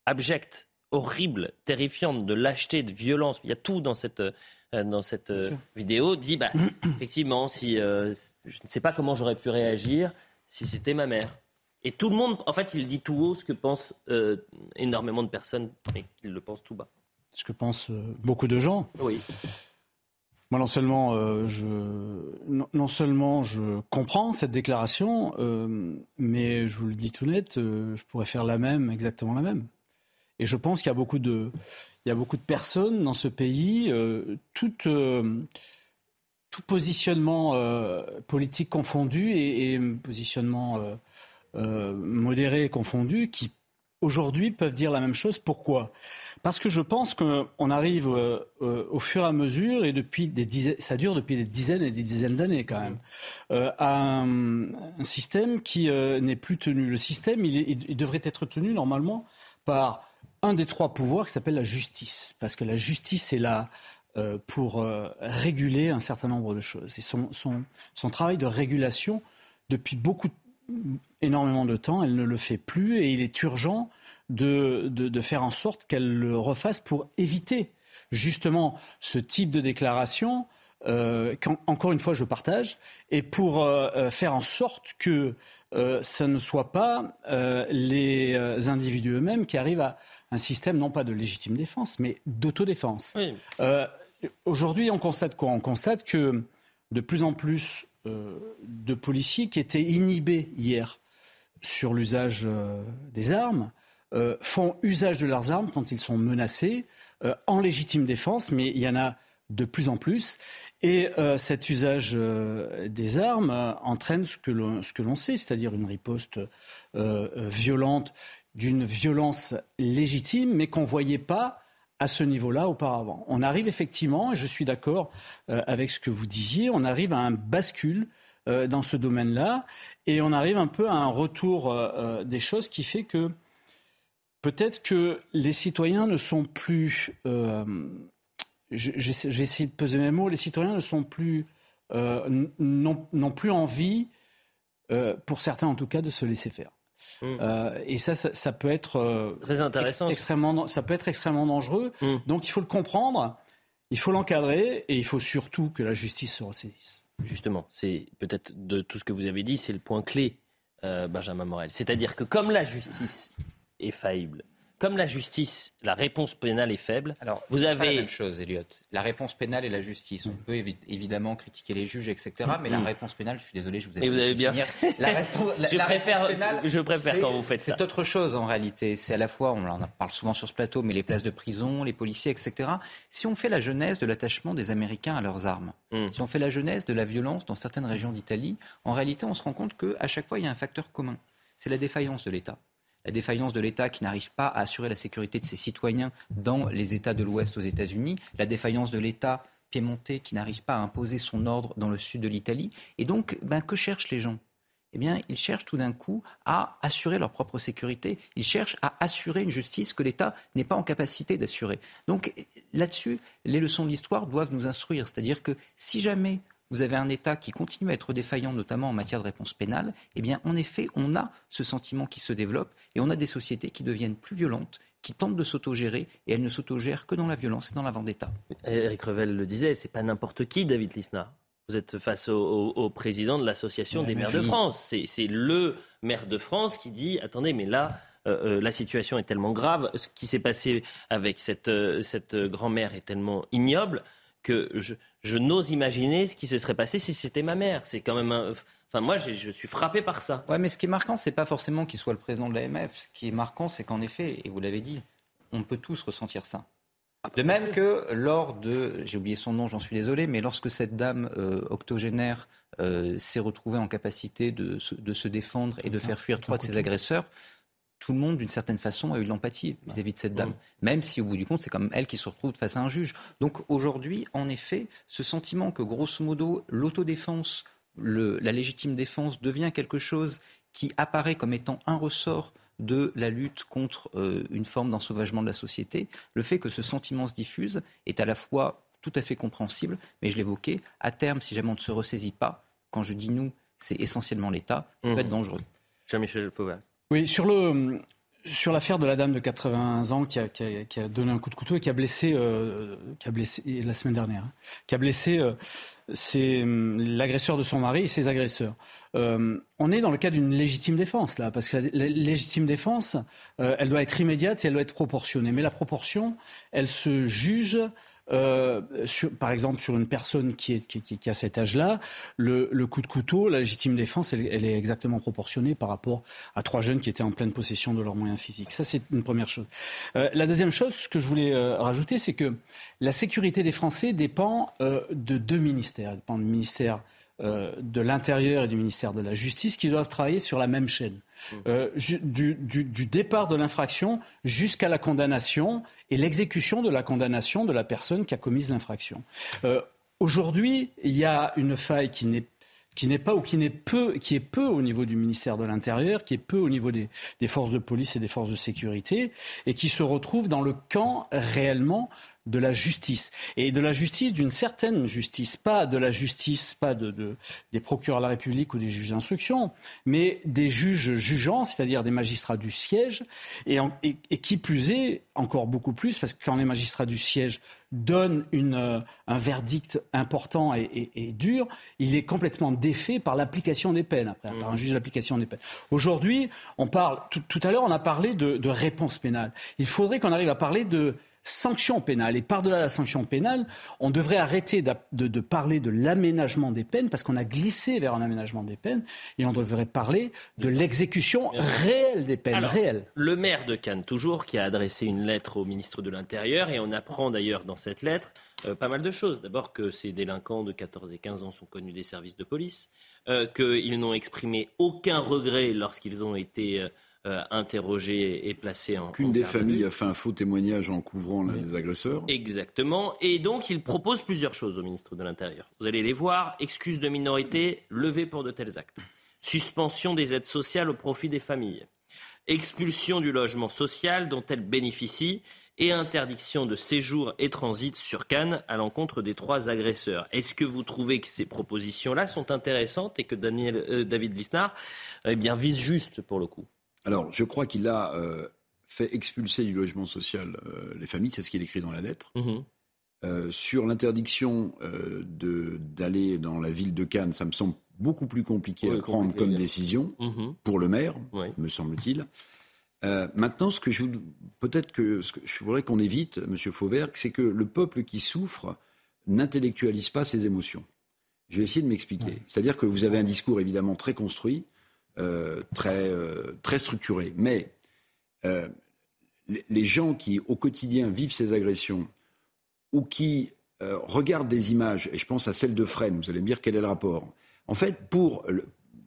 abjecte horrible, terrifiante, de lâcheté, de violence. Il y a tout dans cette, euh, dans cette euh, vidéo. Dit, bah, effectivement, si, euh, je ne sais pas comment j'aurais pu réagir si c'était ma mère. Et tout le monde, en fait, il dit tout haut ce que pensent énormément de personnes, mais qu'ils le pensent tout bas. Ce que pensent beaucoup de gens. Oui. Moi, non seulement, je, non, seulement je comprends cette déclaration, mais je vous le dis tout net, je pourrais faire la même, exactement la même. Et je pense qu'il y a beaucoup de, il y a beaucoup de personnes dans ce pays, euh, tout, euh, tout, positionnement euh, politique confondu et, positionnement modéré confondu, qui aujourd'hui peuvent dire la même chose. Pourquoi? Parce que je pense qu'on arrive au fur et à mesure, et depuis des dizaines, ça dure depuis des dizaines et des dizaines d'années quand même, à un, système qui n'est plus tenu. Le système, il devrait être tenu normalement par un des trois pouvoirs qui s'appelle la justice, parce que la justice est là euh, pour euh, réguler un certain nombre de choses. Et son, son, travail de régulation, depuis beaucoup, énormément de temps, elle ne le fait plus, et il est urgent de, de, faire en sorte qu'elle le refasse pour éviter justement ce type de déclaration. Euh, qu'encore une fois je partage, et pour faire en sorte que ce ne soit pas les individus eux-mêmes qui arrivent à, un système non pas de légitime défense, mais d'autodéfense. Euh, aujourd'hui, on constate quoi? On constate que de plus en plus euh, de policiers qui étaient inhibés hier sur l'usage euh, des armes font usage de leurs armes quand ils sont menacés en légitime défense, mais il y en a de plus en plus. Et cet usage des armes entraîne ce que l'on sait, c'est-à-dire une riposte violente d'une violence légitime, mais qu'on ne voyait pas à ce niveau-là auparavant. On arrive effectivement, et je suis d'accord euh, avec ce que vous disiez, on arrive à un bascule euh, dans ce domaine-là, et on arrive un peu à un retour euh, des choses qui fait que peut-être que les citoyens ne sont plus... Je, je, vais essayer de peser mes mots, les citoyens ne sont plus... n'ont plus envie, pour certains en tout cas, de se laisser faire. Mm. Euh, et ça, ça, peut être euh, très intéressant. extrêmement, ça peut être extrêmement dangereux. Mm. Donc il faut le comprendre, il faut l'encadrer et il faut surtout que la justice se ressaisisse. Justement, c'est peut-être de tout ce que vous avez dit, c'est le point clé, euh, Benjamin Morel. C'est-à-dire que comme la justice est faillible, comme la justice, la réponse pénale est faible, Alors, vous c'est avez... pas la même chose, Elliot. La réponse pénale et la justice. On peut évi- évidemment critiquer les juges, etc. Mais la Mm. réponse pénale, je suis désolé, je vous ai Et vous avez bien finir. La, Je la préfère- réponse pénale, je préfère c'est- quand vous faites ça. C'est autre chose en réalité. C'est à la fois, on en parle souvent sur ce plateau, mais les places de prison, les policiers, etc. Si on fait la genèse de l'attachement des Américains à leurs armes, Mm. si on fait la genèse de la violence dans certaines régions d'Italie, en réalité, on se rend compte qu'à chaque fois, il y a un facteur commun. C'est la défaillance de l'État la défaillance de l'État qui n'arrive pas à assurer la sécurité de ses citoyens dans les États de l'Ouest aux États-Unis, la défaillance de l'État piémontais qui n'arrive pas à imposer son ordre dans le sud de l'Italie. Et donc, ben, que cherchent les gens? Eh bien, ils cherchent tout d'un coup à assurer leur propre sécurité. Ils cherchent à assurer une justice que l'État n'est pas en capacité d'assurer. Donc, là-dessus, les leçons de l'histoire doivent nous instruire. C'est-à-dire que si jamais vous avez un État qui continue à être défaillant, notamment en matière de réponse pénale, eh bien, en effet, on a ce sentiment qui se développe et on a des sociétés qui deviennent plus violentes, qui tentent de s'autogérer et elles ne s'autogèrent que dans la violence et dans la vendetta. Eric Revel le disait, c'est pas n'importe qui, David Lisnard. Vous êtes face au, au- au président de l'association Ouais, des maires de. France. C'est le maire de France qui dit attendez, mais là, euh, euh, la situation est tellement grave, ce qui s'est passé avec cette, euh, cette grand-mère est tellement ignoble que je, je n'ose imaginer ce qui se serait passé si c'était ma mère. C'est quand même un. Enfin, moi, je suis frappé par ça. Ouais, mais ce qui est marquant, c'est pas forcément qu'il soit le président de l'AMF. Ce qui est marquant, c'est qu'en effet, et vous l'avez dit, on peut tous ressentir ça. De même que lors de, j'ai oublié son nom, j'en suis désolé, mais lorsque cette dame euh, octogénaire euh, s'est retrouvée en capacité de, se- de se défendre et de faire fuir trois de ses agresseurs, tout le monde, d'une certaine façon, a eu de l'empathie vis-à-vis de cette dame. Même si, au bout du compte, c'est quand même elle qui se retrouve face à un juge. Donc aujourd'hui, en effet, ce sentiment que, grosso modo, l'autodéfense, le- la légitime défense devient quelque chose qui apparaît comme étant un ressort de la lutte contre euh, une forme d'ensauvagement de la société, le fait que ce sentiment se diffuse est à la fois tout à fait compréhensible, mais je l'évoquais, à terme, si jamais on ne se ressaisit pas, quand je dis nous, c'est essentiellement l'État, ça peut être dangereux. Jean-Michel Fauvel. Oui, sur le sur l'affaire de la dame de 80 ans qui a, qui a- donné un coup de couteau et qui a blessé, euh, qui a blessé la semaine dernière, hein, qui a blessé euh, hum, l'agresseur de son mari et ses agresseurs. Euh, on est dans le cas d'une légitime défense là, parce que la, la légitime défense, euh, elle doit être immédiate et elle doit être proportionnée. Mais la proportion, elle se juge. Euh, par exemple, sur une personne qui, est, a cet âge-là, le, le coup de couteau, la légitime défense, elle, est exactement proportionnée par rapport à trois jeunes qui étaient en pleine possession de leurs moyens physiques. Ça, c'est une première chose. Euh, la deuxième chose que je voulais euh, rajouter, c'est que la sécurité des Français dépend de deux ministères. Elle dépend du ministère de l'Intérieur et du ministère de la Justice qui doivent travailler sur la même chaîne. Euh, ju- du, départ de l'infraction jusqu'à la condamnation et l'exécution de la condamnation de la personne qui a commis l'infraction. Euh, Aujourd'hui, il y a une faille qui n'est pas ou qui peu, qui est peu au niveau du ministère de l'Intérieur, qui est peu au niveau des forces de police et des forces de sécurité, et qui se retrouve dans le camp réellement de la justice et de la justice d'une certaine justice, pas de la justice, pas de, de- des procureurs de la République ou des juges d'instruction, mais des juges jugeants, c'est-à-dire des magistrats du siège, et, et- et qui plus est, encore beaucoup plus, parce que quand les magistrats du siège donnent une, euh, un verdict important et, et- et dur, il est complètement défait par l'application des peines, après, par un juge d'application des peines. Aujourd'hui, on parle, tout, tout à l'heure, on a parlé de, de réponse pénale. Il faudrait qu'on arrive à parler de sanction pénale. Et par-delà la sanction pénale, on devrait arrêter de, de parler de l'aménagement des peines, parce qu'on a glissé vers un aménagement des peines, et on devrait parler de l'exécution réelle des peines, Alors, réelle. Le maire de Cannes, toujours, qui a adressé une lettre au ministre de l'Intérieur, et on apprend d'ailleurs dans cette lettre euh, pas mal de choses. D'abord que ces délinquants de 14 et 15 ans sont connus des services de police, euh, qu'ils n'ont exprimé aucun regret lorsqu'ils ont été euh, euh, interrogés et placés en. Qu'une des familles a fait un faux témoignage en couvrant l'un des agresseurs. Exactement. Et donc, il propose plusieurs choses au ministre de l'Intérieur. Vous allez les voir. Excuse de minorité levée pour de tels actes. Suspension des aides sociales au profit des familles. Expulsion du logement social dont elles bénéficient. Et interdiction de séjour et transit sur Cannes à l'encontre des trois agresseurs. Est-ce que vous trouvez que ces propositions-là sont intéressantes et que Daniel, euh, David Lisnard eh bien, vise juste pour le coup? Alors, je crois qu'il a euh, fait expulser du logement social euh, les familles, c'est ce qui est écrit dans la lettre. Mhm. Euh, sur l'interdiction d'aller dans la ville de Cannes, ça me semble beaucoup plus compliqué Oui, à prendre compliqué, comme bien. décision Mhm. pour le maire, Oui. me semble-t-il. Maintenant, ce que je peut-être que, ce que je voudrais qu'on évite, Monsieur Fauvert, c'est que le peuple qui souffre n'intellectualise pas ses émotions. Je vais essayer de m'expliquer. C'est-à-dire que vous avez un discours évidemment très construit, très, euh, très structuré, mais euh, les gens qui au quotidien vivent ces agressions ou qui euh, regardent des images, et je pense à celle de Fresnes, vous allez me dire quel est le rapport. En fait, pour le,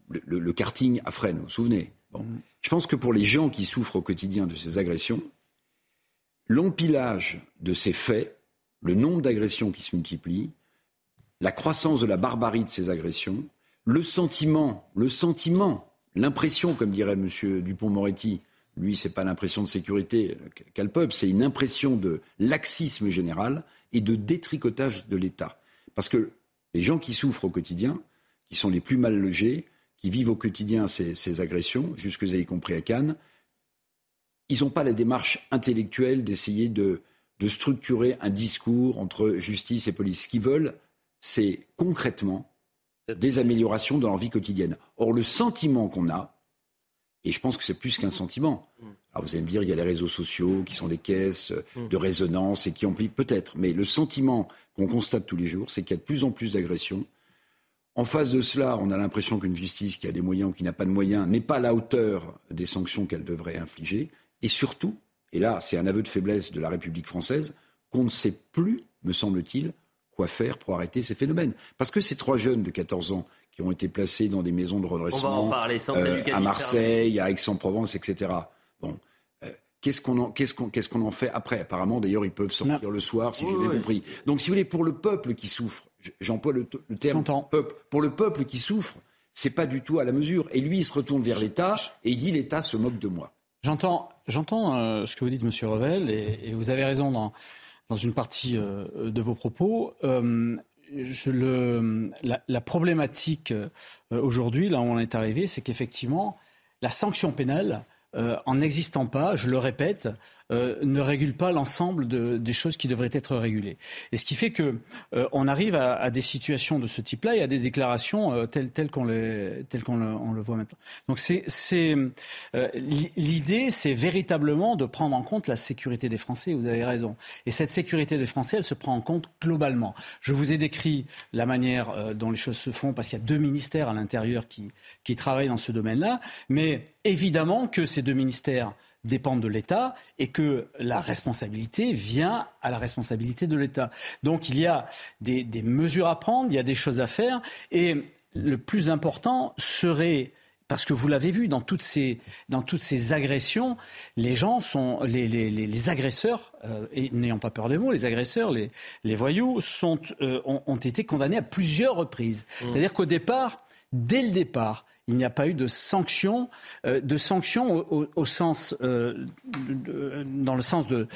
le, le karting à Fresnes, vous vous souvenez? Bon, Je pense que pour les gens qui souffrent au quotidien de ces agressions, l'empilage de ces faits, le nombre d'agressions qui se multiplient, la croissance de la barbarie de ces agressions, le sentiment, le sentiment, l'impression, comme dirait M. Dupont-Moretti, lui, c'est pas l'impression de sécurité qu'a le peuple, c'est une impression de laxisme général et de détricotage de l'État. Parce que les gens qui souffrent au quotidien, qui sont les plus mal logés, qui vivent au quotidien ces, agressions, jusque avez compris à Cannes, ils n'ont pas la démarche intellectuelle d'essayer de, de structurer un discours entre justice et police. Ce qu'ils veulent, c'est concrètement des améliorations dans leur vie quotidienne. Or, le sentiment qu'on a, et je pense que c'est plus qu'un sentiment. Alors vous allez me dire, il y a les réseaux sociaux qui sont des caisses de résonance et qui amplifient peut-être. Mais le sentiment qu'on constate tous les jours, c'est qu'il y a de plus en plus d'agressions. En face de cela, on a l'impression qu'une justice qui a des moyens ou qui n'a pas de moyens n'est pas à la hauteur des sanctions qu'elle devrait infliger. Et surtout, et là c'est un aveu de faiblesse de la République française, qu'on ne sait plus, me semble-t-il, quoi faire pour arrêter ces phénomènes. Parce que ces trois jeunes de 14 ans qui ont été placés dans des maisons de redressement euh, à Marseille, à Aix-en-Provence, etc. Bon, euh, qu'est-ce qu'on en, fait après? Apparemment, d'ailleurs, ils peuvent sortir le soir, si j'ai bien compris. Donc, si vous voulez, pour le peuple qui souffre, j'emploie le, le terme peuple, pour le peuple qui souffre, c'est pas du tout à la mesure. Et lui, il se retourne vers l'État et il dit l'État se moque de moi. J'entends, j'entends euh, ce que vous dites, Monsieur Revel, et, et, vous avez raison dans, dans une partie euh, de vos propos. Euh, la, problématique euh, aujourd'hui, là où on est arrivé, c'est qu'effectivement, la sanction pénale, en n'existant pas, je le répète, euh, ne régule pas l'ensemble de, des choses qui devraient être régulées. Et ce qui fait que euh, arrive à, à, des situations de ce type-là et à des déclarations euh, telles, telles qu'on les, telles qu'on le, on le voit maintenant. Donc c'est, c'est euh, l'idée, c'est véritablement de prendre en compte la sécurité des Français. Vous avez raison. Et cette sécurité des Français, elle se prend en compte globalement. Je vous ai décrit la manière euh, dont les choses se font parce qu'il y a deux ministères à l'intérieur qui, qui travaillent dans ce domaine-là, mais évidemment que ces deux ministères dépendent de l'État et que la responsabilité vient à la responsabilité de l'État. Donc il y a des, des, mesures à prendre, il y a des choses à faire et le plus important serait parce que vous l'avez vu dans toutes ces dans toutes ces agressions, les gens sont les, les, les agresseurs euh, et n'ayant pas peur des mots, les agresseurs, les, les voyous sont euh, ont, ont, été condamnés à plusieurs reprises. Mmh. C'est-à-dire qu'au départ, dès le départ, il n'y a pas eu de sanctions, euh, de sanctions au, sens, euh, dans le sens de,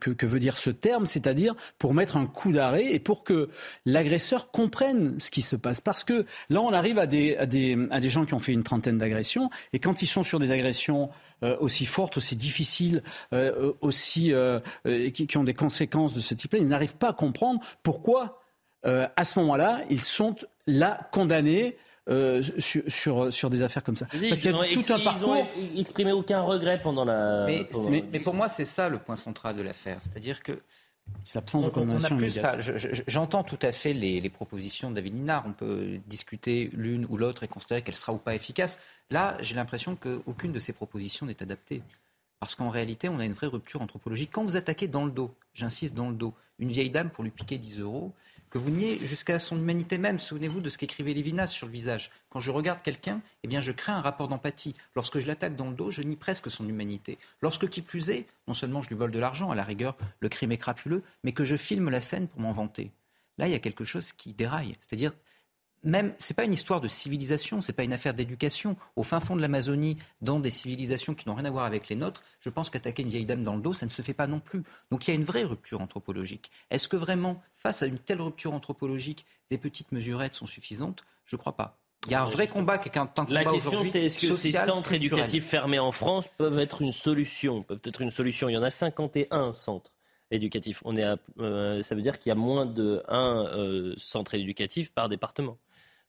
que, veut dire ce terme, c'est-à-dire pour mettre un coup d'arrêt et pour que l'agresseur comprenne ce qui se passe. Parce que là, on arrive à des, gens qui ont fait une trentaine d'agressions et quand ils sont sur des agressions euh, aussi fortes, aussi difficiles, euh, aussi qui, ont des conséquences de ce type-là, ils n'arrivent pas à comprendre pourquoi, à ce moment-là, ils sont là condamnés euh, sur, sur, sur, des affaires comme ça. Parce qu'il y a tout un parcours. Ils n'ont exprimé aucun regret pendant la. Mais, mais, mais pour moi, c'est ça le point central de l'affaire. C'est-à-dire que. C'est l'absence de condamnation immédiate. J'entends tout à fait les, les, propositions de David Linard. On peut discuter l'une ou l'autre et considérer qu'elle sera ou pas efficace. Là, j'ai l'impression qu'aucune de ces propositions n'est adaptée. Parce qu'en réalité, on a une vraie rupture anthropologique. Quand vous attaquez dans le dos, j'insiste dans le dos, une vieille dame pour lui piquer 10 euros, que vous niez jusqu'à son humanité même. Souvenez-vous de ce qu'écrivait Lévinas sur le visage. Quand je regarde quelqu'un, eh bien, je crée un rapport d'empathie. Lorsque je l'attaque dans le dos, je nie presque son humanité. Lorsque qui plus est, non seulement je lui vole de l'argent, à la rigueur, le crime est crapuleux, mais que je filme la scène pour m'en vanter. Là, il y a quelque chose qui déraille. C'est-à-dire, même, c'est pas une histoire de civilisation, c'est pas une affaire d'éducation. Au fin fond de l'Amazonie, dans des civilisations qui n'ont rien à voir avec les nôtres, je pense qu'attaquer une vieille dame dans le dos, ça ne se fait pas non plus. Donc il y a une vraie rupture anthropologique. Est-ce que vraiment, face à une telle rupture anthropologique, des petites mesurettes sont suffisantes? Je ne crois pas. Il y a un vrai combat qui est un temps La question, c'est est-ce que ces centres éducatifs fermés en France peuvent être une solution Peuvent être une solution. Il y en a 51 centres éducatifs. On est à, euh, ça veut dire qu'il y a moins de un euh, centre éducatif par département.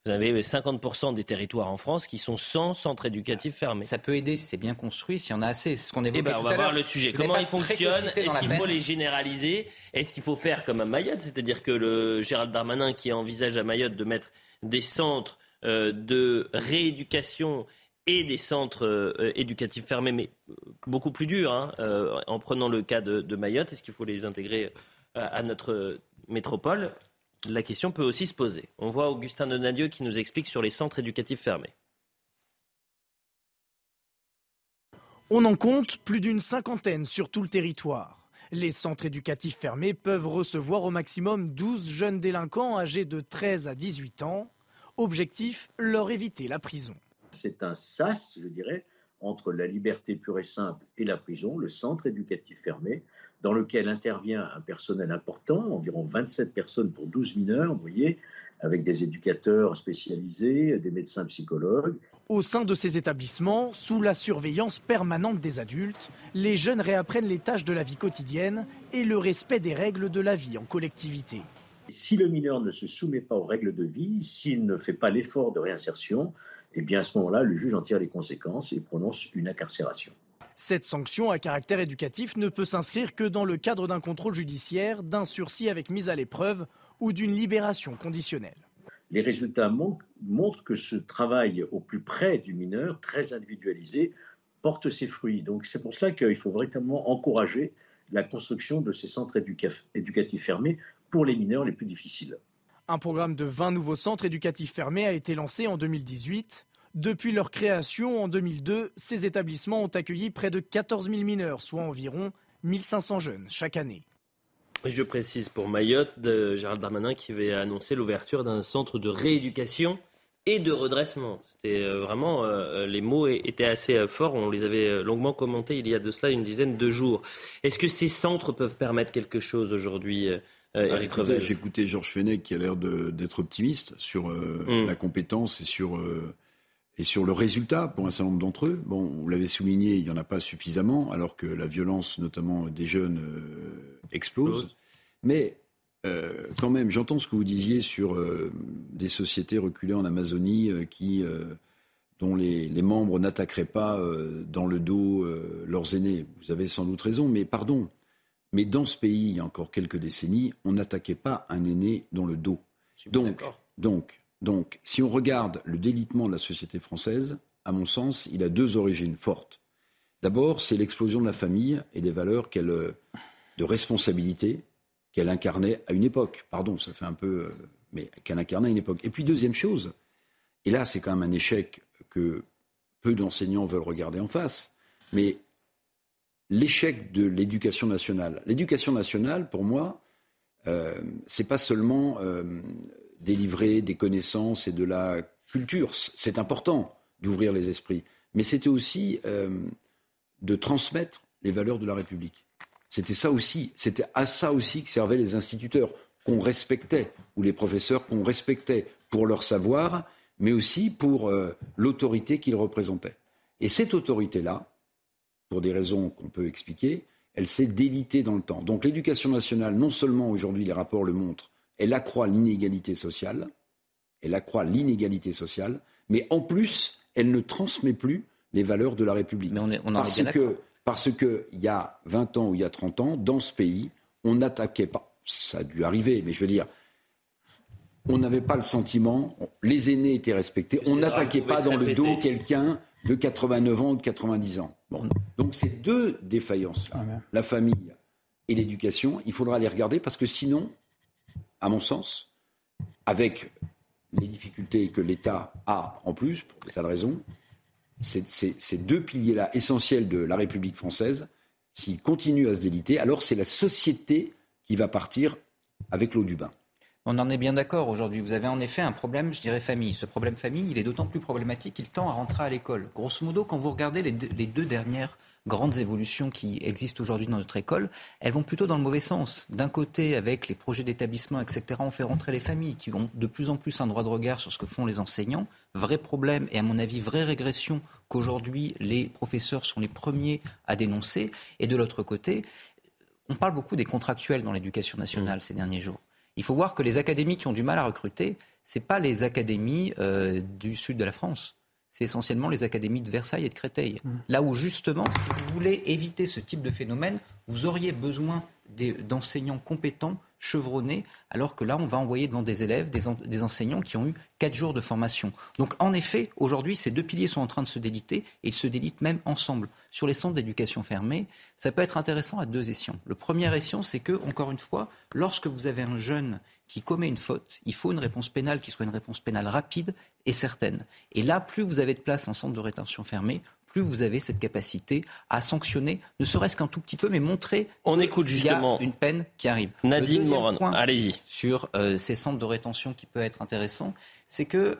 Vous avez 50% des territoires en France qui sont sans centre éducatif fermé. Ça peut aider si c'est bien construit, s'il y en a assez. C'est ce qu'on évoquait eh ben, tout on va à voir le sujet. Je Comment ils fonctionnent Est-ce qu'il faut les généraliser? Est-ce qu'il faut faire comme à Mayotte? C'est-à-dire que le Gérald Darmanin qui envisage à Mayotte de mettre des centres euh, de rééducation et des centres euh, éducatifs fermés, mais euh, beaucoup plus durs, hein, euh, en prenant le cas de, de Mayotte, est-ce qu'il faut les intégrer à notre métropole? La question peut aussi se poser. On voit Augustin Donadieu qui nous explique sur les centres éducatifs fermés. On en compte plus d'une cinquantaine sur tout le territoire. Les centres éducatifs fermés peuvent recevoir au maximum 12 jeunes délinquants âgés de 13 à 18 ans. Objectif, leur éviter la prison. C'est un sas, je dirais, entre la liberté pure et simple et la prison, le centre éducatif fermé, dans lequel intervient un personnel important, environ 27 personnes pour 12 mineurs, vous voyez, avec des éducateurs spécialisés, des médecins psychologues. Au sein de ces établissements, sous la surveillance permanente des adultes, les jeunes réapprennent les tâches de la vie quotidienne et le respect des règles de la vie en collectivité. Si le mineur ne se soumet pas aux règles de vie, s'il ne fait pas l'effort de réinsertion, eh bien à ce moment-là, le juge en tire les conséquences et prononce une incarcération. Cette sanction à caractère éducatif ne peut s'inscrire que dans le cadre d'un contrôle judiciaire, d'un sursis avec mise à l'épreuve ou d'une libération conditionnelle. Les résultats mon- montrent que ce travail au plus près du mineur, très individualisé, porte ses fruits. Donc c'est pour cela qu'il faut véritablement encourager la construction de ces centres éduca- éducatifs fermés pour les mineurs les plus difficiles. Un programme de 20 nouveaux centres éducatifs fermés a été lancé en 2018. Depuis leur création en 2002, ces établissements ont accueilli près de 14 000 mineurs, soit environ 1500 jeunes chaque année. Et Je précise pour Mayotte, de Gérald Darmanin qui avait annoncé l'ouverture d'un centre de rééducation et de redressement. C'était euh, vraiment, euh, les mots étaient assez euh, forts, on les avait longuement commentés il y a de cela une dizaine de jours. Est-ce que ces centres peuvent permettre quelque chose aujourd'hui, euh, Ah, J'ai écouté Georges Fenech qui a l'air d'être optimiste sur euh, Mm. la compétence et sur, euh, et sur le résultat pour un certain nombre d'entre eux. Bon, vous l'avez souligné, il n'y en a pas suffisamment, alors que la violence, notamment des jeunes, euh, explose. Mais euh, quand même, j'entends ce que vous disiez sur euh, des sociétés reculées en Amazonie euh, qui, euh, dont les, les membres n'attaqueraient pas euh, dans le dos euh, leurs aînés. Vous avez sans doute raison, mais pardon. Mais dans ce pays, il y a encore quelques décennies, on n'attaquait pas un aîné dans le dos. Donc, donc, donc, si on regarde le délitement de la société française, à mon sens, il a deux origines fortes. D'abord, c'est l'explosion de la famille et des valeurs qu'elle, euh, de responsabilité qu'elle incarnait à une époque. Pardon, ça fait un peu, euh, mais qu'elle incarnait à une époque. Et puis deuxième chose, et là, c'est quand même un échec que peu d'enseignants veulent regarder en face, mais l'échec de l'éducation nationale. L'éducation nationale, pour moi, euh, c'est pas seulement euh, délivrer des connaissances et de la culture. C'est important d'ouvrir les esprits, mais c'était aussi euh, de transmettre les valeurs de la République. C'était ça aussi, c'était à ça aussi que servaient les instituteurs qu'on respectait ou les professeurs qu'on respectait pour leur savoir, mais aussi pour euh, l'autorité qu'ils représentaient. Et cette autorité-là, pour des raisons qu'on peut expliquer, elle s'est délitée dans le temps. Donc l'éducation nationale, non seulement aujourd'hui les rapports le montrent, elle accroît l'inégalité sociale, elle accroît l'inégalité sociale, mais en plus, elle ne transmet plus les valeurs de la République. on en est parce bien que parce que il y a 20 ans ou il y a 30 ans, dans ce pays, on n'attaquait pas. Ça a dû arriver, mais je veux dire, on n'avait pas le sentiment, les aînés étaient respectés, on n'attaquait pas dans le dos quelqu'un de 89 ans ou de 90 ans. Bon. Donc ces deux défaillances, la famille et l'éducation, il faudra les regarder parce que sinon, à mon sens, avec les difficultés que l'État a en plus, pour des tas de raisons, ces, deux piliers-là essentiels de la République française, s'ils continuent à se déliter, alors c'est la société qui va partir avec l'eau du bain. On en est bien d'accord aujourd'hui. Vous avez en effet un problème, je dirais, famille. Ce problème famille, il est d'autant plus problématique qu'il tend à rentrer à l'école. Grosso modo, quand vous regardez les deux dernières grandes évolutions qui existent aujourd'hui dans notre école, elles vont plutôt dans le mauvais sens. D'un côté, avec les projets d'établissement, etc., on fait rentrer les familles qui ont de plus en plus un droit de regard sur ce que font les enseignants. Vrai problème et à mon avis, vraie régression qu'aujourd'hui les professeurs sont les premiers à dénoncer. Et de l'autre côté, on parle beaucoup des contractuels dans l'éducation nationale ces derniers jours. Il faut voir que les académies qui ont du mal à recruter, c'est pas les académies euh, du sud de la France. C'est essentiellement les académies de Versailles et de Créteil. Mmh. Là où justement, si vous voulez éviter ce type de phénomène, vous auriez besoin d'enseignants compétents chevronnés, alors que là, on va envoyer devant des élèves des, enseignants qui ont eu quatre jours de formation. Donc, en effet, aujourd'hui, ces deux piliers sont en train de se déliter, et ils se délitent même ensemble. Sur les centres d'éducation fermés, ça peut être intéressant à deux essions. Le premier ession, c'est que, encore une fois, lorsque vous avez un jeune qui commet une faute, il faut une réponse pénale qui soit une réponse pénale rapide et certaine. Et là, plus vous avez de place en centre de rétention fermé, plus vous avez cette capacité à sanctionner, ne serait-ce qu'un tout petit peu, mais montrer On écoute justement y a une peine qui arrive. Nadine Moran, allez-y. Sur euh, ces centres de rétention qui peut être intéressant, c'est que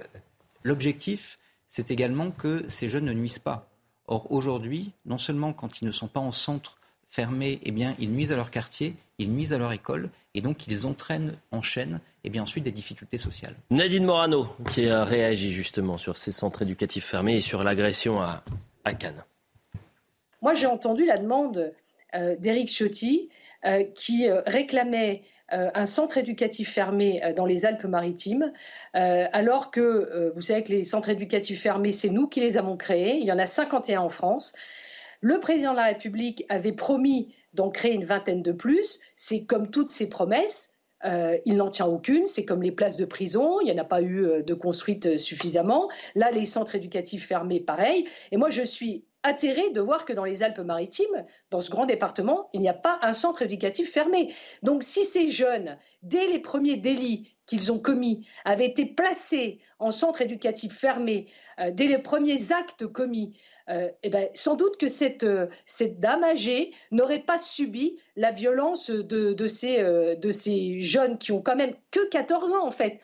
l'objectif, c'est également que ces jeunes ne nuisent pas. Or, aujourd'hui, non seulement quand ils ne sont pas en centre fermé, eh bien, ils nuisent à leur quartier, ils nuisent à leur école, et donc ils entraînent en chaîne et bien ensuite des difficultés sociales. Nadine Morano, qui a réagi justement sur ces centres éducatifs fermés et sur l'agression à, à Cannes. Moi, j'ai entendu la demande euh, d'Éric Ciotti euh, qui euh, réclamait un centre éducatif fermé dans les Alpes-Maritimes, alors que vous savez que les centres éducatifs fermés, c'est nous qui les avons créés. Il y en a 51 en France. Le président de la République avait promis d'en créer une vingtaine de plus. C'est comme toutes ses promesses. il n'en tient aucune. C'est comme les places de prison. Il n'y en a pas eu de construites suffisamment. Là, les centres éducatifs fermés, pareil. Et moi, je suis atterré de voir que dans les Alpes-Maritimes, dans ce grand département, il n'y a pas un centre éducatif fermé. Donc si ces jeunes, dès les premiers délits qu'ils ont commis, avaient été placés en centre éducatif fermé, euh, dès les premiers actes commis, euh, eh ben, sans doute que cette, euh, cette dame âgée n'aurait pas subi la violence de, de, ces, de ces jeunes qui ont quand même que 14 ans en fait.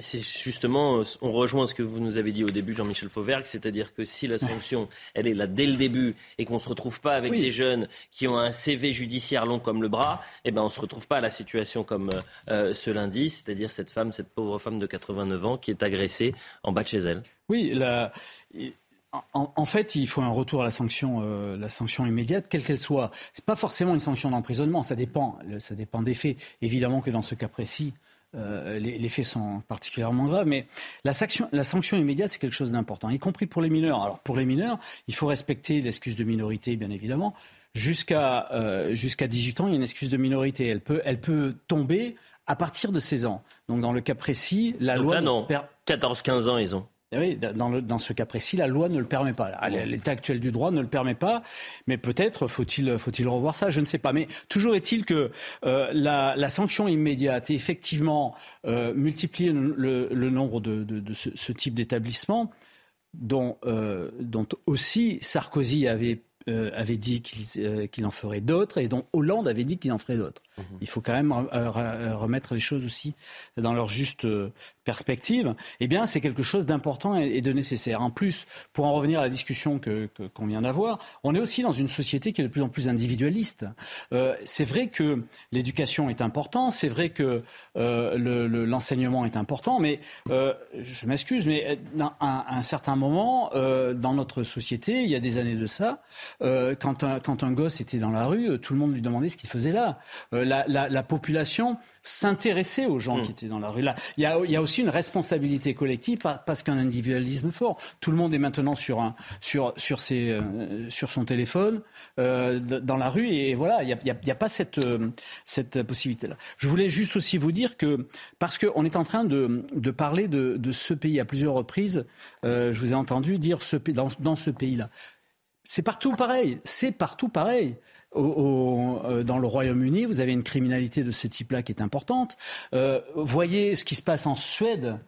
C'est justement, on rejoint ce que vous nous avez dit au début, Jean-Michel Fauvergue, c'est-à-dire que si la sanction, elle est là dès le début et qu'on ne se retrouve pas avec des jeunes qui ont un CV judiciaire long comme le bras, eh ben on ne se retrouve pas à la situation comme euh, ce lundi, c'est-à-dire cette femme, cette pauvre femme de 89 ans qui est agressée en bas de chez elle. Oui, la... En, fait, il faut un retour à la sanction, euh, la sanction immédiate, quelle qu'elle soit. C'est pas forcément une sanction d'emprisonnement, ça dépend, ça dépend des faits. Évidemment que dans ce cas précis, euh, les, faits sont particulièrement graves, mais la sanction, la sanction immédiate, c'est quelque chose d'important, y compris pour les mineurs. Alors pour les mineurs, il faut respecter l'excuse de minorité, bien évidemment. Jusqu'à euh, jusqu'à 18 ans, il y a une excuse de minorité. Elle peut, elle peut tomber à partir de 16 ans. Donc dans le cas précis, la loi... Là, non. 14-15 ans, ils ont. Eh oui, dans, dans, ce cas précis, la loi ne le permet pas. L'état actuel du droit ne le permet pas, mais peut-être faut-il faut revoir ça, je ne sais pas. Mais toujours est-il que euh, la, la, sanction immédiate et effectivement euh, multiplier le, le, nombre de, de, de ce, ce, type d'établissements, dont, euh, dont aussi Sarkozy avait euh, avait dit euh, qu'il en ferait d'autres et dont Hollande avait dit qu'il en ferait d'autres. Mhm. Il faut quand même remettre les choses aussi dans leur juste perspective, eh bien, c'est quelque chose d'important et de nécessaire. En plus, pour en revenir à la discussion que, qu'on vient d'avoir, on est aussi dans une société qui est de plus en plus individualiste. Euh, c'est vrai que l'éducation est importante, c'est vrai que euh, le, l'enseignement est important, mais euh, je m'excuse, mais à un, certain moment, euh, dans notre société, il y a des années de ça, euh, quand, un, quand un gosse était dans la rue, tout le monde lui demandait ce qu'il faisait là. La, la, la population s'intéresser aux gens qui hmm. étaient dans la rue. Là, il y a, il y a aussi une responsabilité collective parce qu'un individualisme fort. Tout le monde est maintenant sur un, sur, sur ses, euh, sur son téléphone euh, dans la rue et voilà, il n'y a, il y a, pas cette, euh, cette possibilité-là. Je voulais juste aussi vous dire que parce qu'on est en train de, de parler de, de, ce pays à plusieurs reprises, je vous ai entendu dire ce, dans, dans ce pays-là. C'est partout pareil. C'est partout pareil. Euh, dans le Royaume-Uni, vous avez une criminalité de ce type-là qui est importante. Euh, voyez ce qui se passe en Suède.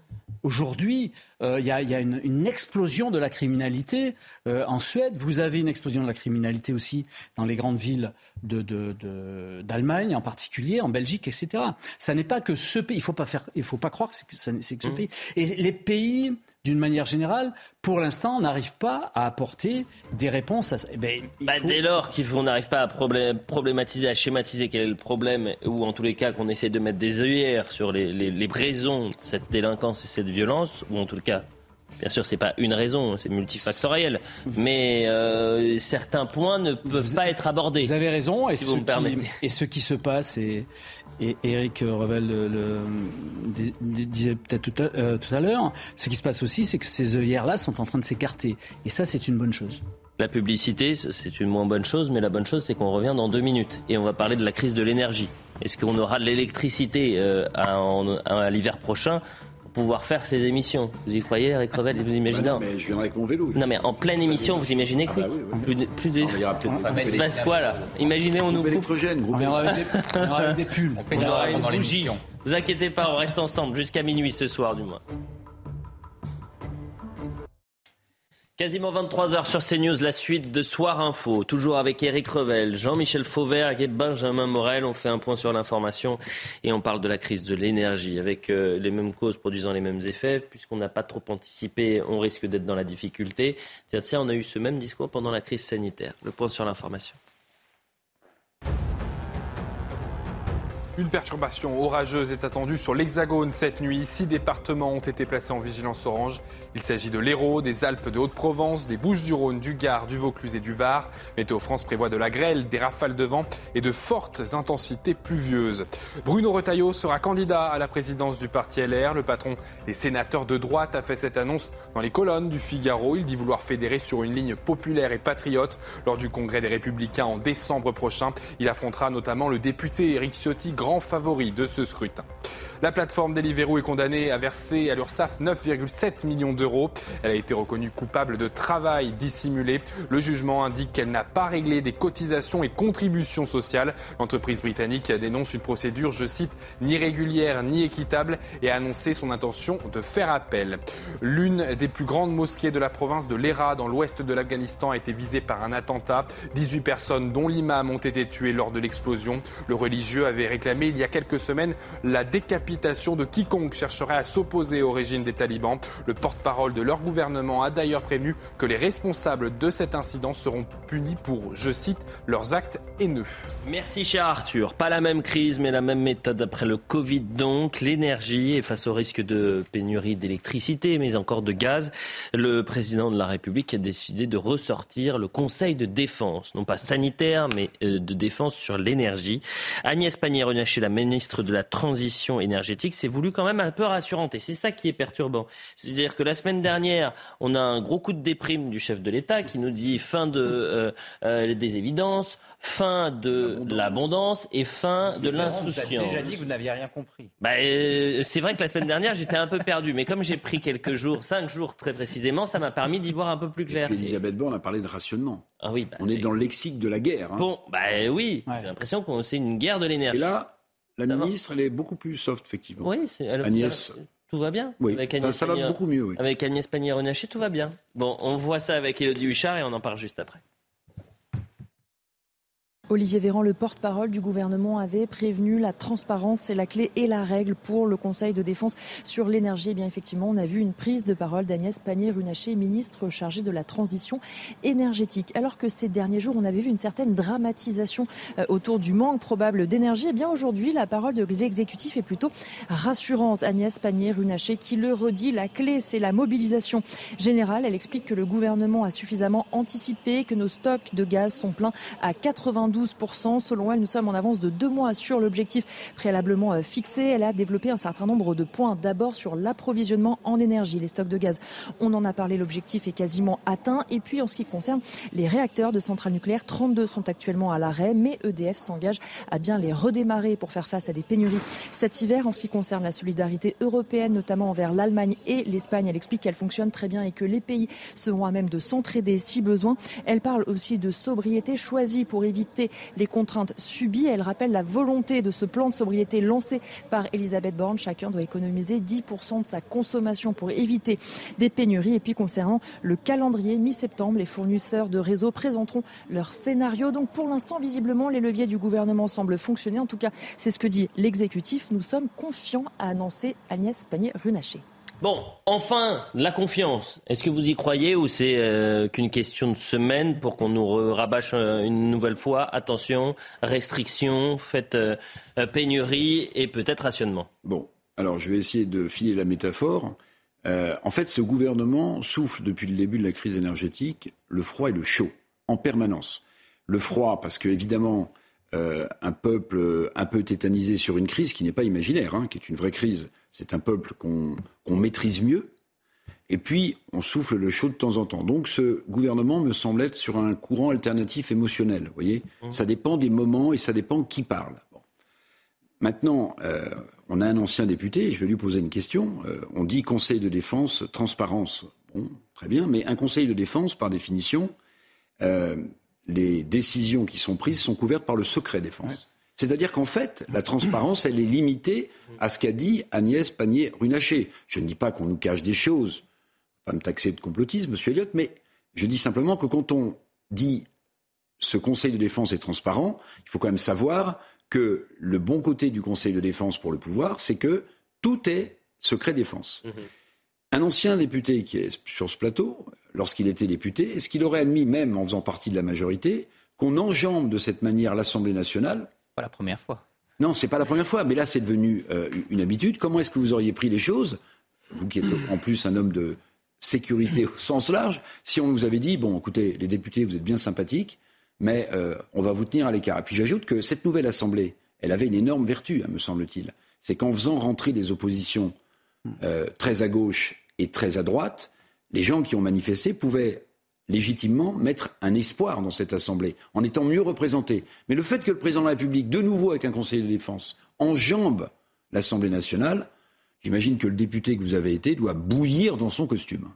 Aujourd'hui, euh, il y, a, une, explosion de la criminalité en Suède. Vous avez une explosion de la criminalité aussi dans les grandes villes d'Allemagne, en particulier, en Belgique, etc. Ça n'est pas que ce pays. Il faut pas faire. Il faut pas croire que c'est que, ce mmh. pays. Et les pays d'une manière générale, pour l'instant, on n'arrive pas à apporter des réponses à ça. Eh ben, bah, dès lors qu'on n'arrive pas à problématiser, à schématiser quel est le problème, ou en tous les cas qu'on essaie de mettre des œillères sur les, raisons de cette délinquance et cette violence, ou en tout cas Bien sûr, c'est pas une raison, c'est multifactoriel. Mais euh, certains points ne peuvent pas être abordés. Vous avez raison. Et, si ce, vous qui, permettez. et ce qui se passe, et, et Eric Revel le, le- di- di- disait peut-être tout à, euh, tout à l'heure, ce qui se passe aussi, c'est que ces œillères-là sont en train de s'écarter. Et ça, c'est une bonne chose. La publicité, c'est une moins bonne chose, mais la bonne chose, c'est qu'on revient dans deux minutes et on va parler de la crise de l'énergie. Est-ce qu'on aura de l'électricité euh, à l'hiver prochain? Pour pouvoir faire ces émissions Vous y croyez, Eric Revel Vous imaginez Bah non, mais je viendrai avec mon vélo. Non, mais en pleine émission, vous imaginez que Ah bah oui, oui. plus de, plus de... Il y aura peut-être des Il se passe quoi là Imaginez, on nous coupe. électrogène, groupe On viendra avec des, on viendra avec des pulls. On aura une bougie. Vous inquiétez pas, on reste ensemble jusqu'à minuit ce soir du moins. Quasiment 23h sur CNews, la suite de Soir Info. Toujours avec Eric Revel, Jean-Michel Fauvert et Benjamin Morel. On fait un point sur l'information et on parle de la crise de l'énergie avec euh, les mêmes causes produisant les mêmes effets. Puisqu'on n'a pas trop anticipé, on risque d'être dans la difficulté. Tiens, tiens, on a eu ce même discours pendant la crise sanitaire. Le point sur l'information. Une perturbation orageuse est attendue sur l'Hexagone cette nuit. Six départements ont été placés en vigilance orange. Il s'agit de l'Hérault, des Alpes de Haute-Provence, des Bouches-du-Rhône, du Gard, du Vaucluse et du Var. Météo France prévoit de la grêle, des rafales de vent et de fortes intensités pluvieuses. Bruno Retailleau sera candidat à la présidence du parti LR. Le patron des sénateurs de droite a fait cette annonce dans les colonnes du Figaro. Il dit vouloir fédérer sur une ligne populaire et patriote lors du congrès des Républicains en décembre prochain. Il affrontera notamment le député Éric Ciotti, grand favori de ce scrutin. La plateforme Deliveroo est condamnée à verser à l'URSSAF 9,7 millions d'euros. Elle a été reconnue coupable de travail dissimulé. Le jugement indique qu'elle n'a pas réglé des cotisations et contributions sociales. L'entreprise britannique dénonce une procédure, je cite, ni régulière ni équitable et a annoncé son intention de faire appel. L'une des plus grandes mosquées de la province de l'Héra, dans l'ouest de l'Afghanistan, a été visée par un attentat. 18 personnes, dont l'imam, ont été tuées lors de l'explosion. Le religieux avait réclamé il y a quelques semaines la décapitation de quiconque chercherait à s'opposer au régime des talibans. Le porte-parole de leur gouvernement a d'ailleurs prévenu que les responsables de cet incident seront punis pour, je cite, leurs actes haineux. Merci cher Arthur. Pas la même crise, mais la même méthode après le Covid donc. L'énergie et face au risque de pénurie d'électricité, mais encore de gaz, le président de la République a décidé de ressortir le Conseil de défense, non pas sanitaire, mais euh, de défense sur l'énergie. Agnès Pannier-Runacher, la ministre de la Transition énergétique, s'est voulu quand même un peu rassurante. Et c'est ça qui est perturbant. C'est-à-dire que la semaine dernière, on a un gros coup de déprime du chef de l'État qui nous dit fin de, euh, euh, des évidences, fin de l'abondance et fin de Vous avez l'insouciance. déjà dit que vous n'aviez rien compris. Bah, euh, c'est vrai que la semaine dernière, j'étais un peu perdu. Mais comme j'ai pris quelques jours, cinq jours très précisément, ça m'a permis d'y voir un peu plus clair. Puis Elisabeth Borne a parlé de rationnement. Ah oui, bah, On est dans le lexique de la guerre. hein. Bon, bah oui, j'ai l'impression qu'on c'est une guerre de l'énergie. Et là, la Ça va ministre, elle est beaucoup plus soft, effectivement. Oui, c'est Agnès. Tout va bien Oui, Avec Agnès ça va Pannier- beaucoup mieux, oui. Avec Agnès Pannier-Runacher, tout va bien. Bon, on voit ça avec Elodie Huchard et on en parle juste après. Olivier Véran, le porte-parole du gouvernement, avait prévenu la transparence, c'est la clé et la règle pour le Conseil de défense sur l'énergie. Eh bien, effectivement, on a vu une prise de parole d'Agnès Pannier-Runacher, ministre chargée de la transition énergétique. Alors que ces derniers jours, on avait vu une certaine dramatisation euh, autour du manque probable d'énergie. Eh bien, aujourd'hui, la parole de l'exécutif est plutôt rassurante. Agnès Pannier-Runacher qui le redit, la clé, c'est la mobilisation générale. Elle explique que le gouvernement a suffisamment anticipé, que nos stocks de gaz sont pleins à 92 Selon elle, nous sommes en avance de deux mois sur l'objectif préalablement euh, fixé. Elle a développé un certain nombre de points. D'abord sur l'approvisionnement en énergie, les stocks de gaz. On en a parlé, l'objectif est quasiment atteint. Et puis en ce qui concerne les réacteurs de centrales nucléaires, 32 sont actuellement à l'arrêt, mais EDF s'engage à bien les redémarrer pour faire face à des pénuries cet hiver. En ce qui concerne la solidarité européenne, notamment envers l'Allemagne et l'Espagne, elle explique qu'elle fonctionne très bien et que les pays seront à même de s'entraider si besoin. Elle parle aussi de sobriété choisie pour éviter les contraintes subies. Elle rappelle la volonté de ce plan de sobriété lancé par Elisabeth Borne. Chacun doit économiser 10% de sa consommation pour éviter des pénuries. Et puis concernant le calendrier, mi-septembre, les fournisseurs de réseau présenteront leur scénario. Donc pour l'instant, visiblement, les leviers du gouvernement semblent fonctionner. En tout cas, c'est ce que dit l'exécutif. Nous sommes confiants, a annoncé Agnès Pannier-Runacher. Bon, enfin, la confiance. Est-ce que vous y croyez ou c'est euh, qu'une question de semaine pour qu'on nous rabâche euh, une nouvelle fois? Attention, restrictions, faites euh, pénurie et peut-être rationnement. Bon, alors je vais essayer de filer la métaphore. En fait, ce gouvernement souffle depuis le début de la crise énergétique le froid et le chaud en permanence. Le froid, parce que évidemment, euh, un peuple un peu tétanisé sur une crise qui n'est pas imaginaire, hein, qui est une vraie crise, c'est un peuple qu'on maîtrise mieux. Et puis, on souffle le chaud de temps en temps. Donc, ce gouvernement me semble être sur un courant alternatif émotionnel. Vous voyez mmh. Ça dépend des moments et ça dépend qui parle. Maintenant, euh, on a un ancien député, je vais lui poser une question. Euh, on dit Conseil de défense, transparence. Bon, très bien, mais un Conseil de défense, par définition, euh, les décisions qui sont prises sont couvertes par le secret défense. C'est-à-dire qu'en fait, la transparence, elle est limitée à ce qu'a dit Agnès Pannier-Runacher. Je ne dis pas qu'on nous cache des choses, pas me taxer de complotisme, monsieur Elliott, mais je dis simplement que quand on dit ce Conseil de défense est transparent, il faut quand même savoir que le bon côté du Conseil de défense pour le pouvoir, c'est que tout est secret défense. Mhm. Un ancien député qui est sur ce plateau, lorsqu'il était député, est-ce qu'il aurait admis, même en faisant partie de la majorité, qu'on enjambe de cette manière l'Assemblée nationale Pas la première fois. Non, c'est pas la première fois, mais là c'est devenu euh, une habitude. Comment est-ce que vous auriez pris les choses, vous qui êtes en plus un homme de sécurité au sens large, si on vous avait dit, bon, écoutez, les députés, vous êtes bien sympathiques, mais euh, on va vous tenir à l'écart. Et puis j'ajoute que cette nouvelle Assemblée, elle avait une énorme vertu, hein, me semble-t-il. C'est qu'en faisant rentrer des oppositions euh, très à gauche et très à droite, les gens qui ont manifesté pouvaient légitimement mettre un espoir dans cette Assemblée, en étant mieux représentés. Mais le fait que le président de la République, de nouveau avec un conseiller de défense, enjambe l'Assemblée nationale, j'imagine que le député que vous avez été doit bouillir dans son costume.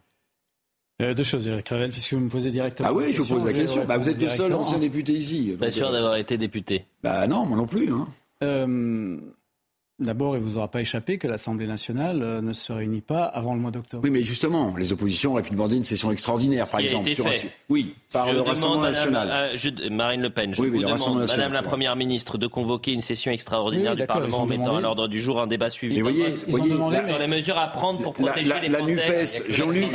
Euh, deux choses, Eric Ravel, puisque vous me posez directement. Ah oui, je vous pose la question. Bah, vous êtes le seul ancien député ici. Pas sûr d'avoir été député. Bah non, moi non plus. Hein. Euh, D'abord, il ne vous aura pas échappé que l'Assemblée nationale euh, ne se réunit pas avant le mois d'octobre. Oui, mais justement, les oppositions auraient pu demander une session extraordinaire, par exemple. Oui, par le Rassemblement national. Euh, Marine Le Pen, je vous demande, Madame la Première ministre, de convoquer une session extraordinaire du Parlement en mettant à l'ordre du jour un débat suivi. Mais voyez, voyez sur les mesures à prendre pour protéger la, les la Français. Jean-Luc,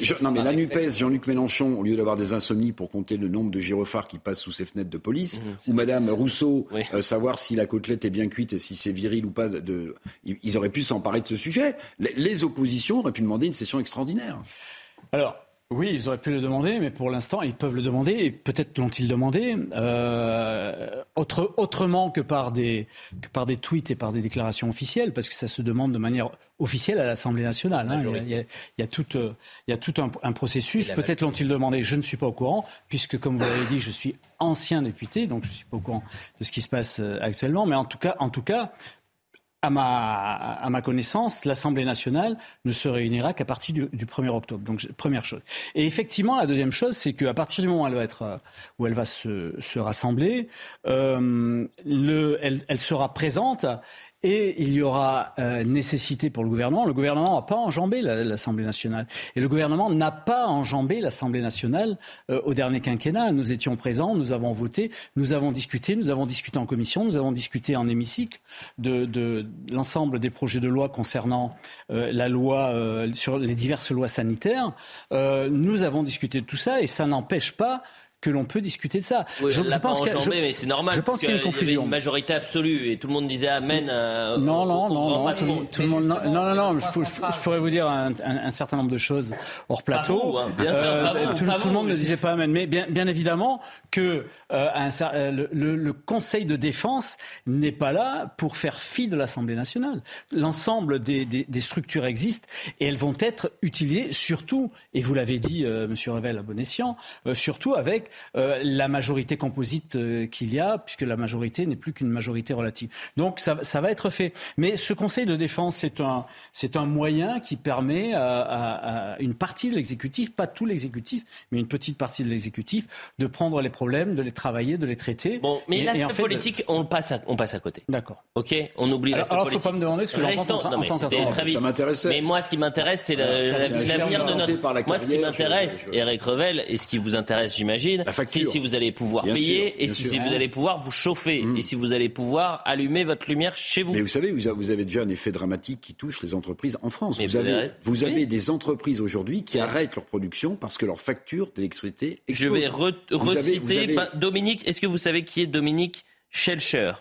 Jean non mais la NUPES, Jean-Luc Mélenchon, au lieu d'avoir des insomnies pour compter le nombre de gyrophares qui passent sous ses fenêtres de police, mmh, ou Madame Rousseau, euh, savoir si la côtelette est bien cuite et si c'est viril ou pas de ils auraient pu s'emparer de ce sujet. Les oppositions auraient pu demander une session extraordinaire. Alors, oui, ils auraient pu le demander, mais pour l'instant, ils peuvent le demander, et peut-être l'ont-ils demandé, euh, autrement que par, des, que par des tweets et par des déclarations officielles, parce que ça se demande de manière officielle à l'Assemblée nationale. Hein. Il, y a, tout, il y a tout un, processus. Peut-être l'ont-ils demandé, je ne suis pas au courant, puisque, comme vous l'avez dit, je suis ancien député, donc je ne suis pas au courant de ce qui se passe euh, actuellement. Mais en tout cas, en tout cas à ma, connaissance, l'Assemblée nationale ne se réunira qu'à partir du, du, 1er octobre. Donc, première chose. Et effectivement, la deuxième chose, c'est qu'à partir du moment où elle va, se, se rassembler, euh, le, elle, elle, sera présente et il y aura euh, nécessité pour le gouvernement. Le gouvernement n'a pas enjambé l'Assemblée nationale. Et le gouvernement n'a pas enjambé l'Assemblée nationale euh, au dernier quinquennat. Nous étions présents, nous avons voté, nous avons discuté, nous avons discuté en commission, nous avons discuté en hémicycle de, l'ensemble des projets de loi concernant euh, la loi sur les diverses lois sanitaires. nous avons discuté de tout ça et ça n'empêche pas que l'on peut discuter de ça. je, pense qu'il mais c'est normal. Je pense qu'il y a une confusion. une majorité absolue et tout le monde disait amen. Euh, non, non, non, non, tout, le monde. Non, non, non. Je, pourrais vous dire un, certain nombre de choses hors plateau. Hein, euh, tout, le monde ne disait pas amen, mais bien, bien évidemment que euh, un, le, le, Conseil de défense n'est pas là pour faire fi de l'Assemblée nationale. L'ensemble des, des, des, structures existent et elles vont être utilisées surtout, et vous l'avez dit, Monsieur Revel à bon escient, surtout avec euh, la majorité composite euh, qu'il y a, puisque la majorité n'est plus qu'une majorité relative. Donc ça, ça, va être fait. Mais ce Conseil de défense, c'est un, c'est un moyen qui permet à, à, à une partie de l'exécutif, pas tout l'exécutif, mais une petite partie de l'exécutif, de prendre les problèmes, de les travailler, de les traiter. Bon, mais l'aspect en fait, politique, on passe à, on passe à côté. D'accord. Ok, on oublie l'aspect politique. Alors, faut pas me demander ce que j'en pense en, en tant Ça m'intéressait. Mais moi, ce qui m'intéresse, c'est l'avenir de notre. Moi, ce qui m'intéresse, Eric Revel, et ce qui vous intéresse, j'imagine, c'est si vous allez pouvoir payer et si, vous allez pouvoir vous chauffer mmh. et si vous allez pouvoir allumer votre lumière chez vous. Mais vous savez, vous avez déjà un effet dramatique qui touche les entreprises en France. vous, avez, vous avez des entreprises aujourd'hui qui arrêtent leur production parce que leur facture d'électricité explose. Je vais reciter Dominique. Est-ce que vous savez qui est Dominique Schelcher?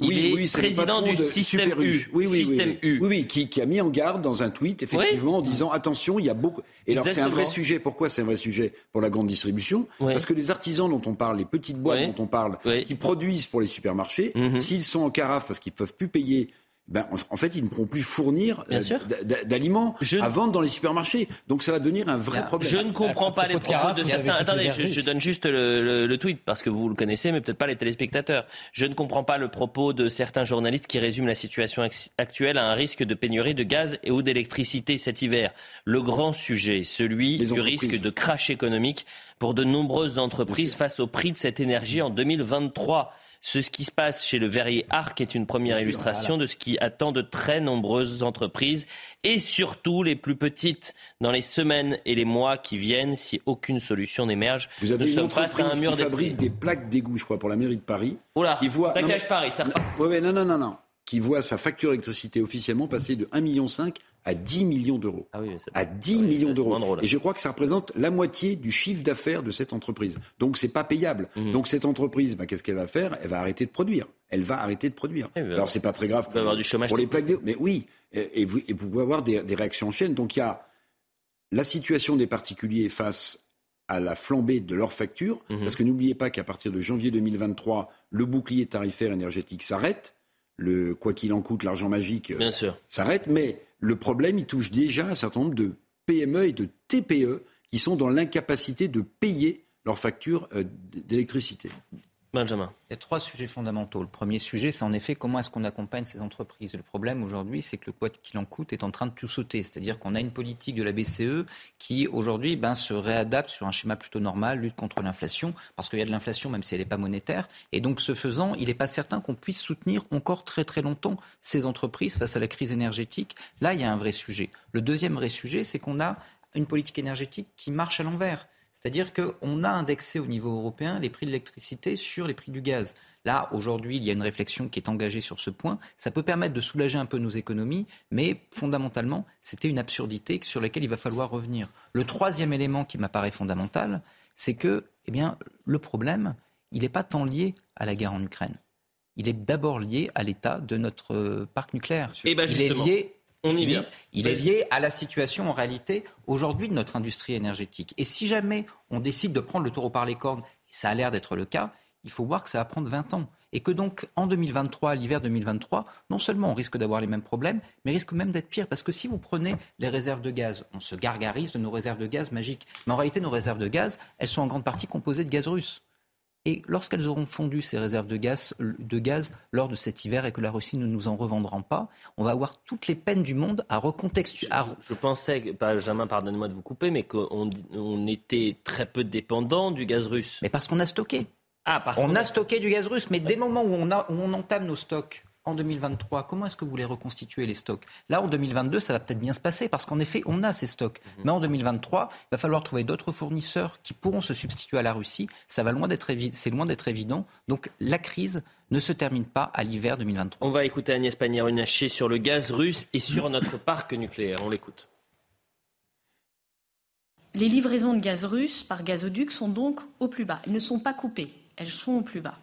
Il oui, est oui, c'est le président du système Super U. Oui, oui, Système oui, U. Oui, oui, qui, qui a mis en garde dans un tweet, effectivement, en disant attention, il y a beaucoup. Et alors, c'est un vrai sujet. Pourquoi c'est un vrai sujet? Pour la grande distribution Parce que les artisans dont on parle, les petites boîtes dont on parle, qui produisent pour les supermarchés, Mhm. s'ils sont en carafe parce qu'ils peuvent plus payer. Ben, en, en fait, ils ne pourront plus fournir Bien euh, d'aliments à vendre dans les supermarchés. Donc, ça va devenir un vrai problème. Je ne comprends pas les propos de certains. Attendez, je, je donne juste le, le- le tweet parce que vous le connaissez, mais peut-être pas les téléspectateurs. Je ne comprends pas le propos de certains journalistes qui résument la situation actuelle à un risque de pénurie de gaz et ou d'électricité cet hiver. Le grand sujet, celui du risque de crash économique pour de nombreuses entreprises face au prix de cette énergie en 2023. Ce qui se passe chez le verrier Arc est une première illustration de ce qui attend de très nombreuses entreprises et surtout les plus petites dans les semaines et les mois qui viennent si aucune solution n'émerge. Vous avez Nous une sommes face à un mur qui des fabrique prix. des plaques d'égout, je crois, pour la mairie de Paris. Oula, qui voit, ça non, cache mais- Paris, ça repart. Ouais, ouais, non, non, non, non. Qui voit sa facture d'électricité officiellement passer de 1,5 million à 10 millions d'euros. Ah oui, à 10 millions d'euros. Et je crois que ça représente la moitié du chiffre d'affaires de cette entreprise. Donc c'est pas payable. Mhm. Donc cette entreprise, bah, qu'est-ce qu'elle va faire? Elle va arrêter de produire. Elle va arrêter de produire. Eh ben, Alors c'est pas très grave pour, avoir du chômage pour les plaques. Mais oui, et, et vous, et vous pouvez avoir des, des réactions en chaîne. Donc il y a la situation des particuliers face à la flambée de leurs factures, Mhm. parce que n'oubliez pas qu'à partir de janvier 2023, le bouclier tarifaire énergétique s'arrête, le quoi qu'il en coûte, l'argent magique euh, Bien sûr. s'arrête, mais le problème, il touche déjà un certain nombre de PME et de TPE qui sont dans l'incapacité de payer leurs factures euh, d'électricité. Benjamin. Il y a trois sujets fondamentaux. Le premier sujet, c'est en effet comment est-ce qu'on accompagne ces entreprises. Le problème aujourd'hui, c'est que le quoi qu'il en coûte est en train de tout sauter. C'est-à-dire qu'on a une politique de la BCE qui aujourd'hui ben, se réadapte sur un schéma plutôt normal, lutte contre l'inflation, parce qu'il y a de l'inflation même si elle n'est pas monétaire. Et donc ce faisant, il n'est pas certain qu'on puisse soutenir encore très très longtemps ces entreprises face à la crise énergétique. Là, il y a un vrai sujet. Le deuxième vrai sujet, c'est qu'on a une politique énergétique qui marche à l'envers. C'est-à-dire qu'on a indexé au niveau européen les prix de l'électricité sur les prix du gaz. Là, aujourd'hui, il y a une réflexion qui est engagée sur ce point. Ça peut permettre de soulager un peu nos économies, mais fondamentalement, c'était une absurdité sur laquelle il va falloir revenir. Le troisième élément qui m'apparaît fondamental, c'est que, eh bien, le problème, il n'est pas tant lié à la guerre en Ukraine. Il est d'abord lié à l'état de notre euh, parc nucléaire. Eh ben, il est lié on y je finis. vient. Il est lié à la situation en réalité aujourd'hui de notre industrie énergétique. Et si jamais on décide de prendre le taureau par les cornes, et ça a l'air d'être le cas, il faut voir que ça va prendre 20 ans. Et que donc en 2023, l'hiver 2023, non seulement on risque d'avoir les mêmes problèmes, mais risque même d'être pire. Parce que si vous prenez les réserves de gaz, on se gargarise de nos réserves de gaz magiques. Mais en réalité, nos réserves de gaz, elles sont en grande partie composées de gaz russe. Et lorsqu'elles auront fondu ces réserves de gaz, de gaz lors de cet hiver et que la Russie ne nous en revendra pas, on va avoir toutes les peines du monde à recontextualiser. Je pensais, Benjamin, pardonnez-moi de vous couper, mais qu'on on était très peu dépendant du gaz russe. Mais parce qu'on a stocké. Ah, parce on a stocké du gaz russe, mais dès le moment où on, a, où on entame nos stocks en 2023, comment est-ce que vous les reconstituez les stocks? Là, en 2022, ça va peut-être bien se passer parce qu'en effet, on a ces stocks. Mhm. Mais en 2023, il va falloir trouver d'autres fournisseurs qui pourront se substituer à la Russie. Ça va loin d'être évi- c'est loin d'être évident. Donc la crise ne se termine pas à l'hiver 2023. On va écouter Agnès Pannier-Runacher sur le gaz russe et sur notre parc nucléaire. On l'écoute. Les livraisons de gaz russe par gazoduc sont donc au plus bas. Elles ne sont pas coupées, elles sont au plus bas.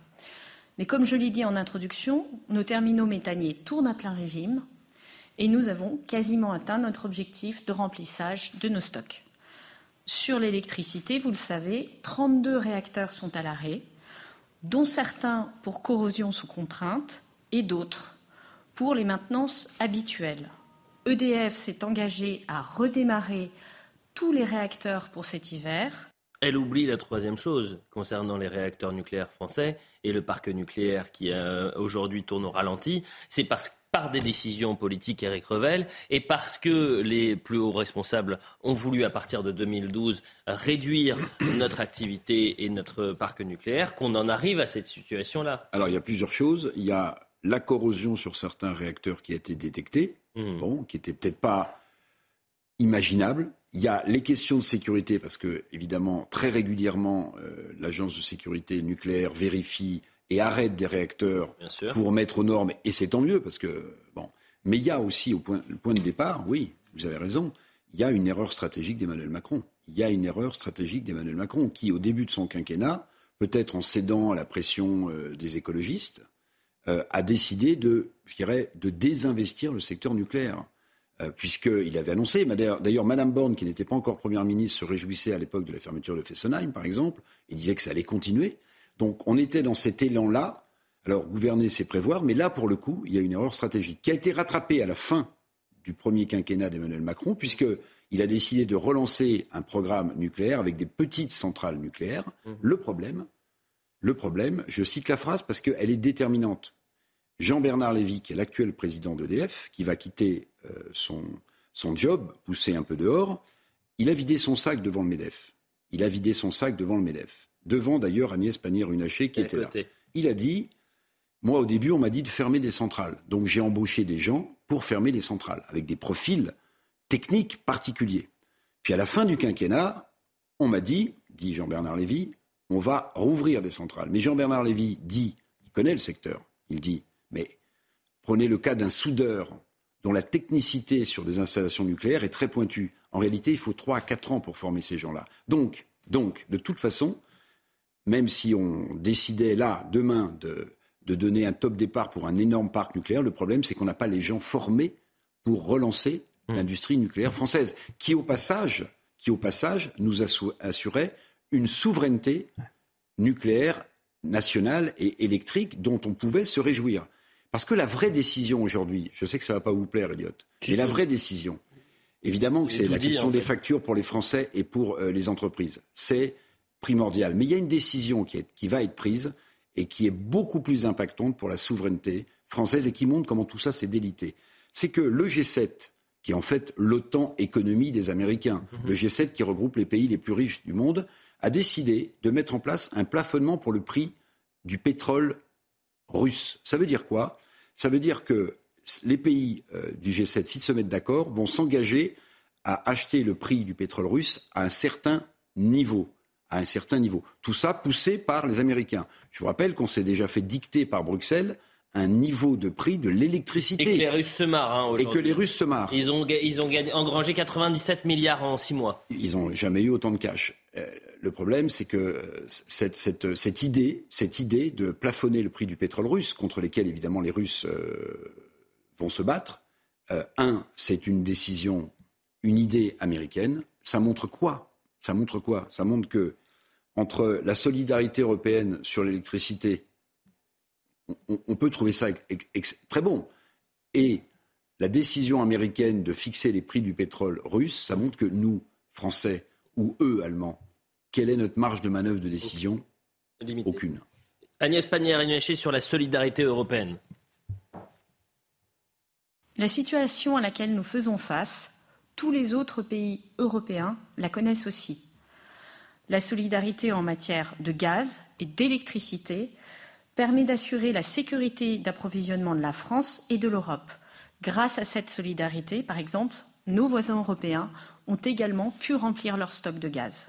Mais comme je l'ai dit en introduction, nos terminaux méthaniers tournent à plein régime et nous avons quasiment atteint notre objectif de remplissage de nos stocks. Sur l'électricité, vous le savez, 32 réacteurs sont à l'arrêt, dont certains pour corrosion sous contrainte et d'autres pour les maintenances habituelles. EDF s'est engagé à redémarrer tous les réacteurs pour cet hiver. Elle oublie la troisième chose concernant les réacteurs nucléaires français et le parc nucléaire qui euh, aujourd'hui tourne au ralenti. C'est parce par des décisions politiques, Eric Revel, et parce que les plus hauts responsables ont voulu, à partir de 2012, réduire notre activité et notre parc nucléaire, qu'on en arrive à cette situation-là. Alors il y a plusieurs choses. Il y a la corrosion sur certains réacteurs qui a été détectée, Mmh. bon, qui n'était peut-être pas imaginable. Il y a les questions de sécurité, parce que, évidemment, très régulièrement, euh, l'agence de sécurité nucléaire vérifie et arrête des réacteurs pour mettre aux normes, et c'est tant mieux, parce que, bon. Mais il y a aussi, au point, le point de départ, oui, vous avez raison, il y a une erreur stratégique d'Emmanuel Macron. Il y a une erreur stratégique d'Emmanuel Macron, qui, au début de son quinquennat, peut-être en cédant à la pression euh, des écologistes, a décidé de, je dirais, de désinvestir le secteur nucléaire. Puisqu'il avait annoncé, d'ailleurs, Madame Borne, qui n'était pas encore première ministre, se réjouissait à l'époque de la fermeture de Fessenheim, par exemple, et disait que ça allait continuer. Donc on était dans cet élan-là. Alors gouverner, c'est prévoir, mais là, pour le coup, il y a une erreur stratégique qui a été rattrapée à la fin du premier quinquennat d'Emmanuel Macron, puisqu'il a décidé de relancer un programme nucléaire avec des petites centrales nucléaires. Mmh. Le problème, le problème, je cite la phrase parce qu'elle est déterminante. Jean-Bernard Lévy, qui est l'actuel président d'EDF, qui va quitter euh, son, son job, poussé un peu dehors, il a vidé son sac devant le MEDEF. Il a vidé son sac devant le MEDEF. Devant d'ailleurs Agnès Pannier-Runacher qui était là. Il a dit Moi, au début, on m'a dit de fermer des centrales. Donc j'ai embauché des gens pour fermer les centrales, avec des profils techniques particuliers. Puis à la fin du quinquennat, on m'a dit, dit Jean-Bernard Lévy, on va rouvrir des centrales. Mais Jean-Bernard Lévy dit, il connaît le secteur, il dit, mais prenez le cas d'un soudeur dont la technicité sur des installations nucléaires est très pointue. En réalité, il faut 3 à 4 ans pour former ces gens-là. Donc, donc, de toute façon, même si on décidait là, demain, de de donner un top départ pour un énorme parc nucléaire. Le problème, c'est qu'on n'a pas les gens formés pour relancer mmh. l'industrie nucléaire française, qui au passage, qui au passage nous assurait une souveraineté nucléaire nationale et électrique dont on pouvait se réjouir. Parce que la vraie décision aujourd'hui, je sais que ça ne va pas vous plaire, Elliot, mais la vraie décision, évidemment que c'est la question des factures pour les Français et pour euh, les entreprises. C'est primordial. Mais il y a une décision qui, est, qui va être prise et qui est beaucoup plus impactante pour la souveraineté française et qui montre comment tout ça s'est délité. C'est que le G7, qui est en fait l'OTAN économie des Américains, mhm. le G7 qui regroupe les pays les plus riches du monde, a décidé de mettre en place un plafonnement pour le prix du pétrole russe. Ça veut dire quoi? Ça veut dire que les pays euh, du G7, s'ils se mettent d'accord, vont s'engager à acheter le prix du pétrole russe à un certain niveau à un certain niveau. Tout ça poussé par les Américains. Je vous rappelle qu'on s'est déjà fait dicter par Bruxelles un niveau de prix de l'électricité. Et que les Russes se marrent. Hein, et que les Russes se marrent. Ils ont, ils ont engrangé 97 milliards en six mois. Ils n'ont jamais eu autant de cash. Euh, le problème, c'est que euh, cette, cette, cette, idée, cette idée de plafonner le prix du pétrole russe, contre lesquels évidemment les Russes euh, vont se battre, un, c'est une décision, une idée américaine. Ça montre quoi? Ça montre quoi? Ça montre que entre la solidarité européenne sur l'électricité, on, peut trouver ça très bon, et la décision américaine de fixer les prix du pétrole russe, ça montre que nous, Français, ou eux, Allemands, quelle est notre marge de manœuvre de décision? Aucune. Agnès Pannier-Runacher sur la solidarité européenne. La situation à laquelle nous faisons face, tous les autres pays européens la connaissent aussi. La solidarité en matière de gaz et d'électricité permet d'assurer la sécurité d'approvisionnement de la France et de l'Europe. Grâce à cette solidarité, par exemple, nos voisins européens ont également pu remplir leur stock de gaz.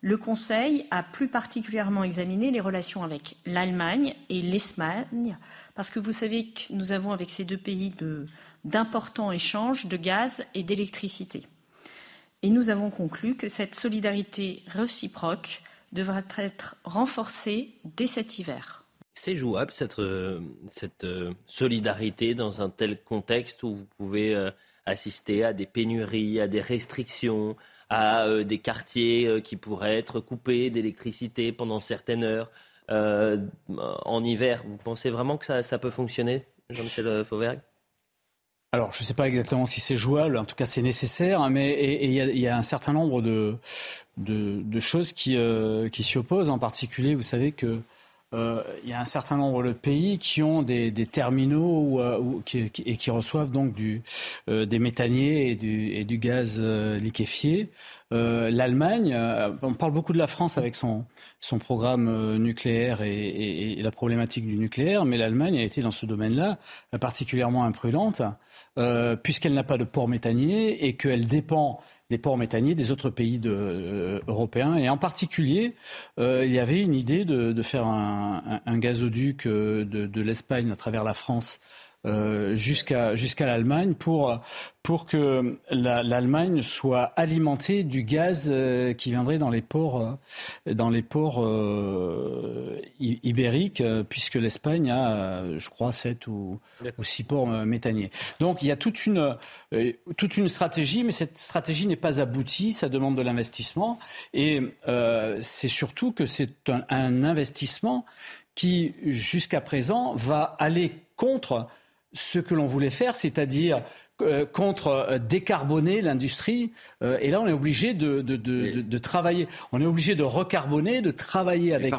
Le Conseil a plus particulièrement examiné les relations avec l'Allemagne et l'Espagne, parce que vous savez que nous avons avec ces deux pays d'importants échanges de gaz et d'électricité. Et nous avons conclu que cette solidarité réciproque devra être renforcée dès cet hiver. C'est jouable, cette, euh, cette, euh, solidarité dans un tel contexte où vous pouvez euh, assister à des pénuries, à des restrictions, à des quartiers qui pourraient être coupés d'électricité pendant certaines heures en hiver. Vous pensez vraiment que ça, ça peut fonctionner, Jean-Michel Fauvergue? Alors, je ne sais pas exactement si c'est jouable, en tout cas c'est nécessaire, hein, mais il y, a un certain nombre de, de, choses qui, qui s'y opposent. En particulier, vous savez que euh, il y a un certain nombre de pays qui ont des, terminaux euh, et qui reçoivent donc du, des méthaniers et du, gaz liquéfié. L'Allemagne, on parle beaucoup de la France avec son, programme nucléaire et, et la problématique du nucléaire, mais l'Allemagne a été dans ce domaine-là particulièrement imprudente. Euh, puisqu'elle n'a pas de port méthanier et qu'elle dépend des ports méthaniers des autres pays euh, européens. Et en particulier, euh, il y avait une idée de, faire un, gazoduc de, l'Espagne à travers la France euh, jusqu'à jusqu'à l'Allemagne pour pour que l'Allemagne soit alimentée du gaz euh, qui viendrait dans les ports, euh, dans les ports euh, ibériques, puisque l'Espagne a, je crois, sept ou, ou six ports méthaniers. Donc il y a toute une, toute une stratégie, mais cette stratégie n'est pas aboutie, ça demande de l'investissement, et c'est surtout que c'est un, un investissement qui, jusqu'à présent, va aller contre ce que l'on voulait faire, c'est-à-dire euh, contre euh, décarboner l'industrie. Euh, et là, on est obligé de, de, de, de, travailler. On est obligé de recarboner, de travailler avec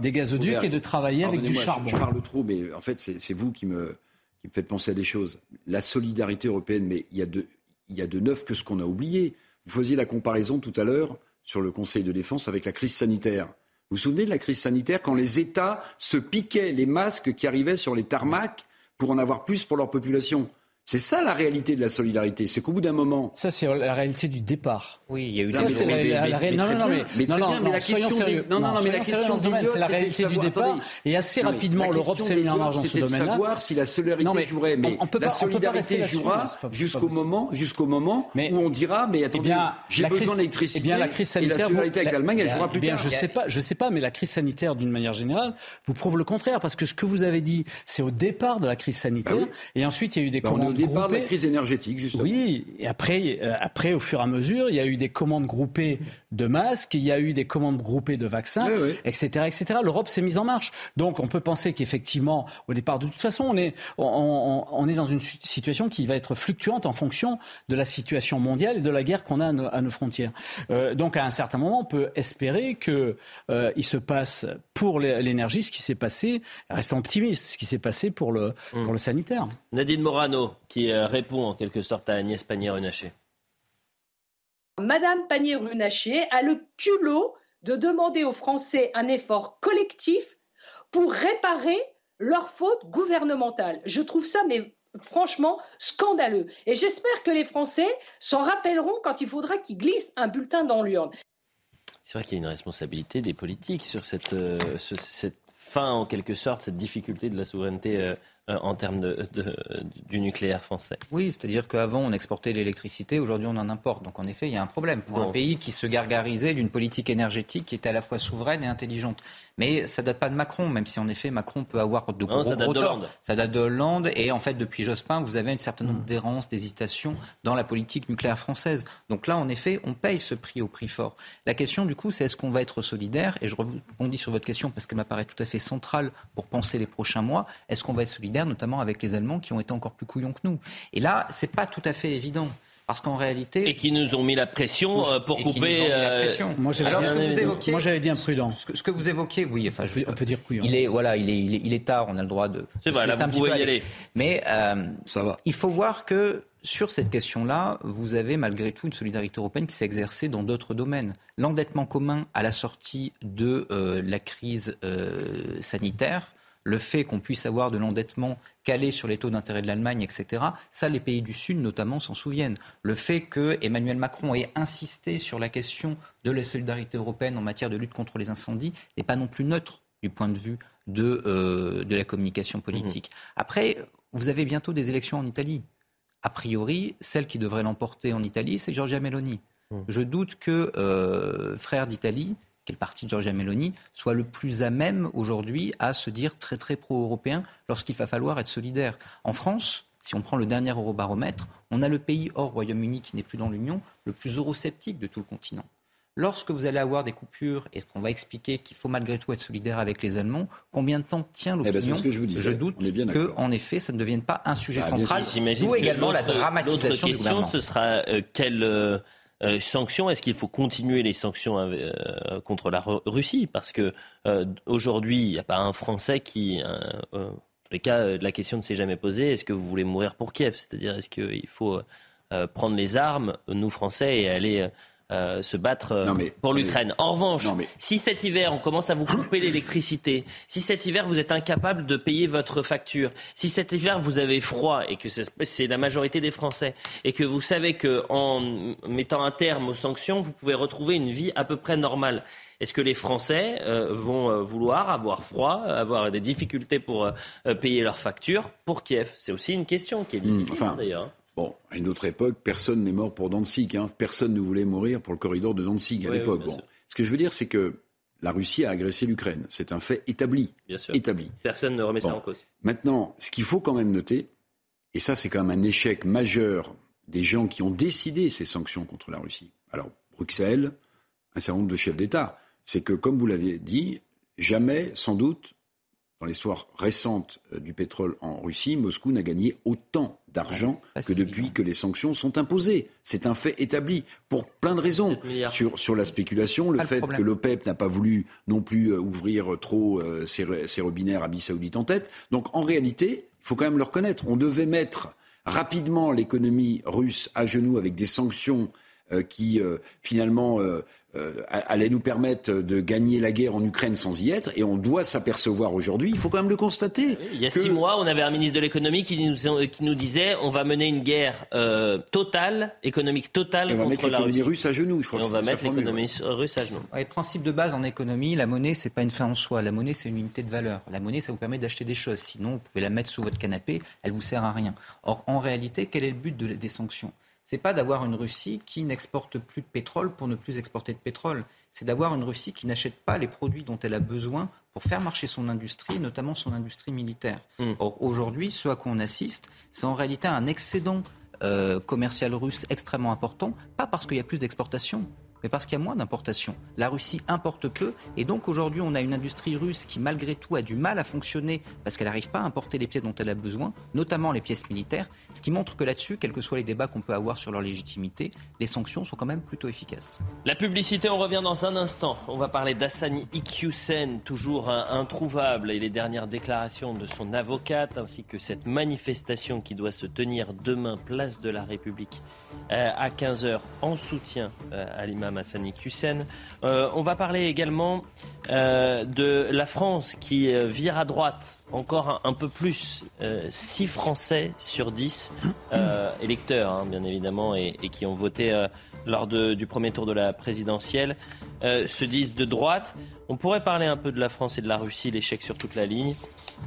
des gazoducs et de travailler avec du charbon. Je, parle trop, mais en fait, c'est vous qui me, qui me faites penser à des choses. La solidarité européenne, mais il y a de, il y a de neuf que ce qu'on a oublié. Vous faisiez la comparaison tout à l'heure sur le Conseil de défense avec la crise sanitaire. Vous vous souvenez de la crise sanitaire quand les États se piquaient les masques qui arrivaient sur les tarmacs pour en avoir plus pour leur population c'est ça la réalité de la solidarité. C'est qu'au bout d'un moment. Ça, c'est la réalité du départ. Oui, il y a eu ça, c'est la, réalité. Non, non, mais, non, non, mais la question sérieux. Non, non, non, mais la question du c'est la réalité du départ. Et assez rapidement, l'Europe s'est mis en marge dans ce domaine-là. C'est de savoir si la solidarité jouerait. Mais la solidarité jouera jusqu'au moment, jusqu'au moment où on dira, mais attendez, j'ai besoin d'électricité. Eh bien, la crise sanitaire. Et la solidarité avec l'Allemagne, elle jouera plus tard. Je sais pas, je sais pas, mais la crise sanitaire, d'une manière générale, vous prouve le contraire, parce que ce que vous avez dit, c'est au départ de la crise sanitaire, et ensuite il y a eu des commandes départ de la crise énergétique, justement. Oui, et après, euh, après, au fur et à mesure, il y a eu des commandes groupées de masques, il y a eu des commandes groupées de vaccins, etc., etc. L'Europe s'est mise en marche. Donc, on peut penser qu'effectivement, au départ, de toute façon, on est, on, est dans une situation qui va être fluctuante en fonction de la situation mondiale et de la guerre qu'on a à nos, frontières. Euh, donc, à un certain moment, on peut espérer que euh, il se passe pour l'énergie ce qui s'est passé, restons optimistes, ce qui s'est passé pour le, mmh. pour le sanitaire. Nadine Morano, qui répond en quelque sorte à Agnès Pannier-Runacher. Madame Pannier-Runacher a le culot de demander aux Français un effort collectif pour réparer leurs fautes gouvernementales. Je trouve ça, mais franchement, scandaleux. Et j'espère que les Français s'en rappelleront quand il faudra qu'ils glissent un bulletin dans l'urne. C'est vrai qu'il y a une responsabilité des politiques sur cette, euh, fin, en quelque sorte, cette difficulté de la souveraineté euh, en termes de, du nucléaire français. Oui, c'est-à-dire qu'avant on exportait l'électricité, aujourd'hui on en importe. Donc en effet, il y a un problème pour un pays qui se gargarisait d'une politique énergétique qui était à la fois souveraine et intelligente. Mais ça date pas de Macron, même si en effet Macron peut avoir de gros, non, ça date de Hollande. Ça date de Hollande et en fait depuis Jospin, vous avez une certaine nombre mm. d'errances, d'hésitations dans la politique nucléaire française. Donc là, en effet, on paye ce prix au prix fort. La question du coup, c'est est-ce qu'on va être solidaire? Et je rebondis sur votre question parce qu'elle m'apparaît tout à fait centrale pour penser les prochains mois. Est-ce qu'on va être solidaire, notamment avec les Allemands qui ont été encore plus couillons que nous? Et là, c'est pas tout à fait évident. Parce qu'en réalité. Et qui nous ont mis la pression euh, pour couper. Euh, moi, j'avais dit imprudent. Ce que, vous évoquez, oui. Enfin, je, on peut dire couillon. Il est, voilà, il est, il est, tard, on a le droit de. C'est vrai, là, vous pouvez y aller. Mais euh, ça va. il faut voir que sur cette question-là, vous avez malgré tout une solidarité européenne qui s'est exercée dans d'autres domaines. L'endettement commun à la sortie de la crise sanitaire le fait qu'on puisse avoir de l'endettement calé sur les taux d'intérêt de l'Allemagne, etc., ça, les pays du Sud notamment s'en souviennent. Le fait que Emmanuel Macron ait insisté sur la question de la solidarité européenne en matière de lutte contre les incendies n'est pas non plus neutre du point de vue de, euh, de la communication politique. Mmh. Après, vous avez bientôt des élections en Italie. A priori, celle qui devrait l'emporter en Italie, c'est Giorgia Meloni. Mmh. Je doute que euh, Frère d'Italie qui est le parti de Giorgia Meloni, soit le plus à même aujourd'hui à se dire très très pro-européen lorsqu'il va falloir être solidaire. En France, si on prend le dernier eurobaromètre, on a le pays hors Royaume-Uni qui n'est plus dans l'Union, le plus eurosceptique de tout le continent. Lorsque vous allez avoir des coupures et qu'on va expliquer qu'il faut malgré tout être solidaire avec les Allemands, combien de temps tient eh ben, l'opinion je, je, doute que, en effet, ça ne devienne pas un sujet bah, central. D'où également la dramatisation L'autre question, ce sera euh, quelle euh, euh, sanctions, est-ce qu'il faut continuer les sanctions euh, contre la Russie? Parce que euh, aujourd'hui, il n'y a pas un Français qui, en tous les cas, la question ne s'est jamais posée. Est-ce que vous voulez mourir pour Kiev? C'est-à-dire, est-ce qu'il faut prendre les armes, nous Français, et aller euh, se battre euh, pour l'Ukraine. En revanche, si cet hiver on commence à vous couper l'électricité, si cet hiver vous êtes incapable de payer votre facture, si cet hiver vous avez froid et que c'est la majorité des Français et que vous savez que en mettant un terme aux sanctions, vous pouvez retrouver une vie à peu près normale. Est-ce que les Français euh, vont euh, vouloir avoir froid, avoir des difficultés pour payer leurs factures pour Kiev? C'est aussi une question qui est hmm, difficile hein, d'ailleurs. Bon, à une autre époque, personne n'est mort pour Danzig. Hein. Personne ne voulait mourir pour le corridor de Danzig à l'époque. bon. Ce que je veux dire, c'est que la Russie a agressé l'Ukraine. C'est un fait établi. Bien sûr. Établi. Personne ne remet ça en cause. Maintenant, ce qu'il faut quand même noter, et ça c'est quand même un échec majeur des gens qui ont décidé ces sanctions contre la Russie. Alors, Bruxelles, un certain nombre de chefs d'État, c'est que, comme vous l'avez dit, jamais, sans doute, dans l'histoire récente euh, du pétrole en Russie, Moscou n'a gagné autant d'argent que depuis que les sanctions sont imposées. C'est un fait établi pour plein de raisons. Sur, sur la spéculation, le fait que l'OPEP n'a pas voulu non plus euh, ouvrir trop euh, ses, ses robinets Arabie Saoudite en tête. Donc en réalité, il faut quand même le reconnaître, on devait mettre rapidement l'économie russe à genoux avec des sanctions euh, qui euh, finalement euh, allaient nous permettre de gagner la guerre en Ukraine sans y être. Et on doit s'apercevoir aujourd'hui, il faut quand même le constater. Il y a six mois, on avait un ministre de l'économie qui nous, qui nous disait on va mener une guerre totale, économique totale et on va mettre l'économie russe à genoux. Je crois et on va mettre l'économie russe à genoux. Le principe de base en économie, la monnaie, c'est pas une fin en soi. La monnaie, c'est une unité de valeur. La monnaie, ça vous permet d'acheter des choses. Sinon, vous pouvez la mettre sous votre canapé, elle vous sert à rien. Or, en réalité, quel est le but des sanctions? C'est pas d'avoir une Russie qui n'exporte plus de pétrole pour ne plus exporter de pétrole. C'est d'avoir une Russie qui n'achète pas les produits dont elle a besoin pour faire marcher son industrie, notamment son industrie militaire. Hmm. Or, aujourd'hui, ce à quoi on assiste, c'est en réalité un excédent euh, commercial russe extrêmement important, pas parce qu'il y a plus d'exportation, mais parce qu'il y a moins d'importations. La Russie importe peu et donc aujourd'hui on a une industrie russe qui malgré tout a du mal à fonctionner parce qu'elle n'arrive pas à importer les pièces dont elle a besoin, notamment les pièces militaires, ce qui montre que là-dessus, quels que soient les débats qu'on peut avoir sur leur légitimité, les sanctions sont quand même plutôt efficaces. La publicité, on revient dans un instant. On va parler d'Assani Ikyusen, toujours introuvable, et les dernières déclarations de son avocate, ainsi que cette manifestation qui doit se tenir demain, place de la République, euh, à 15h, en soutien euh, à l'imam Hussein. Euh, on va parler également euh, de la France qui euh, vire à droite encore un, peu plus. 6 Français sur 10 électeurs, hein, bien évidemment, et, qui ont voté lors du premier tour de la présidentielle, se disent de droite. On pourrait parler un peu de la France et de la Russie, l'échec sur toute la ligne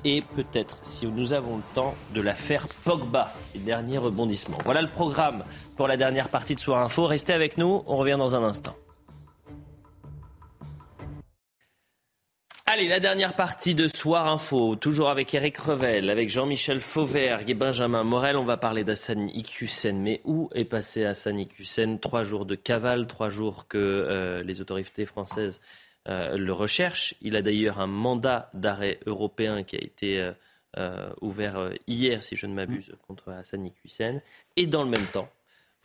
et peut-être, si nous avons le temps, de l'affaire Pogba, les derniers rebondissements. Voilà le programme pour la dernière partie de Soir Info. Restez avec nous, on revient dans un instant. Allez, la dernière partie de Soir Info, toujours avec Eric Revel, avec Jean-Michel Fauvergue et Benjamin Morel. On va parler d'Assani Iqiyoussen. Mais où est passé Hassani Iqiyoussen Trois jours de cavale, trois jours que euh, les autorités françaises euh, le recherchent. Il a d'ailleurs un mandat d'arrêt européen qui a été euh, ouvert hier, si je ne m'abuse, contre Hassani Iqiyoussen. Et dans le même temps,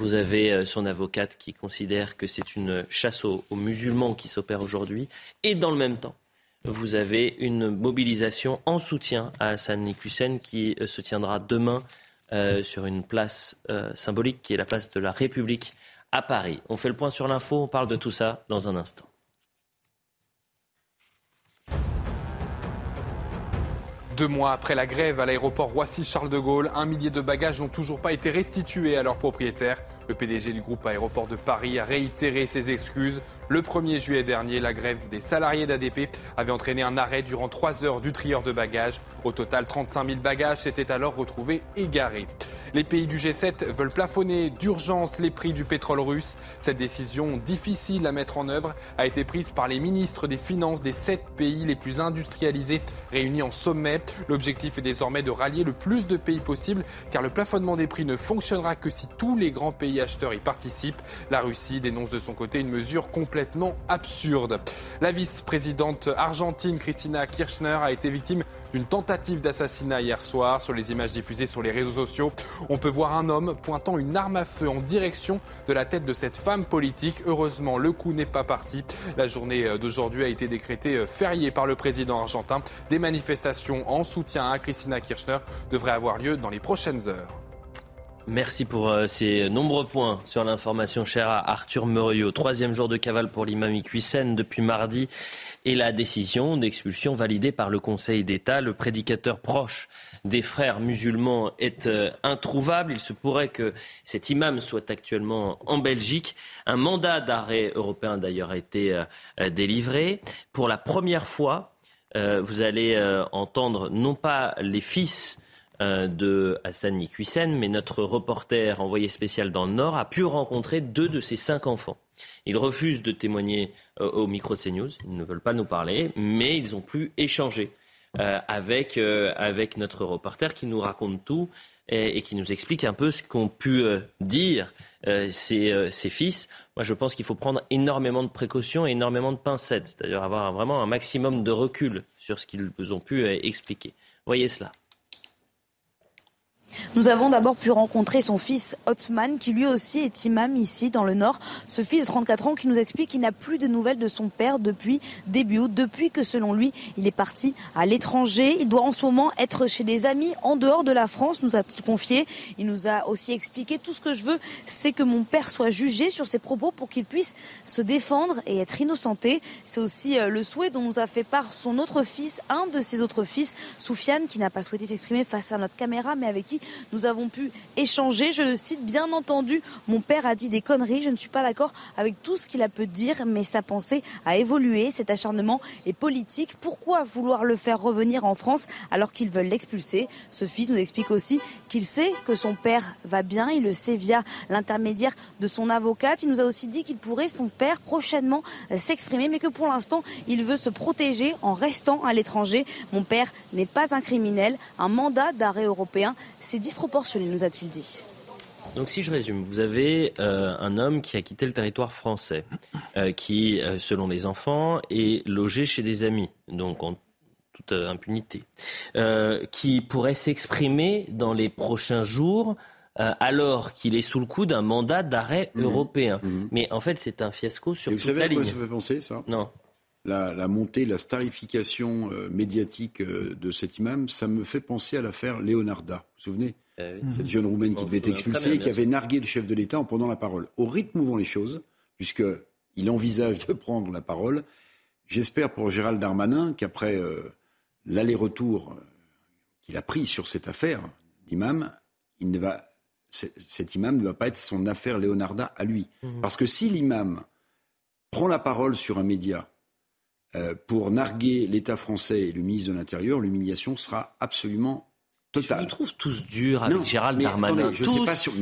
vous avez son avocate qui considère que c'est une chasse aux, musulmans qui s'opère aujourd'hui. Et dans le même temps, vous avez une mobilisation en soutien à Hassan Hussein qui euh, se tiendra demain euh, sur une place euh, symbolique qui est la place de la République à Paris. On fait le point sur l'info, on parle de tout ça dans un instant. Deux mois après la grève à l'aéroport Roissy-Charles de Gaulle, un millier de bagages n'ont toujours pas été restitués à leurs propriétaires. Le PDG du groupe Aéroport de Paris a réitéré ses excuses. Le 1er juillet dernier, la grève des salariés d'ADP avait entraîné un arrêt durant trois heures du trieur de bagages. Au total, 35 000 bagages s'étaient alors retrouvés égarés. Les pays du G7 veulent plafonner d'urgence les prix du pétrole russe. Cette décision difficile à mettre en œuvre a été prise par les ministres des Finances des sept pays les plus industrialisés réunis en sommet. L'objectif est désormais de rallier le plus de pays possible car le plafonnement des prix ne fonctionnera que si tous les grands pays acheteurs y participent. La Russie dénonce de son côté une mesure complètement absurde. La vice-présidente argentine Christina Kirchner a été victime d'une tentative d'assassinat hier soir. Sur les images diffusées sur les réseaux sociaux, on peut voir un homme pointant une arme à feu en direction de la tête de cette femme politique. Heureusement, le coup n'est pas parti. La journée d'aujourd'hui a été décrétée fériée par le président argentin. Des manifestations en soutien à Christina Kirchner devraient avoir lieu dans les prochaines heures. Merci pour euh, ces nombreux points sur l'information chère à Arthur Muriot. Troisième jour de cavale pour l'imam Iqwisen depuis mardi et la décision d'expulsion validée par le Conseil d'État. Le prédicateur proche des frères musulmans est euh, introuvable. Il se pourrait que cet imam soit actuellement en Belgique. Un mandat d'arrêt européen d'ailleurs a été euh, délivré. Pour la première fois, vous allez entendre non pas les fils de Hassan Nikwissen, mais notre reporter envoyé spécial dans le Nord a pu rencontrer deux de ses cinq enfants. Ils refusent de témoigner euh, au micro de CNews, ils ne veulent pas nous parler, mais ils ont pu échanger euh, avec, avec notre reporter qui nous raconte tout et, qui nous explique un peu ce qu'ont pu dire ses, ses, fils. Moi, je pense qu'il faut prendre énormément de précautions et énormément de pincettes, c'est-à-dire avoir vraiment un maximum de recul sur ce qu'ils ont pu expliquer. Voyez cela. Nous avons d'abord pu rencontrer son fils Otman, qui lui aussi est imam ici dans le Nord. Ce fils de 34 ans qui nous explique qu'il n'a plus de nouvelles de son père depuis début août, depuis que selon lui, il est parti à l'étranger. Il doit en ce moment être chez des amis en dehors de la France, nous a-t-il confié. Il nous a aussi expliqué tout ce que je veux, c'est que mon père soit jugé sur ses propos pour qu'il puisse se défendre et être innocenté. C'est aussi euh, le souhait dont nous a fait part son autre fils, un de ses autres fils, Soufiane, qui n'a pas souhaité s'exprimer face à notre caméra, mais avec qui nous avons pu échanger. Je le cite, bien entendu, mon père a dit des conneries. Je ne suis pas d'accord avec tout ce qu'il a pu dire, mais sa pensée a évolué. Cet acharnement est politique. Pourquoi vouloir le faire revenir en France alors qu'ils veulent l'expulser? Ce fils nous explique aussi qu'il sait que son père va bien. Il le sait via l'intermédiaire de son avocate. Il nous a aussi dit qu'il pourrait, son père, prochainement s'exprimer, mais que pour l'instant, il veut se protéger en restant à l'étranger. Mon père n'est pas un criminel. Un mandat d'arrêt européen, c'est disproportionné, nous a-t-il dit. Donc si je résume, vous avez euh, un homme qui a quitté le territoire français, euh, qui, euh, selon les enfants, est logé chez des amis, donc en toute impunité, qui pourrait s'exprimer dans les prochains jours alors qu'il est sous le coup d'un mandat d'arrêt mmh. européen. Mmh. Mais en fait, c'est un fiasco sur Et toute vous savez la à quoi ligne. ça fait penser, ça? Non. La, la, montée, la starification médiatique de cet imam, ça me fait penser à l'affaire Leonarda. Vous vous souvenez? Eh Cette jeune roumaine qui devait être expulsée et qui avait nargué le chef de l'État en prenant la parole. Au rythme où vont les choses, puisqu'il envisage de prendre la parole, j'espère pour Gérald Darmanin qu'après euh, l'aller-retour qu'il a pris sur cette affaire d'imam, il ne va, cet imam ne va pas être son affaire Leonarda à lui. Mhm. Parce que si l'imam prend la parole sur un média euh, pour narguer l'État français et le ministre de l'Intérieur, l'humiliation sera absolument totale. Je vous trouve tous durs avec Non, Gérald Darmanin. si-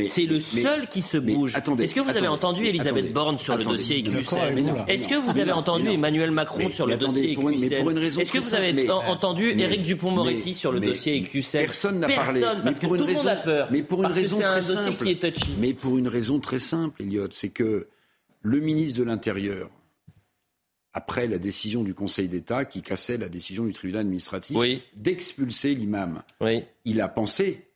c'est le mais- seul qui se bouge. attendez, Est-ce que vous avez attendez, entendu Elisabeth Borne sur le dossier non, Est-ce que vous avez entendu. Emmanuel Macron sur le dossier raison Est-ce que vous avez entendu Éric Dupont-Moretti sur le dossier Éclusen Personne n'a parlé. Personne, parce mais que pour tout une le monde a raison- peur. Mais pour une parce que raison un très dossier simple. qui est touchy. Mais pour une raison très simple, Elliot, c'est que le ministre de l'Intérieur, après la décision du Conseil d'État qui cassait la décision du tribunal administratif d'expulser l'imam, il a pensé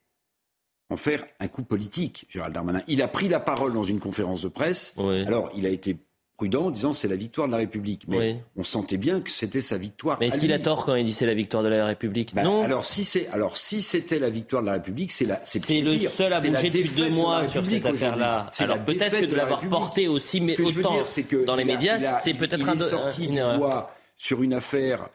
en faire un coup politique, Gérald Darmanin. Il a pris la parole dans une conférence de presse. Alors, il a été prudent en disant c'est la victoire de la République. Mais Oui. on sentait bien que c'était sa victoire. Mais est-ce qu'il a tort quand il dit c'est la victoire de la République? Bah, Non. Alors si c'est alors si c'était la victoire de la République, c'est la C'est le seul à la bouger depuis deux de la mois sur cette affaire-là. C'est Alors la peut-être que de la l'avoir République. porté aussi, mais Ce que je veux autant dire, c'est que dans les a- médias, il a- c'est peut-être il un est sorti une erreur. bois sur une affaire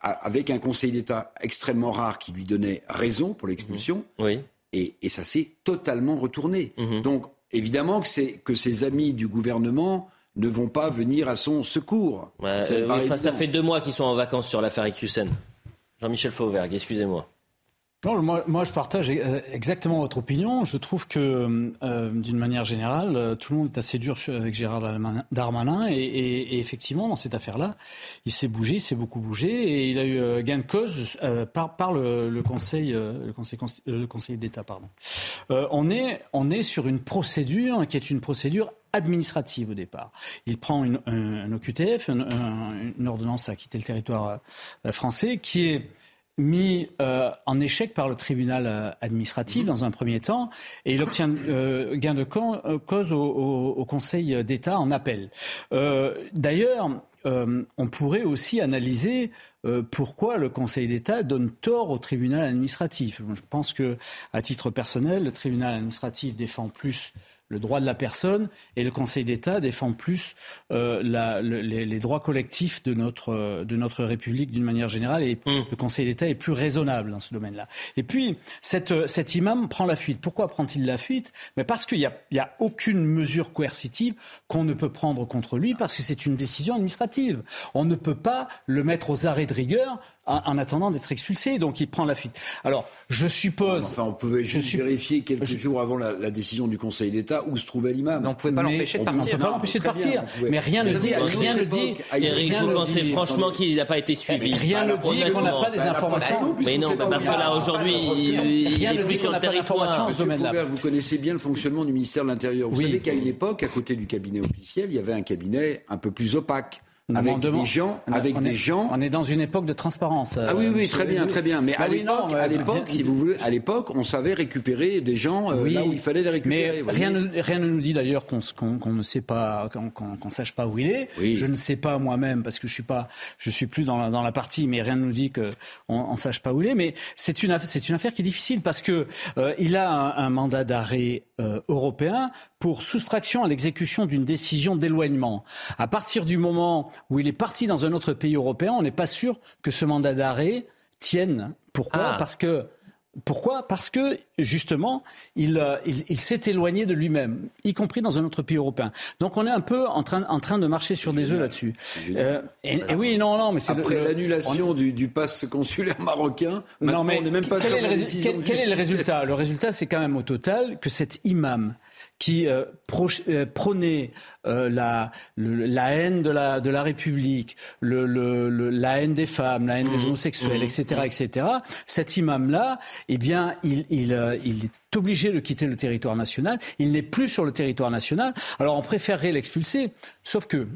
avec un Conseil d'État extrêmement rare qui lui donnait raison pour l'expulsion. Oui. Et, et ça s'est totalement retourné. Mhm. Donc évidemment que c'est que ses amis du gouvernement ne vont pas venir à son secours. Ouais, Ça euh, ça fait deux mois qu'ils sont en vacances sur l'affaire Éclusen. Jean-Michel Fauvergue, excusez-moi. Non, moi, moi, je partage euh, exactement votre opinion. Je trouve que, euh, d'une manière générale, euh, tout le monde est assez dur avec Gérard Darmanin-. Et, et- et effectivement, dans cette affaire-là, il s'est bougé, il s'est beaucoup bougé. Et il a eu euh, gain de cause euh, par, par le, le Conseil, le conseil, le conseil d'État. Euh, on, est, on est sur une procédure qui est une procédure administrative au départ. Il prend un, OQTF, un- un- une ordonnance à quitter le territoire français, qui est mis euh, en échec par le tribunal euh, administratif mmh. dans un premier temps et il obtient euh, gain de cause au, Conseil d'État en appel. D'ailleurs, on pourrait aussi analyser pourquoi le Conseil d'État donne tort au tribunal administratif. Je pense que, à titre personnel, le tribunal administratif défend plus le droit de la personne et le Conseil d'État défend plus euh, la, les, les, droits collectifs de notre, euh, de notre République d'une manière générale et mmh. le Conseil d'État est plus raisonnable dans ce domaine-là. Et puis, cette, euh, cet imam prend la fuite. Pourquoi prend-il la fuite? Mais Parce qu'il n'y a, y a aucune mesure coercitive qu'on ne peut prendre contre lui parce que c'est une décision administrative. On ne peut pas le mettre aux arrêts de rigueur en, attendant d'être expulsé. Donc il prend la fuite. Alors je suppose. Enfin, on pouvait juste vérifier quelques jours avant la, décision du Conseil d'État où se trouvait l'imam. On ne pouvait pas l'empêcher de partir. On ne peut pas l'empêcher de partir. Mais rien ne dit. Rien ne dit. Eric, vous pensez franchement qu'il n'a pas été suivi Rien ne dit qu'on n'a pas des informations. Mais non, parce que là aujourd'hui, il est plus sur le territoire. Vous connaissez bien le fonctionnement du ministère de l'Intérieur. Vous savez qu'à une époque, à côté du cabinet officiel, il y avait un cabinet un peu plus opaque avec des gens, avec des gens. On est dans une époque de transparence. ah oui, oui, très bien, très bien. Mais à l'époque, à l'époque, si vous voulez, à l'époque, on savait récupérer des gens euh, là où il fallait les récupérer. Mais rien ne, rien ne nous dit d'ailleurs qu'on ne sait pas, qu'on sache pas où il est. Je ne sais pas moi-même parce que je suis pas, je suis plus dans la, dans la partie, mais rien ne nous dit qu'on on sache pas où il est. Mais c'est une, c'est une affaire qui est difficile parce que euh, il a un, mandat d'arrêt euh, européen pour soustraction à l'exécution d'une décision d'éloignement. À partir du moment où il est parti dans un autre pays européen, on n'est pas sûr que ce mandat d'arrêt tienne. Pourquoi ah. Parce que pourquoi Parce que justement, il, euh, il, s'est éloigné de lui-même, y compris dans un autre pays européen. Donc on est un peu en train, en train de marcher sur des œufs là-dessus. Euh, et, oui, non, non, mais c'est après l'annulation du, du pass consulaire marocain. Non, mais on n'est même pas quel, est le, quel, quel est le résultat? Le résultat, c'est quand même au total que cet imam qui euh, euh, prônait euh, la, la haine de la, de la République, le, le, la haine des femmes, la haine des mmh. homosexuels, etc., mmh. etc. Cet imam-là, eh bien, il, il, il est obligé de quitter le territoire national. Il n'est plus sur le territoire national. Alors, on préférerait l'expulser, sauf que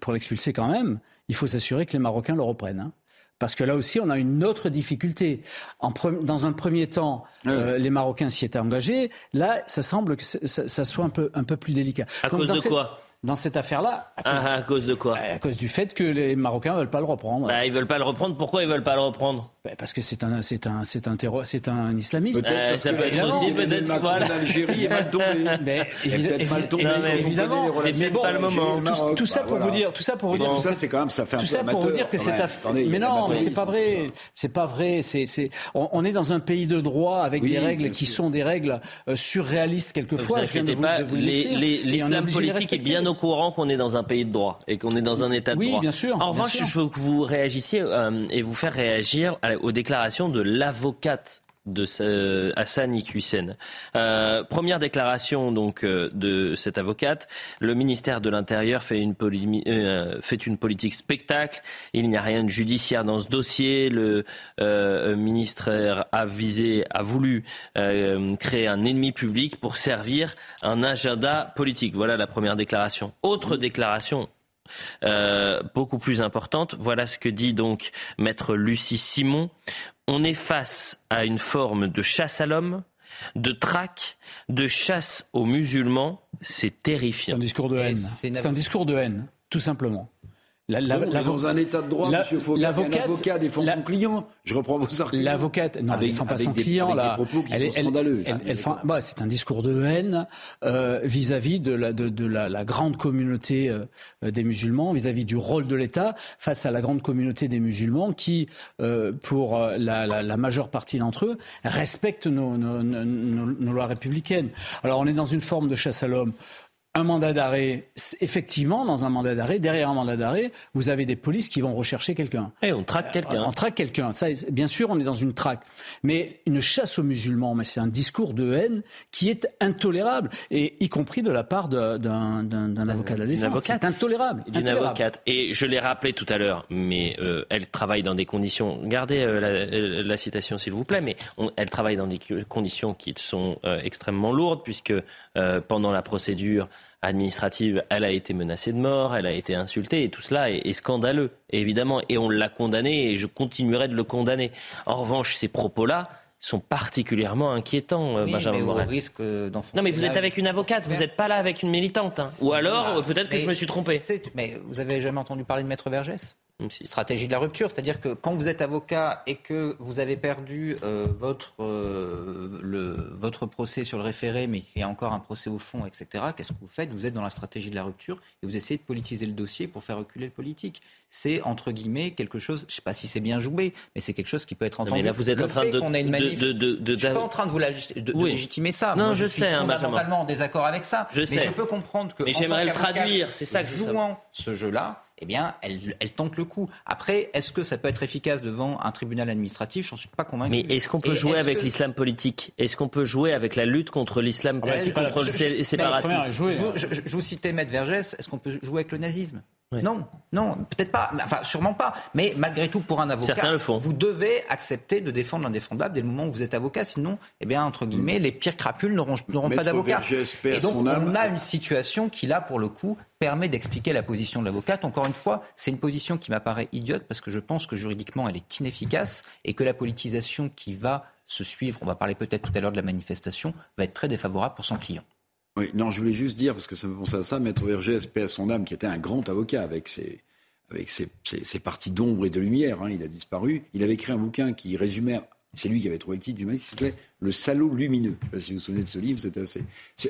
pour l'expulser quand même, il faut s'assurer que les Marocains le reprennent. Hein. Parce que là aussi, on a une autre difficulté. En dans un premier temps, euh, les Marocains s'y étaient engagés. Là, ça semble que ça, soit un peu, un peu plus délicat. À cause de quoi? dans cette affaire-là. À, cause, de quoi? À cause du fait que les Marocains ne veulent pas le reprendre. Bah, ils veulent pas le reprendre. Pourquoi ils veulent pas le reprendre? Parce que c'est un, c'est un, c'est un terror, c'est un islamiste. Euh, ça peut être aussi, peut-être. Voilà. L'Algérie est mal tombé. Mais, peut-être mal tombé. évidemment, c'est pas le moment. Tout, tout, ça pour vous dire, tout ça pour vous dire. Tout ça, c'est quand même, ça fait un tout peu ça pour vous dire que c'est Mais non, mais c'est pas vrai. C'est pas vrai. C'est, c'est. On est dans un pays de droit avec des règles qui sont des règles euh, surréalistes quelquefois. Vous inquiétez pas. L'islam politique est bien au courant qu'on est dans un pays de droit et qu'on est dans un état de oui, droit. bien sûr. En revanche, je veux que vous réagissiez euh, et vous faire réagir aux déclarations de l'avocate de euh, Hassan Iqiyoussen. Euh, première déclaration donc euh, de cette avocate. Le ministère de l'Intérieur fait une, fait une politique spectacle. Il n'y a rien de judiciaire dans ce dossier. Le ministère a visé, a voulu créer un ennemi public pour servir un agenda politique. Voilà la première déclaration. Autre déclaration beaucoup plus importante. Voilà ce que dit donc maître Lucie Simon on est face à une forme de chasse à l'homme, de traque, de chasse aux musulmans. C'est terrifiant. C'est un discours de haine. C'est un discours de haine, tout simplement. La, la, dans un état de droit, la, monsieur L'avocat défend son client. Je reprends vos arguments. L'avocate, non, avec, elle défend pas son client. là, des propos qui elle, sont scandaleux. Elle, bah, c'est un discours de haine euh, vis-à-vis de, la, de, de la, grande communauté euh, des musulmans, vis-à-vis du rôle de l'État face à la grande communauté des musulmans qui, euh, pour la, majeure partie d'entre eux, respectent nos, nos, nos, nos lois républicaines. Alors, on est dans une forme de chasse à l'homme un mandat d'arrêt, effectivement, dans un mandat d'arrêt, derrière un mandat d'arrêt, vous avez des polices qui vont rechercher quelqu'un. Et on traque quelqu'un. On traque quelqu'un. Ça, bien sûr, on est dans une traque. Mais une chasse aux musulmans, mais c'est un discours de haine qui est intolérable, et y compris de la part d'un avocat de la défense. C'est intolérable. D'une avocate. Et je l'ai rappelé tout à l'heure, mais euh, elle travaille dans des conditions. Gardez euh, euh, la, citation, s'il vous plaît. Mais elle travaille dans des conditions qui sont extrêmement lourdes, puisque pendant la procédure administrative, elle a été menacée de mort, elle a été insultée, et tout cela est, scandaleux, évidemment. Et on l'a condamné, et je continuerai de le condamner. En revanche, ces propos-là sont particulièrement inquiétants, euh, Benjamin mais Morel. risque Non, mais vous êtes avec une avocate, vous n'êtes pas là avec une militante. Hein. Ou alors, peut-être que je me suis trompé. Mais vous avez jamais entendu parler de Maître Vergès? Stratégie de la rupture, c'est-à-dire que quand vous êtes avocat et que vous avez perdu euh, votre, euh, le, votre procès sur le référé, mais qu'il y a encore un procès au fond, etc., qu'est-ce que vous faites? Vous êtes dans la stratégie de la rupture et vous essayez de politiser le dossier pour faire reculer le politique. C'est, entre guillemets, quelque chose, je ne sais pas si c'est bien joué, mais c'est quelque chose qui peut être entendu. mais là, vous êtes en train de, je suis pas en train de vous légitimer ça. Non, je, suis sais, hein, fondamentalement en désaccord avec ça. Je mais sais. je peux comprendre que. Mais j'aimerais le traduire, c'est ça que je Jouant ce jeu-là, eh bien, elle, elle, tente le coup. Après, est-ce que ça peut être efficace devant un tribunal administratif? Je n'en suis pas convaincu. Mais est-ce qu'on peut jouer avec l'islam politique? Est-ce qu'on peut jouer avec la lutte contre l'islam ah bah, contre le séparatisme? Je, je, vous citais Maître Vergès, est-ce qu'on peut jouer avec le nazisme? Non, non, peut-être pas, enfin sûrement pas. Mais malgré tout, pour un avocat, le font. vous devez accepter de défendre l'indéfendable dès le moment où vous êtes avocat. Sinon, eh bien, entre guillemets, les pires crapules n'auront pas d'avocat. Et donc, on a une situation qui, là, pour le coup, permet d'expliquer la position de l'avocate. Encore une fois, c'est une position qui m'apparaît idiote parce que je pense que juridiquement, elle est inefficace et que la politisation qui va se suivre, on va parler peut-être tout à l'heure de la manifestation, va être très défavorable pour son client. Oui, non, je voulais juste dire, parce que ça me pense à ça, Maître Verger, SP à son âme, qui était un grand avocat avec ses, avec ses, ses, parties d'ombre et de lumière, hein, il a disparu. Il avait écrit un bouquin qui résumait, c'est lui qui avait trouvé le titre du manifeste, qui s'appelait Le salaud lumineux. Je ne sais pas si vous vous souvenez de ce livre, c'était assez.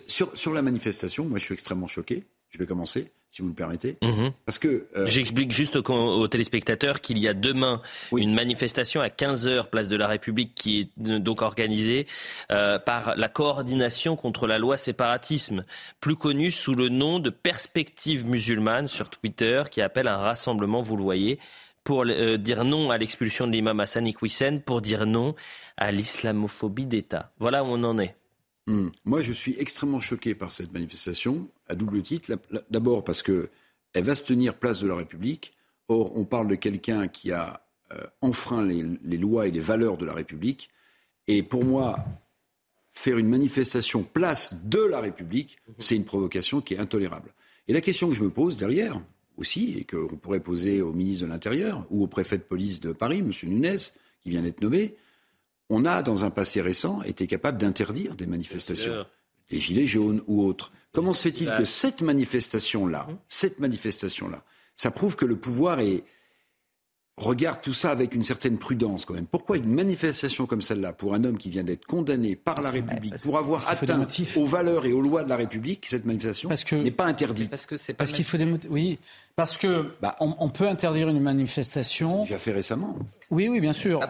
Sur, sur la manifestation, moi je suis extrêmement choqué. Je vais commencer si vous le permettez. Mhm. Parce que euh, j'explique juste aux, téléspectateurs qu'il y a demain une manifestation à 15 h place de la République qui est euh, donc organisée euh, par la coordination contre la loi séparatisme, plus connue sous le nom de Perspective musulmane sur Twitter, qui appelle un rassemblement, vous le voyez, pour dire non à l'expulsion de l'imam Hassan Iqwisen, pour dire non à l'islamophobie d'État. Voilà où on en est. Hmm. Moi, je suis extrêmement choqué par cette manifestation, à double titre. D'abord parce qu'elle va se tenir place de la République. Or, on parle de quelqu'un qui a euh, enfreint les, lois et les valeurs de la République. Et pour moi, faire une manifestation place de la République, c'est une provocation qui est intolérable. Et la question que je me pose derrière aussi, et qu'on pourrait poser au ministre de l'Intérieur ou au préfet de police de Paris, M. Nunes, qui vient d'être nommé, on a, dans un passé récent, été capable d'interdire des manifestations, des gilets jaunes ou autres. Comment se fait-il que cette manifestation-là, hum. cette manifestation-là, ça prouve que le pouvoir est, regarde tout ça avec une certaine prudence quand même. Pourquoi une manifestation comme celle-là, pour un homme qui vient d'être condamné par la République, pour avoir atteint aux valeurs et aux lois de la République, cette manifestation n'est pas interdite Parce que c'est parce qu'il faut des oui, parce que bah, on, peut interdire une manifestation. Déjà fait récemment. Oui, oui, bien sûr.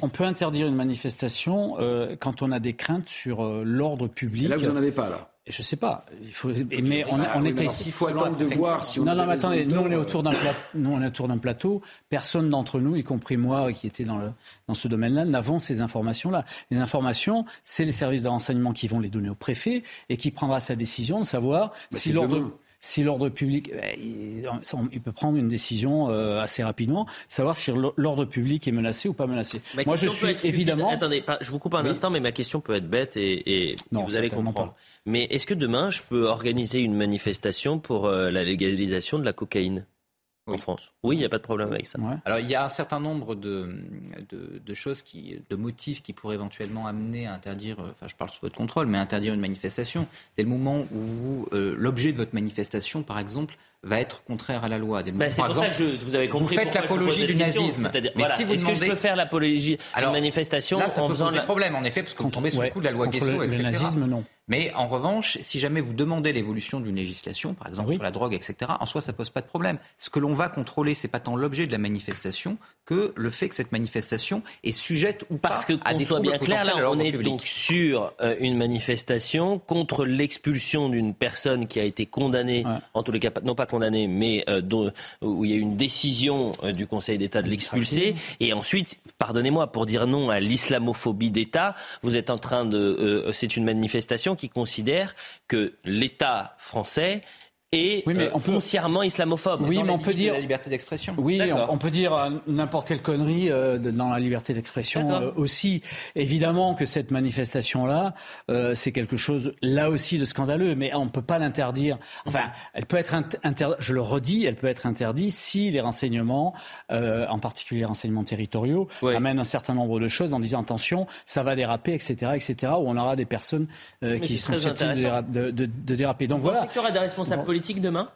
On, peut interdire une manifestation euh, quand on a des craintes sur euh, l'ordre public. Et là, vous n'en avez pas là. Je sais pas. Il faut, mais on, on était ici. Il faut attendre de voir si on. Non, non, mais attendez. Nous, on est autour d'un plateau. Nous, on est autour d'un plateau. Personne d'entre nous, y compris moi, qui était dans le dans ce domaine-là, n'avons ces informations-là. Les informations, c'est les services de renseignement qui vont les donner au préfet et qui prendra sa décision de savoir si l'ordre si l'ordre public, eh, il, peut prendre une décision euh, assez rapidement, savoir si l'ordre public est menacé ou pas menacé. Moi, je suis évidemment. Attendez, je vous coupe un instant, mais ma question peut être bête et, vous allez comprendre. Mais est-ce que demain, je peux organiser une manifestation pour euh, la légalisation de la cocaïne? En France. Oui, il n'y a pas de problème avec ça. Alors, il y a un certain nombre de, de, choses, qui, de motifs qui pourraient éventuellement amener à interdire, euh, enfin, je parle sous votre contrôle, mais à interdire une manifestation. Dès le moment où euh, l'objet de votre manifestation, par exemple, va être contraire à la loi. Bah, c'est pour ça que je, vous avez compris. Vous faites l'apologie du nazisme. Mais si vous est-ce que je peux faire l'apologie d'une manifestation là, ça en peut faisant poser la... problème, en effet, parce que vous tombez sous le coup de la loi Guesso, etc. Le nazisme, non. Mais en revanche, si jamais vous demandez l'évolution d'une législation, par exemple sur la drogue, etc., en soi, ça pose pas de problème. Ce que l'on va contrôler, c'est pas tant l'objet de la manifestation que le fait que cette manifestation est sujette ou Parce pas que à des soit bien clair, là, on est donc sur euh, une manifestation contre l'expulsion d'une personne qui a été condamnée, en tous les cas, non pas condamnée, mais euh, dont, où il y a eu une décision euh, du Conseil d'État de l'expulser. Et ensuite, pardonnez-moi, pour dire non à l'islamophobie d'État, vous êtes en train de, c'est une manifestation qui considère que l'État français est Oui, mais euh, on peut- foncièrement islamophobe. Oui, mais on peut dire. la liberté d'expression. Oui, on, on peut dire euh, n'importe quelle connerie euh, dans la liberté d'expression euh, aussi. Évidemment que cette manifestation-là, euh, c'est quelque chose là aussi de scandaleux, mais on ne peut pas l'interdire. Enfin, elle peut être interdite, je le redis, elle peut être interdite si les renseignements, euh, en particulier les renseignements territoriaux, amènent un certain nombre de choses en disant attention, ça va déraper, etc., etc., où on aura des personnes euh, qui sont susceptibles de, de- de- de déraper. Donc Vous voilà. pensez qu'il y aura des responsables politiques demain?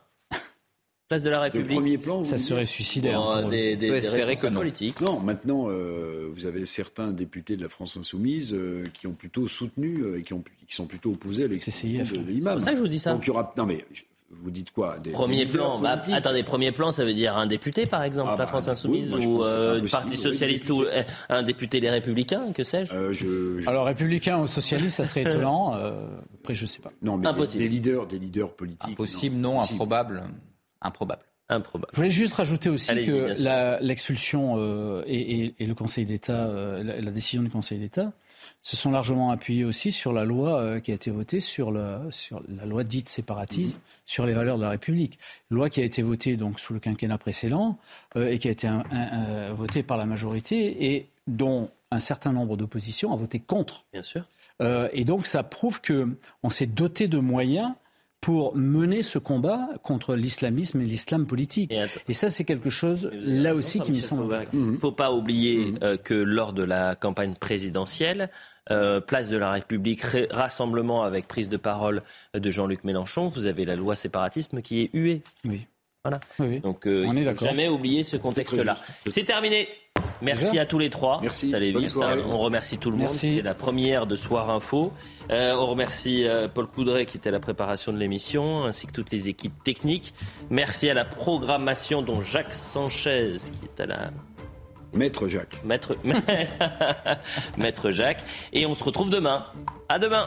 Place de la République. ça serait suicidaire. Bon, hein, pour eux. des, des, des responsables politiques. Non, maintenant, euh, vous avez certains députés de la France Insoumise euh, qui ont plutôt soutenu euh, et qui, ont, qui sont plutôt opposés à l'exécution de, de l'imam. C'est pour ça que je vous dis ça. Donc il y aura. Non, mais je- vous dites quoi des, Premier des plan, bah, attendez, premier plan, ça veut dire un député, par exemple, Ah, la bah, France Insoumise, ou euh, le Parti oui, Socialiste, ou euh, un député Les Républicains, que sais-je? Euh, Alors républicain ou socialiste, ça serait étonnant. euh, après, je sais pas. Non, mais des, Impossible. des leaders, des leaders politiques. Impossible, non, improbable. Improbable. Improbable. Je voulais juste rajouter aussi que l'expulsion euh, et, et- et le Conseil d'État, euh, la, la décision du Conseil d'État, se sont largement appuyés aussi sur la loi euh, qui a été votée sur, la- sur la loi dite séparatisme, sur les valeurs de la République. Loi qui a été votée donc sous le quinquennat précédent euh, et qui a été un- un- votée par la majorité et dont un certain nombre d'oppositions a voté contre. Bien sûr. Euh, et donc ça prouve que on s'est doté de moyens pour mener ce combat contre l'islamisme et l'islam politique. Et, ça, c'est quelque chose, là aussi, qui me semble... Il ne faut pas oublier euh, que lors de la campagne présidentielle, euh, place de la République, ré- rassemblement avec prise de parole de Jean-Luc Mélenchon, vous avez la loi séparatisme qui est huée. Oui. Voilà. Oui, Donc euh, On il faut jamais oublier ce contexte-là. C'est terminé. Merci à tous les trois. Merci. Ça vite. hein. On remercie tout le monde. C'était la première de Soir Info. Euh, on remercie euh, Paul Coudray qui était à la préparation de l'émission, ainsi que toutes les équipes techniques. Merci à la programmation dont Jacques Sanchez qui est à la Maître Jacques. Maître, Maître Jacques. Et on se retrouve demain. À demain.